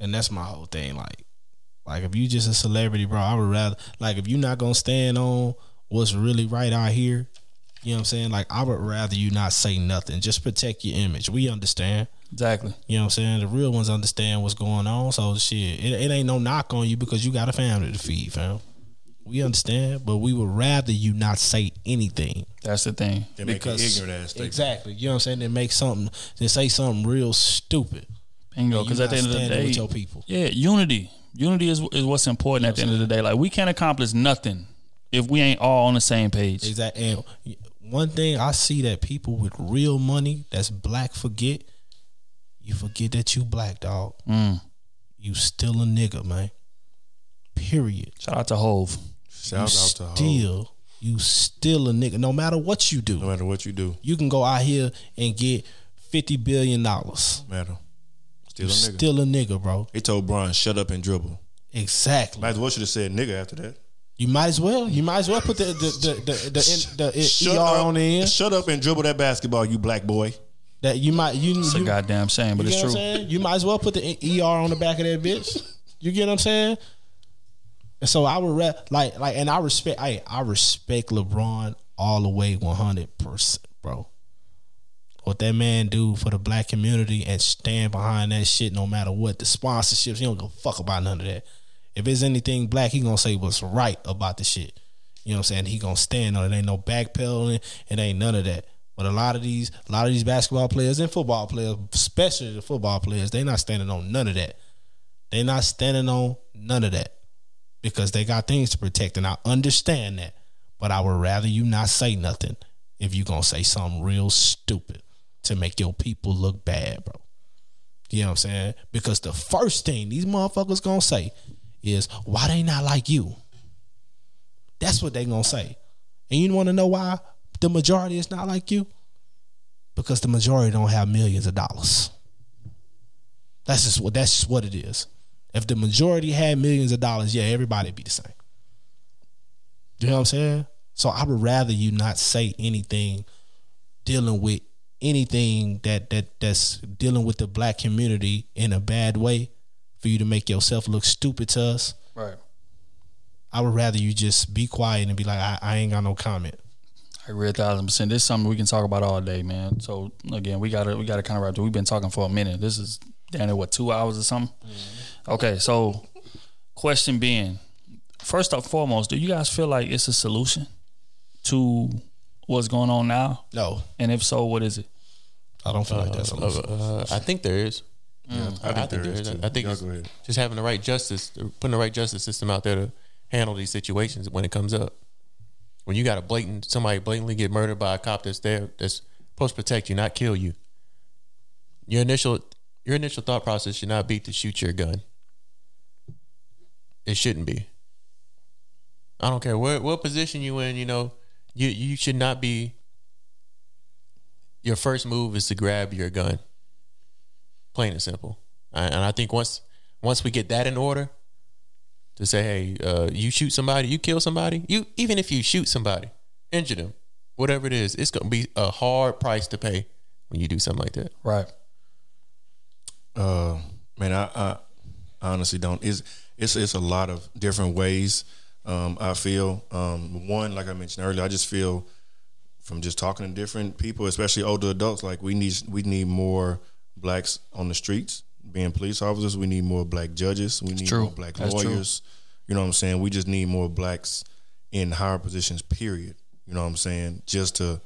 And that's my whole thing. Like, like if you just a celebrity, bro, I would rather like if you're not gonna stand on what's really right out here, you know what I'm saying? Like I would rather you not say nothing. Just protect your image. We understand. Exactly. You know what I'm saying? The real ones understand what's going on. So shit, it, it ain't no knock on you because you got a family to feed, fam. We understand, but we would rather you not say anything. That's the thing. They make ignorant ass statement. Exactly. You know what I'm saying? They make something they say something real stupid. Bingo. Because at the end of the day, with your people. yeah, unity. Unity is is what's important at the end of the day. Like we can't accomplish nothing if we ain't all on the same page. Exactly. And one thing I see that people with real money that's black forget, you forget that you black dog. Mm. You still a nigga, man. Period. Shout out to Hov. Shout you out to Hov. still, you still a nigga. No matter what you do, No matter what you do, you can go out here and get fifty billion dollars. matter. Still You a nigga. still a nigga, bro. He told Brian, "Shut up and dribble." Exactly. Might as well should have said nigga after that. You might as well. You might as well put the the the the, the, the, Shut ER up, on the end. Shut up and dribble that basketball, you black boy. That you might you It's a you, goddamn saying, but you it's get what true. I'm saying? You might as well put the ER on the back of that bitch. You get what I'm saying? And so I would re- like like and I respect I I respect LeBron all the way 100 percent, bro. What that man do for the black community and stand behind that shit no matter what the sponsorships, he don't give a fuck about none of that. If it's anything black, he gonna say what's right about the shit. You know what I'm saying? He gonna stand on it. Ain't no backpedaling. It ain't none of that. But a lot of these, a lot of these basketball players and football players, especially the football players, they not standing on none of that. They not standing on none of that because they got things to protect, and I understand that. But I would rather you not say nothing if you gonna say something real stupid to make your people look bad, bro. You know what I'm saying? Because the first thing these motherfuckers gonna say is why they not like you. That's what they gonna say. And you wanna know why the majority is not like you? Because the majority don't have millions of dollars. That's just what that's just what it is. If the majority had millions of dollars, yeah, everybody'd be the same. You know what I'm saying? So I would rather you not say anything dealing with anything that that that's dealing with the black community in a bad way for you to make yourself look stupid to us. Right. I would rather you just be quiet and be like, I, I ain't got no comment. I agree a thousand percent. This is something we can talk about all day, man. So again, we gotta we gotta kind of wrap. it. We've been talking for a minute. This is down there what two hours or something. Okay, so question being, first and foremost, do you guys feel like it's a solution to what's going on now? No. And if so, what is it? I don't feel like that's a Uh, uh, I think there is. Yeah, I think there is, too. I think Y'all it's go ahead. just having the right justice, putting the right justice system out there to handle these situations when it comes up. When you got a blatant somebody blatantly get murdered by a cop that's there that's supposed to protect you, not kill you. Your initial your initial thought process should not be to shoot your gun. It shouldn't be. I don't care what what position you in. You know, you you should not be. Your first move is to grab your gun. Plain and simple. And I think once once we get that in order, to say, hey, uh, you shoot somebody, you kill somebody, you even if you shoot somebody, injure them, whatever it is, it's gonna be a hard price to pay when you do something like that. Right. Uh, man, I, I honestly don't. It's it's it's a lot of different ways. Um, I feel um, one, like I mentioned earlier, I just feel from just talking to different people, especially older adults, like we need we need more blacks on the streets being police officers. We need more black judges. We need true. more black That's true. lawyers. You know what I'm saying? We just need more blacks in higher positions. Period. You know what I'm saying? Just to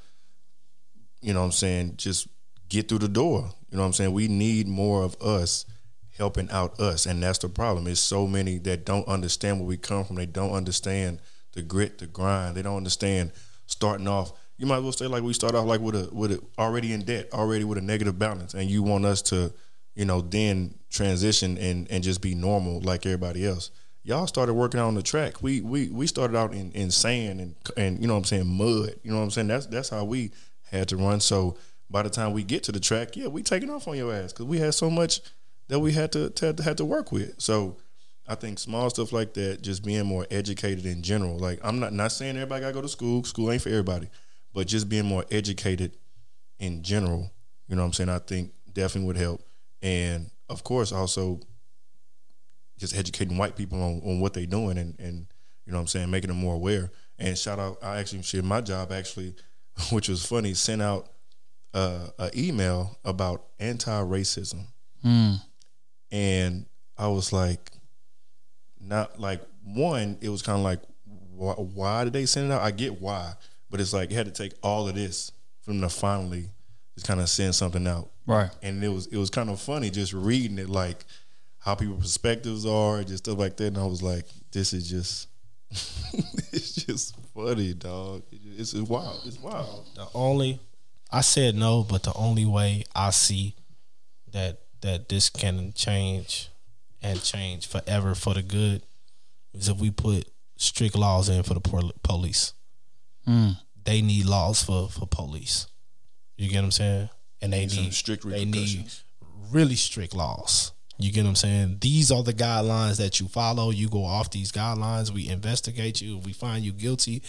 you know what I'm saying, just get through the door. You know what I'm saying? We need more of us helping out us. And that's the problem. It's so many that don't understand where we come from. They don't understand the grit, the grind. They don't understand starting off. You might as well say like we start off like with a with a already in debt, already with a negative balance, and you want us to, you know, then transition and and just be normal like everybody else. Y'all started working on the track. We we we started out in, in sand and and you know what I'm saying mud. You know what I'm saying? That's that's how we had to run. So by the time we get to the track, yeah, we taking off on your ass because we had so much that we had to, to had to work with. So I think small stuff like that, just being more educated in general. Like I'm not not saying everybody gotta go to school. School ain't for everybody, but just being more educated in general. You know what I'm saying? I think definitely would help. And of course, also just educating white people on, on what they're doing and, and you know what I'm saying, making them more aware. And shout out, I actually shared my job actually, (laughs) which was funny, sent out uh, an email about anti-racism. Hmm. And I was like, not like one, it was kind of like, why, why did they send it out? I get why, but it's like it had to take all of this for them to finally just kind of send something out. Right. And it was it was kind of funny just reading it, like how people's perspectives are, just stuff like that. And I was like, this is just, (laughs) it's just funny, dog. It's, it's wild. It's wild. The only I said no, but the only way I see that that this can change and change forever for the good is if we put strict laws in for the police. Mm. They need laws for for police. You get what I'm saying? And they Some need strict They need really strict laws. You get what I'm saying? These are the guidelines that you follow. You go off these guidelines. We investigate you. If we find you guilty,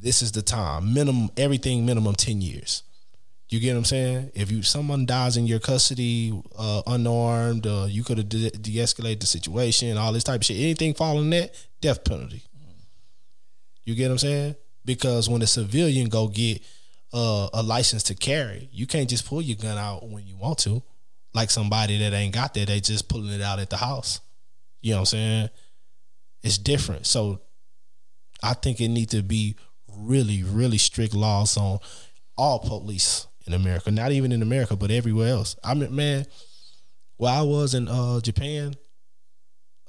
this is the time. Minimum everything minimum ten years. You get what I'm saying? If you someone dies in your custody, uh, unarmed, uh, you could have de- de-escalated the situation, all this type of shit. Anything following that, death penalty. You get what I'm saying? Because when a civilian go get uh, a license to carry, you can't just pull your gun out when you want to. Like somebody that ain't got that, they just pulling it out at the house. You know what I'm saying? It's different. So I think it need to be really, really strict laws on all police in America. Not even in America, but everywhere else. I mean, man, while I was in uh, Japan,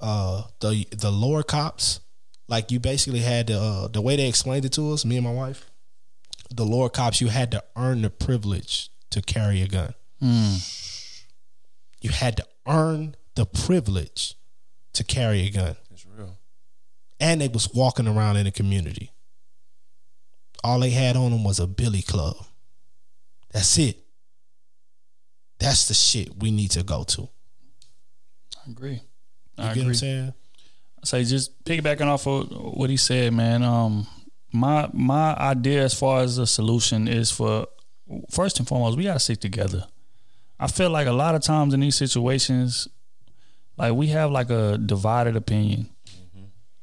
uh, the the lower cops, like you basically had to, uh, the way they explained it to us, me and my wife, the lower cops, you had to earn the privilege to carry a gun. You had to earn the privilege to carry a gun. It's real. And they was walking around in the community. All they had on them was a billy club. That's it. That's the shit we need to go to. I agree. You I get agree. what I'm saying? So just piggybacking off of what he said, man. Um, my my idea as far as the solution is for first and foremost, we gotta stick together. I feel like a lot of times in these situations, like we have like a divided opinion.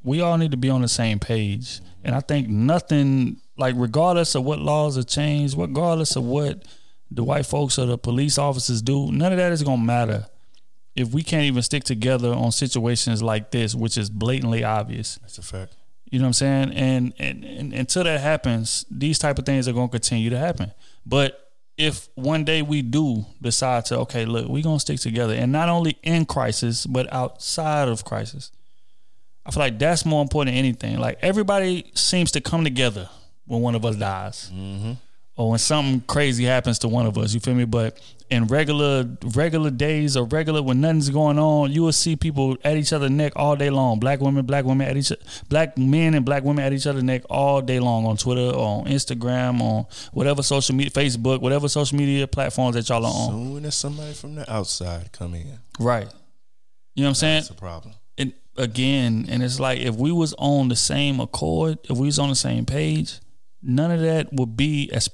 We all need to be on the same page, and I think nothing like regardless of what laws are changed, regardless of what the white folks or the police officers do, none of that is gonna matter if we can't even stick together on situations like this, which is blatantly obvious. That's a fact. You know what I'm saying? And, and and until that happens, these type of things are going to continue to happen. But if one day we do decide to, okay, look, we're going to stick together, and not only in crisis, but outside of crisis, I feel like that's more important than anything. Like everybody seems to come together when one of us dies, mm-hmm. or when something crazy happens to one of us. You feel me? But in regular regular days or regular when nothing's going on, you will see people at each other's neck all day long. Black women, black women at each black men and black women at each other's neck all day long on Twitter, or on Instagram, on whatever social media, Facebook, whatever social media platforms that y'all are on. Soon as somebody from the outside come in, Right. You know what I'm saying? that's a problem. and again, and it's like if we was on the same accord, if we was on the same page, none of that would be as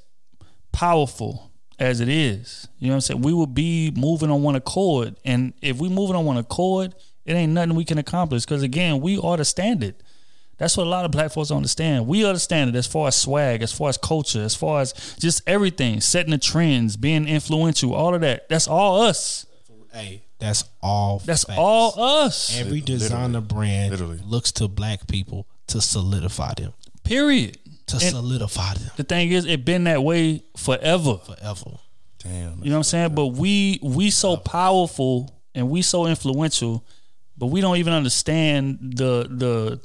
powerful as it is. You know what I'm saying? We will be moving on one accord, and if we moving on one accord, it ain't nothing we can accomplish. Because again, we are the standard. That's what a lot of black folks don't understand. We are the standard as far as swag, as far as culture, as far as just everything, setting the trends, being influential, all of that. That's all us. Hey, that's all. That's facts. all us. Every Literally. designer brand Literally. looks to black people to solidify them. Period. To And- solidify them The thing is, it been that way forever. forever. Damn. You know what I'm saying? But we we so powerful and we so influential, but we don't even understand the the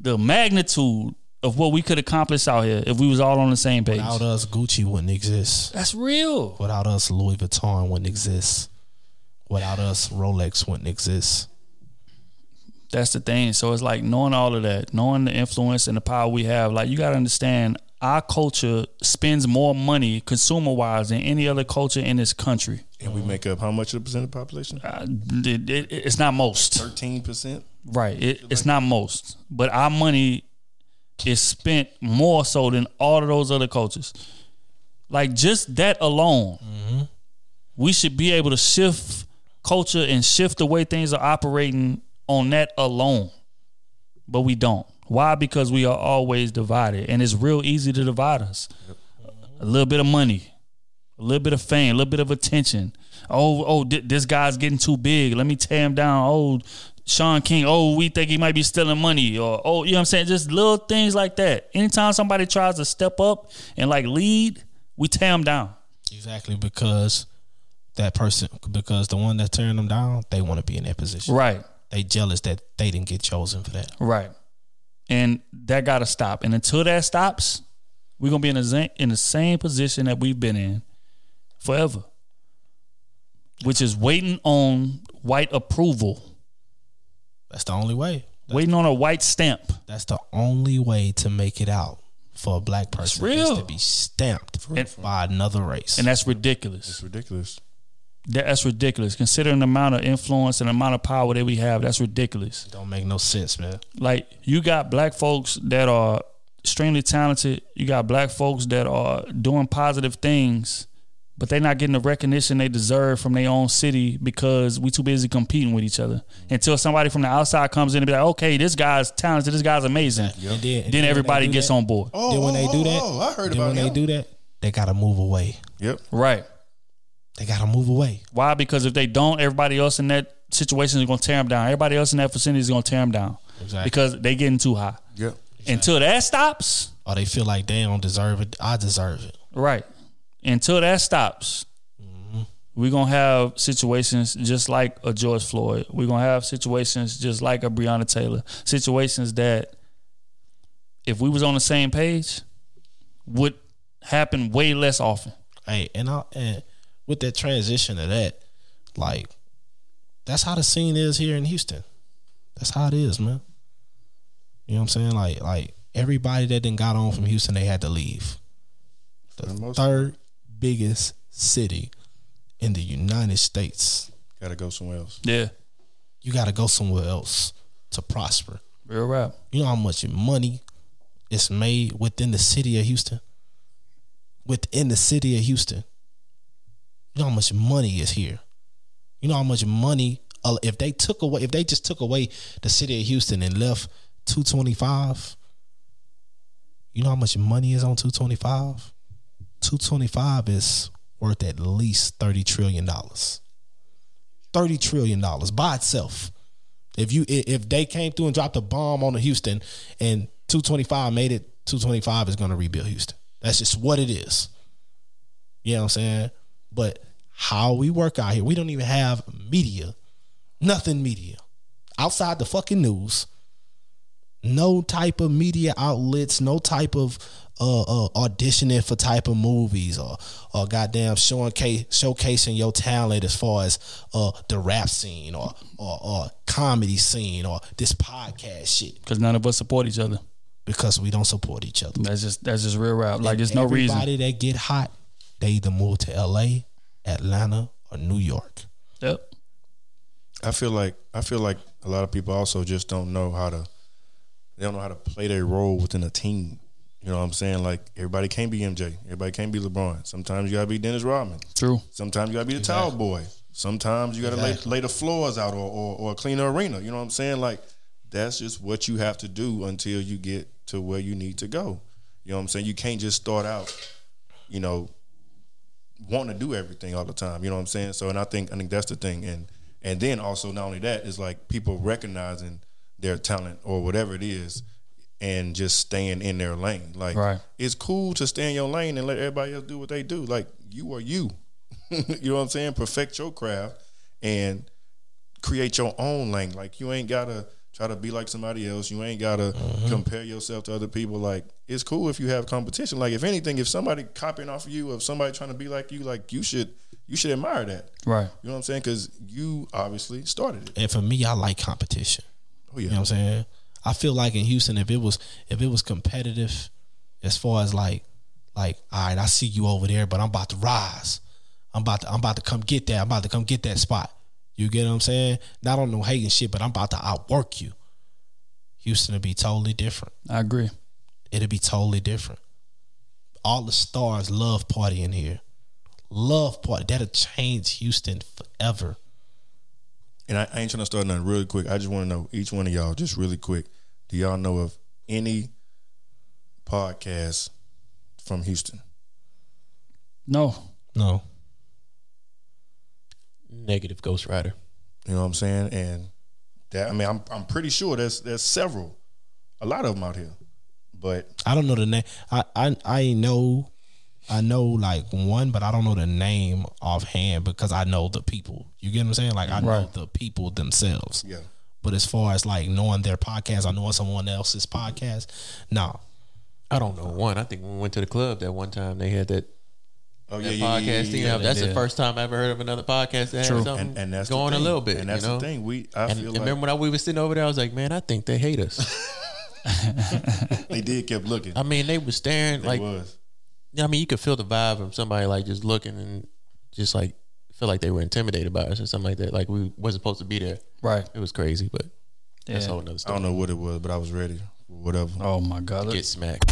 the magnitude of what we could accomplish out here if we was all on the same page. Without us, Gucci wouldn't exist. That's real. Without us, Louis Vuitton wouldn't exist. Without us, Rolex wouldn't exist. That's the thing. So it's like knowing all of that, knowing the influence and the power we have. Like you got to understand, our culture spends more money consumer wise than any other culture in this country. And we make up how much of the percent of the population? Uh, it- it- it's not most. Thirteen percent. Right. It, it's not most, but our money is spent more so than all of those other cultures. Like just that alone, we should be able to shift culture and shift the way things are operating on that alone. But we don't. Why? Because we are always divided, and it's real easy to divide us. A little bit of money, a little bit of fame, a little bit of attention. Oh, oh, thi- this guy's getting too big. Let me tear him down. Oh, Shaun King. Oh, we think he might be stealing money. Or oh, you know what I'm saying? Just little things like that. Anytime somebody tries to step up and like lead, we tear them down. Exactly because that person because the one that's tearing them down, they want to be in that position. Right. They jealous that they didn't get chosen for that. Right. And that got to stop. And until that stops, we're gonna be in the same, in the same position that we've been in forever, which is waiting on white approval, That's the only way. waiting on a white stamp. That's the only way to make it out for a black person is real. to be stamped And- by another race. And that's ridiculous. It's ridiculous. That- That's ridiculous. Considering the amount of influence and the amount of power that we have, that's ridiculous. don't make no sense, man. Like you got black folks that are extremely talented. You got black folks that are doing positive things, but they're not getting the recognition they deserve from their own city because we too busy competing with each other. Until somebody from the outside comes in and be like, "Okay, this guy's talented. This guy's amazing." And then, and Then when everybody gets that- on board. Oh, then when they do oh, that, oh, oh, I heard then about when him. they do that, they gotta move away. Yep. Right. They gotta move away. Why? Because if they don't, everybody else in that situation is going to tear them down. Everybody else in that vicinity is going to tear them down Exactly. because they getting too high. Yep. Until that stops, Or they feel like they don't deserve it. I deserve it. Right. Until that stops, mm-hmm. we're going to have situations just like a George Floyd. We're going to have situations just like a Breonna Taylor. Situations that, if we was on the same page, would happen way less often. Hey, and I and with that transition of that, like that's how the scene is here in Houston. That's how it is, man. You know what I'm saying? Like like everybody that then got on from Houston, they had to leave. The third biggest city in the United States. Got to go somewhere else. Yeah. You got to go somewhere else to prosper. Real rap. You know how much money is made within the city of Houston? Within the city of Houston. You know how much money is here? You know how much money uh, if they took away if they just took away the city of Houston and left 225 you know how much money is on 225 225 is worth at least 30 trillion dollars. 30 trillion dollars by itself. If you if they came through and dropped a bomb on the Houston and 225 made it 225 is going to rebuild Houston. That's just what it is. You know what I'm saying but how we work out here we don't even have media nothing media outside the fucking news no type of media outlets, no type of uh, uh, auditioning for type of movies or or goddamn showing case, showcasing your talent as far as uh, the rap scene or, or or comedy scene or this podcast shit Because none of us support each other. because we don't support each other. That's just that's just real rap. Like, there's no Everybody reason. that get hot, they either move to L.A., Atlanta, or New York. Yep. I feel like I feel like a lot of people also just don't know how to they don't know how to play their role within a team. You know what I'm saying? Like everybody can't be MJ. Everybody can't be LeBron. Sometimes you gotta be Dennis Rodman. True. Sometimes you gotta be the towel boy. Sometimes you gotta Exactly. lay, lay the floors out or, or or clean the arena. You know what I'm saying? Like that's just what you have to do until you get to where you need to go. You know what I'm saying? You can't just start out, you know, wanting to do everything all the time. You know what I'm saying? So, and I think I think that's the thing. And and then also not only that is like people recognizing their talent or whatever it is, and just staying in their lane. Like Right. it's cool to stay in your lane and let everybody else do what they do. Like you are you. (laughs) you know what I'm saying? Perfect your craft and create your own lane. Like you ain't gotta try to be like somebody else. You ain't gotta mm-hmm. compare yourself to other people. Like it's cool if you have competition. Like if anything, if somebody copying off of you, of somebody trying to be like you, like you should you should admire that. Right. You know what I'm saying? Because you obviously started it. And for me, I like competition. Oh yeah. You know what I'm saying? I feel like in Houston, if it was if it was competitive, as far as like, like, all right, I see you over there, but I'm about to rise. I'm about to, I'm about to come get that. I'm about to come get that spot. You get what I'm saying? Not on no hating shit, but I'm about to outwork you. Houston will be totally different. I agree. It'll be totally different. All the stars love partying here. Love party. That'll change Houston forever. And I, I ain't trying to start nothing really quick. I just want to know each one of y'all, just really quick. Do y'all know of any podcast from Houston? No. No. Negative Ghost Rider. You know what I'm saying? And that I mean, I'm I'm pretty sure there's there's several, a lot of them out here. But I don't know the name. I I I know I know like one, but I don't know the name offhand because I know the people. You get what I'm saying? Like I know the people themselves. Yeah. But as far as like knowing their podcast, I know someone else's podcast. No. I don't know one. I think when we went to the club that one time they had that. Oh that yeah, yeah, yeah, podcast yeah, thing. yeah, that's yeah. the first time I ever heard of another podcast that had True. something And- and that's going a little bit. And that's you the thing. We- I and, feel and like- remember when I, we were sitting over there, I was like, man, I think they hate us. (laughs) they did kept looking. I mean, they were staring They like. was. I mean, you could feel the vibe of somebody like just looking and just like feel like they were intimidated by us or something like that. Like we wasn't supposed to be there. Right. It was crazy, but that's a Yeah. whole nother I don't know what it was, but I was ready. for Whatever. Oh my god. Get smacked.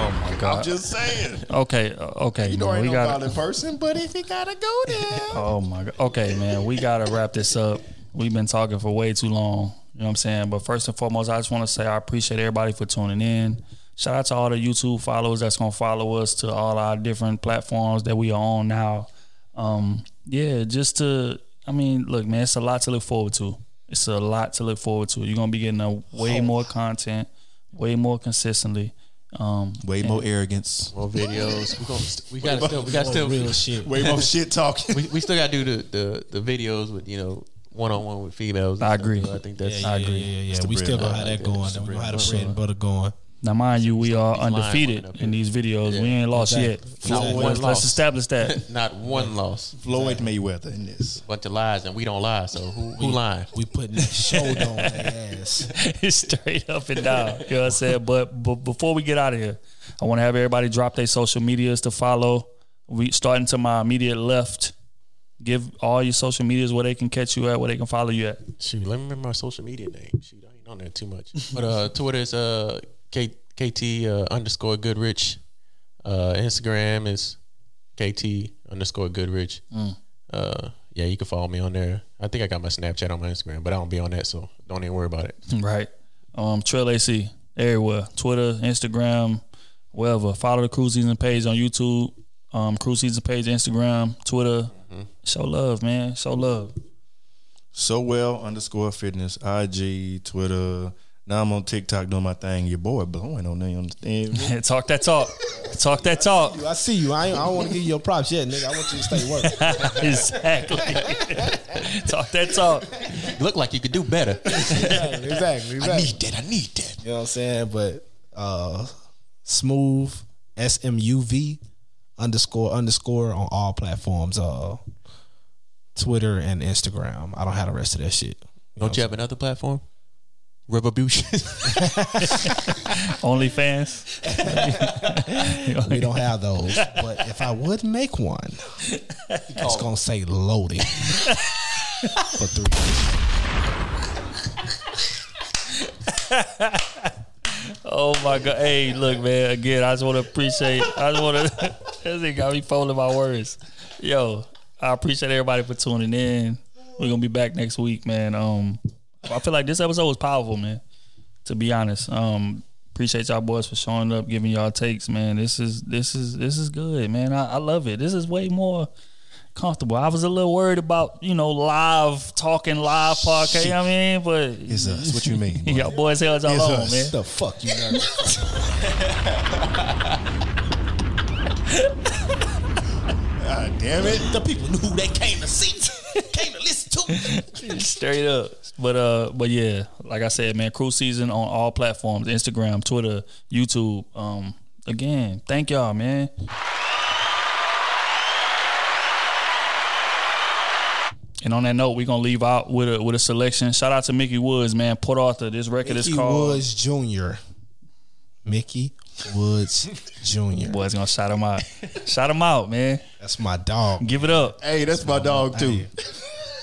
Oh my god. I'm just saying. Okay. uh, Okay. You know, man, we got. violent person, but if he gotta go there, (laughs) Oh my god. Okay, man. We gotta wrap this up. We've been talking for way too long. You know what I'm saying? But first and foremost, I just want to say I appreciate everybody for tuning in. Shout out to all the YouTube followers that's gonna follow us to all our different platforms that we are on now. Um, yeah, just to I mean, look, man, it's a lot to look forward to. It's a lot to look forward to. You're gonna be getting a way more content, way more consistently. Um, way more arrogance, more videos. We, gonna, we got to still. We got to still real shit. way more shit talking. we, we still got to do the, the the videos with you know one on one with females. I agree. so I think that's. Yeah, yeah, yeah, yeah, yeah. We still gonna have that going. We bread gonna have the bread and butter going. Now, mind you, we are undefeated in these videos. Yeah. We ain't lost Exactly. yet. Not Let's- one let's, loss. establish that. (laughs) Not one loss. Floyd Mayweather in this. Bunch of lies, and we don't lie. So who who lying? We putting that show (laughs) on their ass. (laughs) It's straight up and down. You know what I'm saying? But, but before we get out of here, I want to have everybody drop their social medias to follow. We starting to my immediate left. Give all your social medias where they can catch you at, where they can follow you at. Shoot, let me remember my social media name. Shoot, I ain't on there too much. But uh, Twitter is uh K, KT uh, underscore Goodrich. Uh, Instagram is KT underscore Goodrich. Mm. Uh, yeah, you can follow me on there. I think I got my Snapchat on my Instagram, but I don't be on that, so don't even worry about it. (laughs) Right. Um, Trail AC everywhere. Twitter, Instagram, wherever. Follow the Crew Season page on YouTube. Um, Crew Season page, Instagram, Twitter. Show love, man. Show love. So well underscore fitness, IG, Twitter. Now I'm on TikTok doing my thing. Your boy blowing on there. You understand? (laughs) talk that talk. Talk that talk. I see you. I, ain't, I don't want to give you your props yet, nigga. I want you to stay work. (laughs) exactly. (laughs) talk that talk. You Look like you could do better. exactly, exactly, exactly. I need that. I need that. You know what I'm saying? But uh smooth S M U V underscore underscore on all platforms. Uh Twitter and Instagram. I don't have the rest of that shit. Don't you have another platform? Revolution. (laughs) OnlyFans. we don't have those. But if I would make one, it's gonna say loading for three Oh my god! Hey, look, man. Again, I just want to appreciate. I just want to. (laughs) this thing got me folding my words. Yo, I appreciate everybody for tuning in. We're gonna be back next week, man. Um, I feel like this episode was powerful, man. To be honest, um, appreciate y'all boys for showing up, giving y'all takes, man. This is this is this is good, man. I, I love it. This is way more comfortable. I was a little worried about you know live talking live podcast. You know what I mean, but It's us. What you mean? boy? (laughs) y'all boys held y'all It's on, us. man. The fuck you nervous? (laughs) God damn it. the people knew who they came to see, came to listen to. (laughs) Straight up. But uh but yeah, like I said, man, crew season on all platforms, Instagram, Twitter, YouTube. Um again, thank y'all, man. And on that note, we're gonna leave out with a with a selection. Shout out to Mickey Woods, man. Port Arthur. This record Mickey is called Woods Jr. Mickey Woods Jr. (laughs) Boys gonna shout him out. shout him out, man. That's my dog. Give it up. Hey, that's my dog too.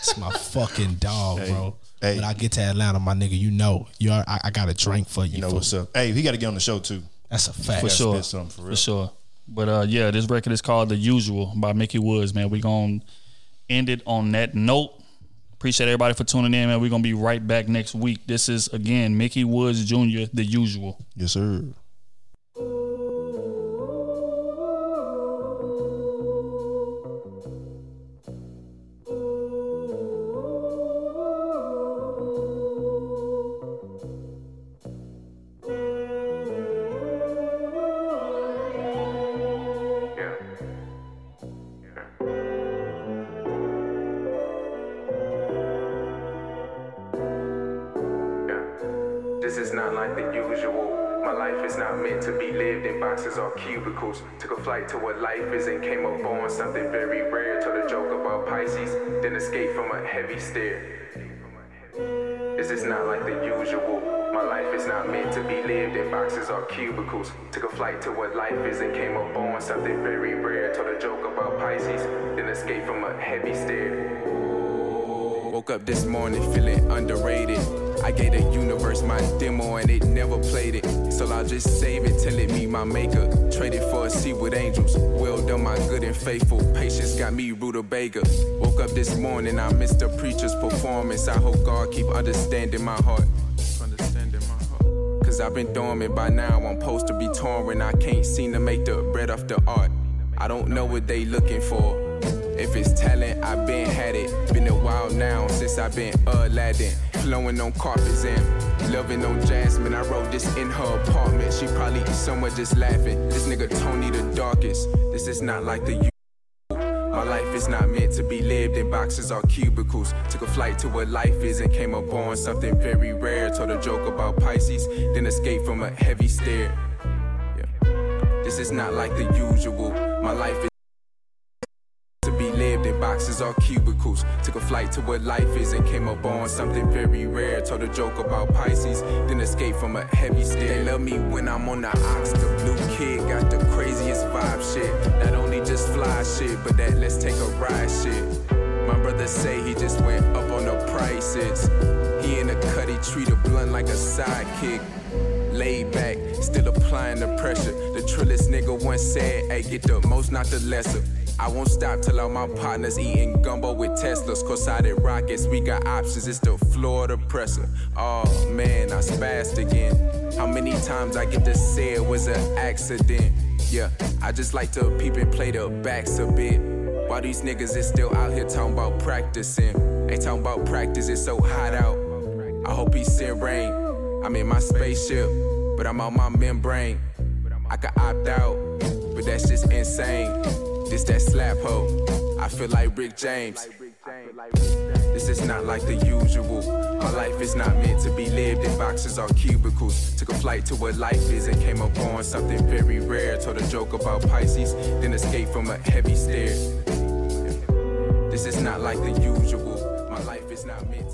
It's my fucking dog, Hey, bro. hey. When I get to Atlanta, my nigga, you know, you are, I, I got a drink for you. You know fool. what's up? Hey, he got to get on the show too. That's a fact. For sure. something for For, sure. But uh yeah, this record is called The Usual by Mickey Woods, man. we gonna end it on that note. Appreciate everybody for tuning in, man. We're gonna be right back next week. This is again Mickey Woods Jr., The Usual. Yes, sir. Flight to what life is and came up on something very rare. Told a joke about Pisces, then escaped from a heavy stare. This is not like the usual. My life is not meant to be lived in boxes or cubicles. Took a flight to what life is and came up on something very rare. Told a joke about Pisces, then escaped from a heavy stare. Woke up this morning feeling underrated. I gave the universe my demo and it never played it. So I'll just save it till it meet my maker. Traded for a seat with angels. Well done, my good and faithful. Patience got me rutabaga. Woke up this morning, I missed the preacher's performance. I hope God keep understanding my heart. Cause I've been dormant by now. I'm supposed to be touring. I can't seem to make the bread off the art. I don't know what they looking for. If it's talent, I've been had it. Been a while now since I've been Aladdin. Flowing on carpets and loving on Jasmine. I wrote this in her apartment. She probably is somewhere just laughing. This nigga Tony the darkest. This is not like the usual. my life is not meant to be lived in boxes or cubicles. Took a flight to what life is and came up on something very rare. Told a joke about Pisces, then escaped from a heavy stare. Yeah. This is not like the usual. My life is lived in boxes or cubicles. Took a flight to what life is and came up on something very rare. Told a joke about Pisces, then escaped from a heavy stare. They love me when I'm on the ox. The blue kid got the craziest vibe shit. Not only just fly shit, but that let's take a ride shit. My brother say he just went up on the prices. He in the cut, he treat a blunt like a sidekick. Laid back, still applying the pressure. The trillest nigga once said, hey, get the most, not the lesser. I won't stop till all my partners eating gumbo with Teslas. Cosided rockets, we got options, it's the Florida presser. Oh man, I spazzed again. How many times I get to say it was an accident? Yeah, I just like to peep and play the backs a bit. While these niggas is still out here talking about practicing. Ain't talking about practice, it's so hot out. I hope he send rain. I'm in my spaceship, but I'm on my membrane. I could opt out, but that's just insane. This that slap hoe. I feel like Rick James. This is not like the usual. My life is not meant to be lived in boxes or cubicles. Took a flight to what life is and came up on something very rare. Told a joke about Pisces, then escaped from a heavy stare. This is not like the usual. My life is not meant.